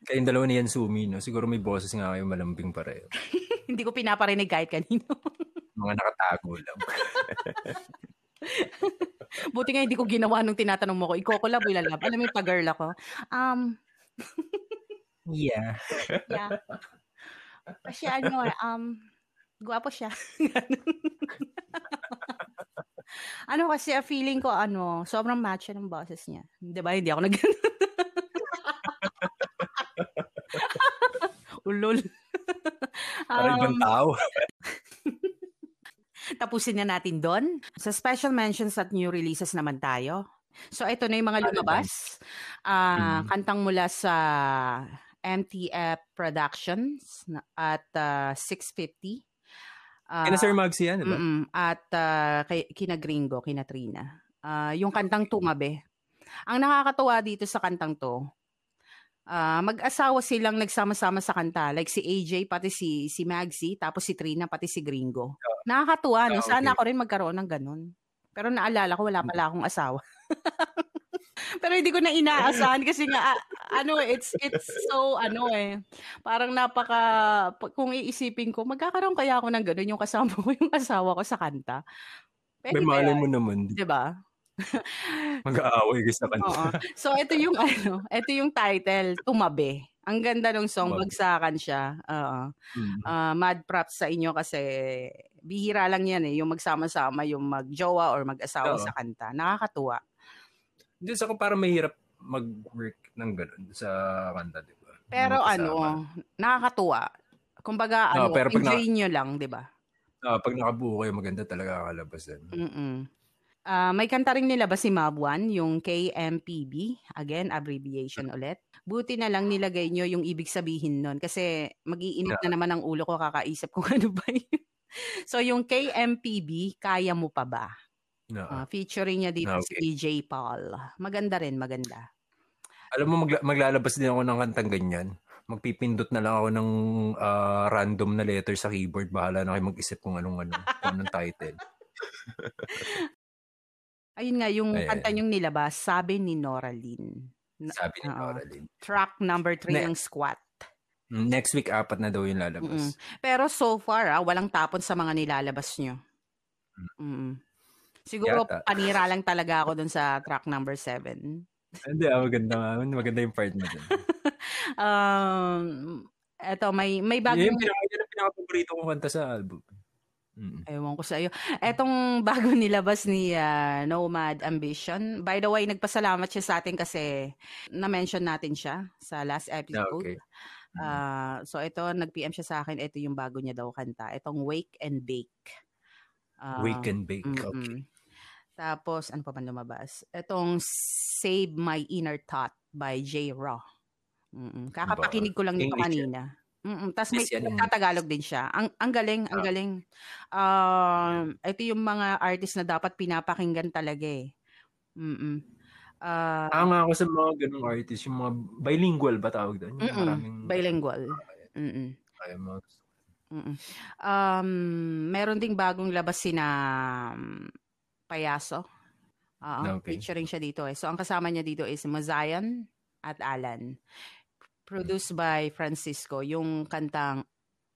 Kayong dalawa ni Yansumi, no? Siguro may boses nga kayo malambing pareho. [laughs] hindi ko pinaparinig kahit kanino. [laughs] Mga nakatago lang. [laughs] Buti nga hindi ko ginawa nung tinatanong mo ko, iko ko love, ilalab. Alam mo yung pag-girl ako? Um, Yeah. Yeah. Kasi ano, um, guwapo siya. ano kasi, feeling ko, ano, sobrang match ng boses niya. Di ba? Hindi ako nag... [laughs] Ulol. Parang ibang Um, tao. [laughs] tapusin na natin doon. Sa special mentions at new releases naman tayo. So, ito na yung mga Ano lumabas. Ah, Mm. Kantang mula sa MTF Productions at ah, 650. Ah, Kina Sir Magsy yan, di ba? mm-mm, at ah, kay, kina Gringo, kina Trina. Ah, yung kantang Tumabe. Ang nakakatuwa dito sa kantang to, ah, mag-asawa silang nagsama-sama sa kanta. Like si AJ, pati si, si Magsy, tapos si Trina, pati si Gringo. Nakakatuwa, no? Ah, Sana okay. ako rin magkaroon ng ganun. Pero naalala ko, wala pala akong asawa. [laughs] Pero hindi ko na inaasahan [laughs] kasi nga, ah, ano, it's, it's so, ano eh, parang napaka, pa- kung iisipin ko, magkakaroon kaya ako ng ganun, yung kasama ko, [laughs] yung asawa ko sa kanta. May Pwede malay kaya, mo naman. di ba? Mag-aaway kayo sa kanya. Oo. So, ito yung, [laughs] ano, ito yung title, Tumabi. Ang ganda ng song, Tumabi. bagsakan siya. Oo. Mm. Ah, mad props sa inyo kasi bihira lang yan eh, yung magsama-sama, yung magjowa or mag-asawa Oo. sa kanta. Nakakatuwa. Hindi, sa ko parang mahirap mag-work ng ganun sa kanta, di ba? Pero ano, nakakatuwa. Kumbaga, ano, pero pag na- enjoy nyo lang, di ba? Ah, pag nakabuo kayo, maganda talaga kalabas din. Mm-mm. Ah, may kanta rin nilabas si Mabwan, yung KMPB. Again, abbreviation ulit. Buti na lang nilagay nyo yung ibig sabihin nun. Kasi magiinit na naman ang ulo ko kakaisip kung [laughs] ano ba yun. so, yung KMPB, Kaya Mo Pa Ba? No. Ah, featuring niya dito Ah, si okay. DJ Paul. Maganda rin, maganda. Alam mo, magla- maglalabas din ako ng kantang ganyan. Magpipindot na lang ako ng ah, random na letter sa keyboard. Bahala na kayo mag-isip kung anong ano, kung anong title. [laughs] Ayun nga, yung Ayan. kanta niyong nilabas, sabi ni Nora Lynn. Na- Sabi ni Oo. Coraline. Track number 3 Ne- ng Squat. Mm, Next week, apat na daw yung Mm-mm. lalabas. Pero so far, ah, walang tapon sa mga nilalabas nyo. Mm. Siguro Yata. panira lang talaga ako dun sa track number 7. Hindi, ah, maganda, nga. maganda yung part mo dun. [laughs] um, eto, may, may bagong... yung, yung pinaka-paborito kong kanta sa album. Mm. Ewan ko sa iyo. Etong bago [laughs] nilabas ni uh, Nomad Ambition, by the way, nagpasalamat siya sa atin kasi na-mention natin siya sa last episode. Okay. Uh, so ito, nag-PM siya sa akin, ito yung bago niya daw kanta. Itong Wake and Bake. Uh, Wake and Bake, mm-mm. okay. Tapos, ano pa man lumabas? Itong Save My Inner Thought by J. Raw. Mm-mm. Kakapakinig ko lang nito kanina. Mm, tas may yes, Tagalog din siya. Ang ang galing, ang ah. galing. Um, uh, ito yung mga artist na dapat pinapakinggan talaga eh. Mm. Uh, Tama ako sa mga ganung artist, yung mga bilingual ba tawag doon? Yung maraming bilingual. Mm. Ay, mga Mm. Um, meron ding bagong labas si na um, Payaso. Uh, okay. Featuring siya dito eh. So, ang kasama niya dito is Mazayan at Alan produced by Francisco, yung kantang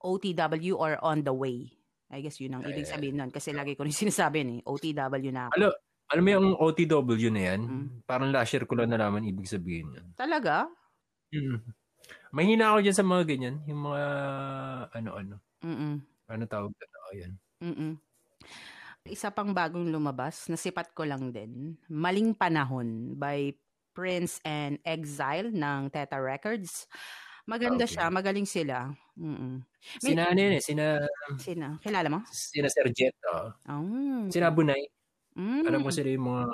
OTW or On the Way. I guess yun ang eh, ibig sabihin nun. Kasi lagi ko rin [laughs] sinasabi ni eh, OTW na ako. Alam, alam mo yung OTW na yan? Mm. Parang last year ko lang nalaman ibig sabihin yan. Talaga? Mm. Mahina ako dyan sa mga ganyan. Yung mga ano-ano. Mm-mm. Ano tawag na oh, yan? Mm-mm. Isa pang bagong lumabas, nasipat ko lang din. Maling Panahon by Prince and Exile ng Teta Records. Maganda okay. siya, magaling sila. Mm-mm. May, sina ano yun eh, sina... Sina? Kilala mo? Sina Serget, oh. oh. Sina Bunay. Mm. Alam mo sila yung mga...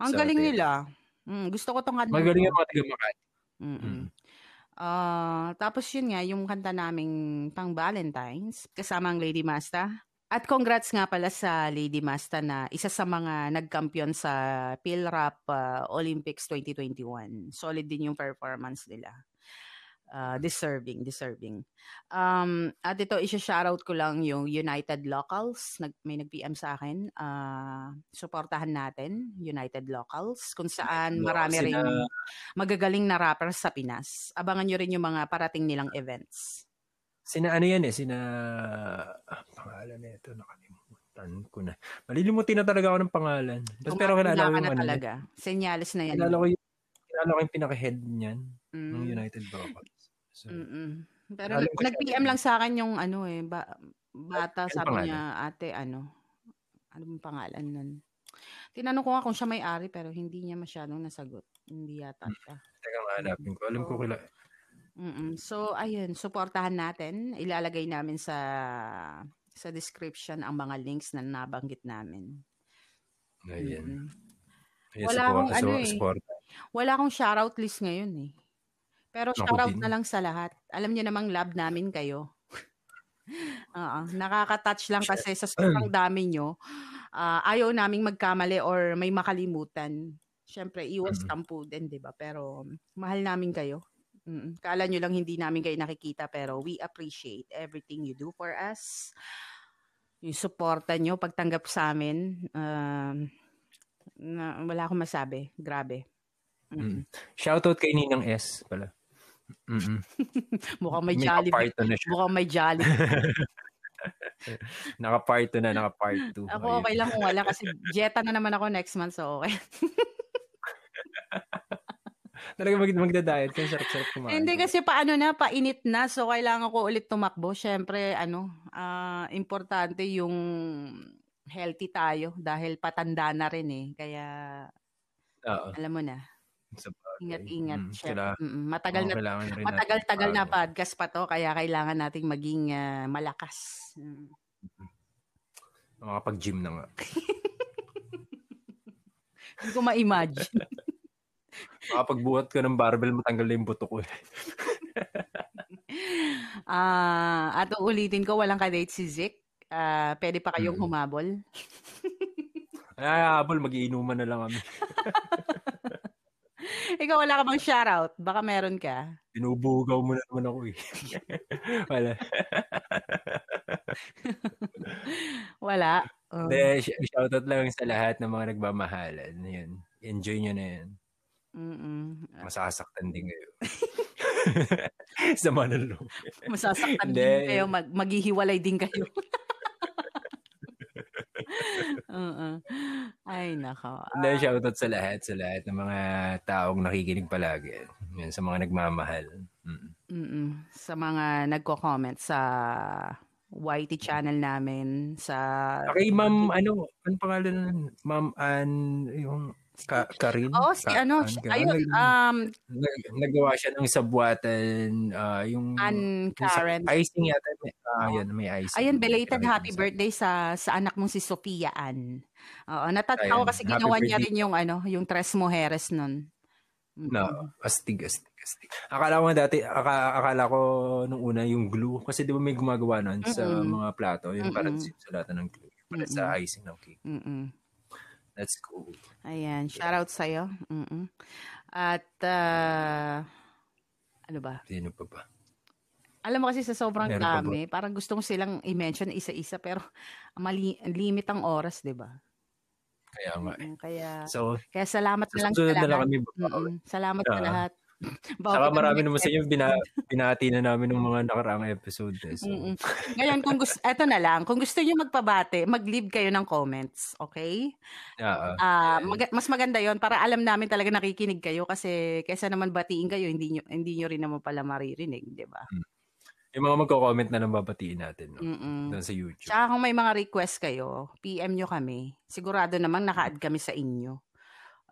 Ang galing nila. Mm, gusto ko tong kanta. Magaling yung mga taga Makati. Mm. Uh, tapos yun nga, yung kanta naming pang Valentine's, kasama ang Lady Masta. At congrats nga pala sa Lady Masta na isa sa mga nagkampiyon sa PhilRap uh, Olympics 2021. Solid din yung performance nila. Uh, deserving, deserving. Um, at ito, isa-shoutout ko lang yung United Locals. Nag, may nag-PM sa akin. Uh, suportahan natin, United Locals, kung saan marami rin magagaling na rappers sa Pinas. Abangan nyo rin yung mga parating nilang events. Sina ano yan eh, sina ah, pangalan na ito, nakalimutan ko na. Malilimutin na talaga ako ng pangalan. Tapos, pero kilala ko yung ano. talaga. Senyales na yan. Kilala ko yung, kilala ko yung pinaka-head niyan mm. ng United Broadcast. So, Mm-mm. Pero nag-PM lang sa akin yung ano eh, ba, bata, sabi pangalan? niya, ate, ano, ano bang pangalan nun? Tinanong ko nga kung siya may-ari pero hindi niya masyadong nasagot. Hindi yata siya. Teka, mahanapin ko. Alam ko kila, Mm. So ayun, suportahan natin. Ilalagay namin sa sa description ang mga links na nabanggit namin. Ayun. Mm. Wala akong ano eh. Support. Wala akong shoutout list ngayon eh. Pero shoutout na lang sa lahat. Alam niyo namang love namin kayo. [laughs] Oo, nakaka-touch lang kasi sa sobrang dami nyo. Uh, ayaw naming magkamali or may makalimutan. Siyempre, iwas mm-hmm. kampu din, di ba? Pero mahal namin kayo. Mm. Kala nyo lang hindi namin kayo nakikita pero we appreciate everything you do for us. Yung suporta nyo, pagtanggap sa amin, uh, na, wala akong masabi. Grabe. Mm. Mm. Shoutout kay Ninang S pala. Mm-mm. [laughs] mukhang may, may jolly. Mukhang may jolly. [laughs] naka-part 2 na, naka-part 2. Ako okay lang kung wala kasi jeta na naman ako next month so okay. [laughs] Talaga mag magda-diet kasi sarap-sarap kumain. Hindi kasi paano na, painit na. So, kailangan ko ulit tumakbo. Siyempre, ano, uh, importante yung healthy tayo dahil patanda na rin eh. Kaya, Oo. alam mo na. Ingat-ingat. Mm, sila, mm, matagal oh, na matagal-tagal na podcast pa to kaya kailangan nating maging uh, malakas. Mm. Makapag-gym na nga. [laughs] Hindi ko ma-imagine. [laughs] Makapagbuhat ko ng barbell, matanggal na yung buto ko. [laughs] Ah, uh, at uulitin ko, walang ka-date si Zik. Uh, pwede pa kayong hmm. humabol. [laughs] Ay, habol, magiinuman na lang kami. [laughs] Ikaw wala ka bang shoutout? Baka meron ka. Binubugaw mo na naman ako eh. wala. wala. Um. De, shoutout lang sa lahat ng mga nagmamahalan. Yun. Enjoy nyo na yan. Mm. Masasaktan din kayo. [laughs] sa manalo. Masasaktan din kayo. Mag- maghihiwalay din kayo. [laughs] uh-uh. Ay, nako. Hindi, uh, shoutout sa lahat, sa lahat ng mga taong nakikinig palagi. Yan, sa mga nagmamahal. Mm. Mm-mm. Sa mga nagko-comment sa YT channel namin sa... Okay, ma'am, ano, ano pangalan? Ma'am Ann, yung Ka Karin? Oo, si Ka- ano, Ann- Ann- ayun, um, nag- nagawa siya ng sabuatan, ah, yung... Ann yung sa- Karen. Icing yata. May, ah, yan, may icing. Ayun, belated Nakita happy sa- birthday sa sa anak mong si Sofia Ann. Oo, natatawa kasi happy ginawa niya rin yung ano, yung Tres Mujeres nun. Mm-mm. No, astig, astig, astig. Akala ko dati, aka, akala ko nung una yung glue. Kasi di ba may gumagawa nun sa Mm-mm. mga plato, yung parang Mm-mm. sa lahat ng glue. Para sa icing ng cake. Mm-mm. That's cool. Ayan, shout out sa'yo. Mm-mm. At, ah, ano ba? Sino pa ba? Alam mo kasi sa sobrang Meron pa ba? dami, parang gusto mo silang i-mention isa-isa pero mali, limit ang oras, 'di ba? Kaya nga eh. Mm, Kaya So, kaya salamat na sa lang sa susunod na lang lahat. kami. Mm-mm. Salamat sa Ah. lahat. Saka marami naman sa inyo, bina, binati na namin ng mga nakaraang episode. Eh. So, Mm-mm. Ngayon, kung gusto, eto na lang, kung gusto niyo magpabate, mag-leave kayo ng comments, okay? ah. Ah, mag- mas maganda 'yon para alam namin talaga nakikinig kayo kasi kaysa naman batiin kayo, hindi niyo hindi niyo rin naman pala maririnig, 'di ba? yung mga magko-comment na lang babatiin natin no? Doon sa YouTube. Tsaka kung may mga request kayo, PM nyo kami. Sigurado namang naka-add kami sa inyo.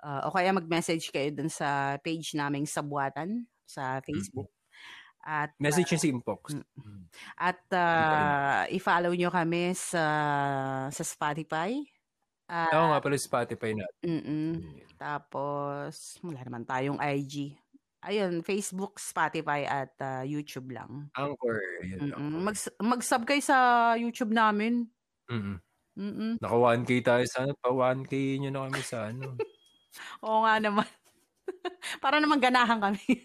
Ah, o kaya mag-message kayo dun sa page naming Sabuatan sa Facebook. At Message yung si Impox. Mm. at ah, i-follow nyo kami sa sa Spotify. Ah, Oo nga pala Spotify na. mm Tapos wala naman tayong IG. Ayun, Facebook, Spotify at ah, YouTube lang. Anchor. Yun. Mag- mag-sub kayo sa YouTube namin. Mm-mm. Mm-mm. Naka 1K tayo sa ano, pa 1K nyo na kami sa ano. Oo nga naman. [laughs] Para naman ganahan kami. [laughs]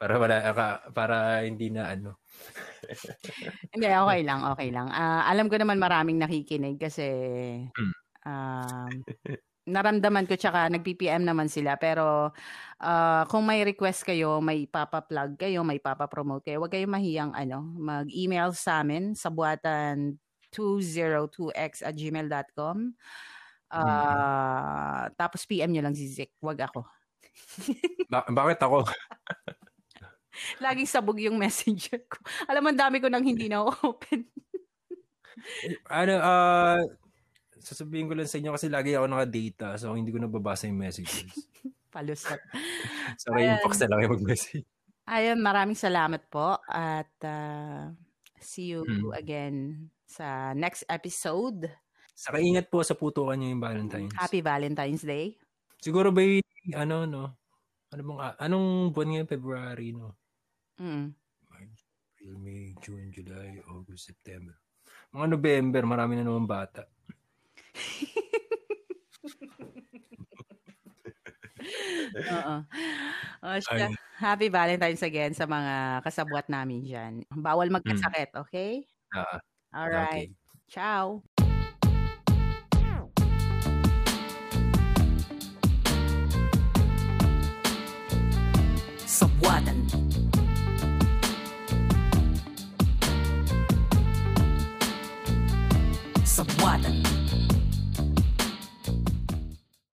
Para wala, ka- para hindi na ano. [laughs] Hindi, okay lang, okay lang. Ah, alam ko naman maraming nakikinig kasi um, naramdaman ko tsaka nag-PPM naman sila. Pero ah, kung may request kayo, may papa-plug kayo, may papa-promote kayo, huwag kayong mahiyang ano, mag-email sa amin sa buwatan 202x at gmail.com. Ah, Tapos PM nyo lang si Zik, wag ako. [laughs] Ba- bakit ako? Laging sabog yung messenger ko. Alam mo, dami ko nang hindi na open. ano, ah, sasabihin ko lang sa inyo kasi lagi ako naka-data so hindi ko nababasa yung messages. [laughs] Palusot. [laughs] So, may Ayan. inbox na lang yung mag-message. Ayun, maraming salamat po. At ah, see you Hmm. again sa next episode. Saka ingat po sa putukan nyo yung Valentine's. Happy Valentine's Day. Siguro ba yung, ano, no? Ano bang, ah, anong buwan ngayon? February, no? Mm. April, May, June, July, August, September. Mga November, marami na naman bata. [laughs] Oo. Oh, siya. Happy Valentine's again sa mga kasabwat namin dyan. Bawal magkasakit, okay? Ah, Alright. okay. Ciao. формата.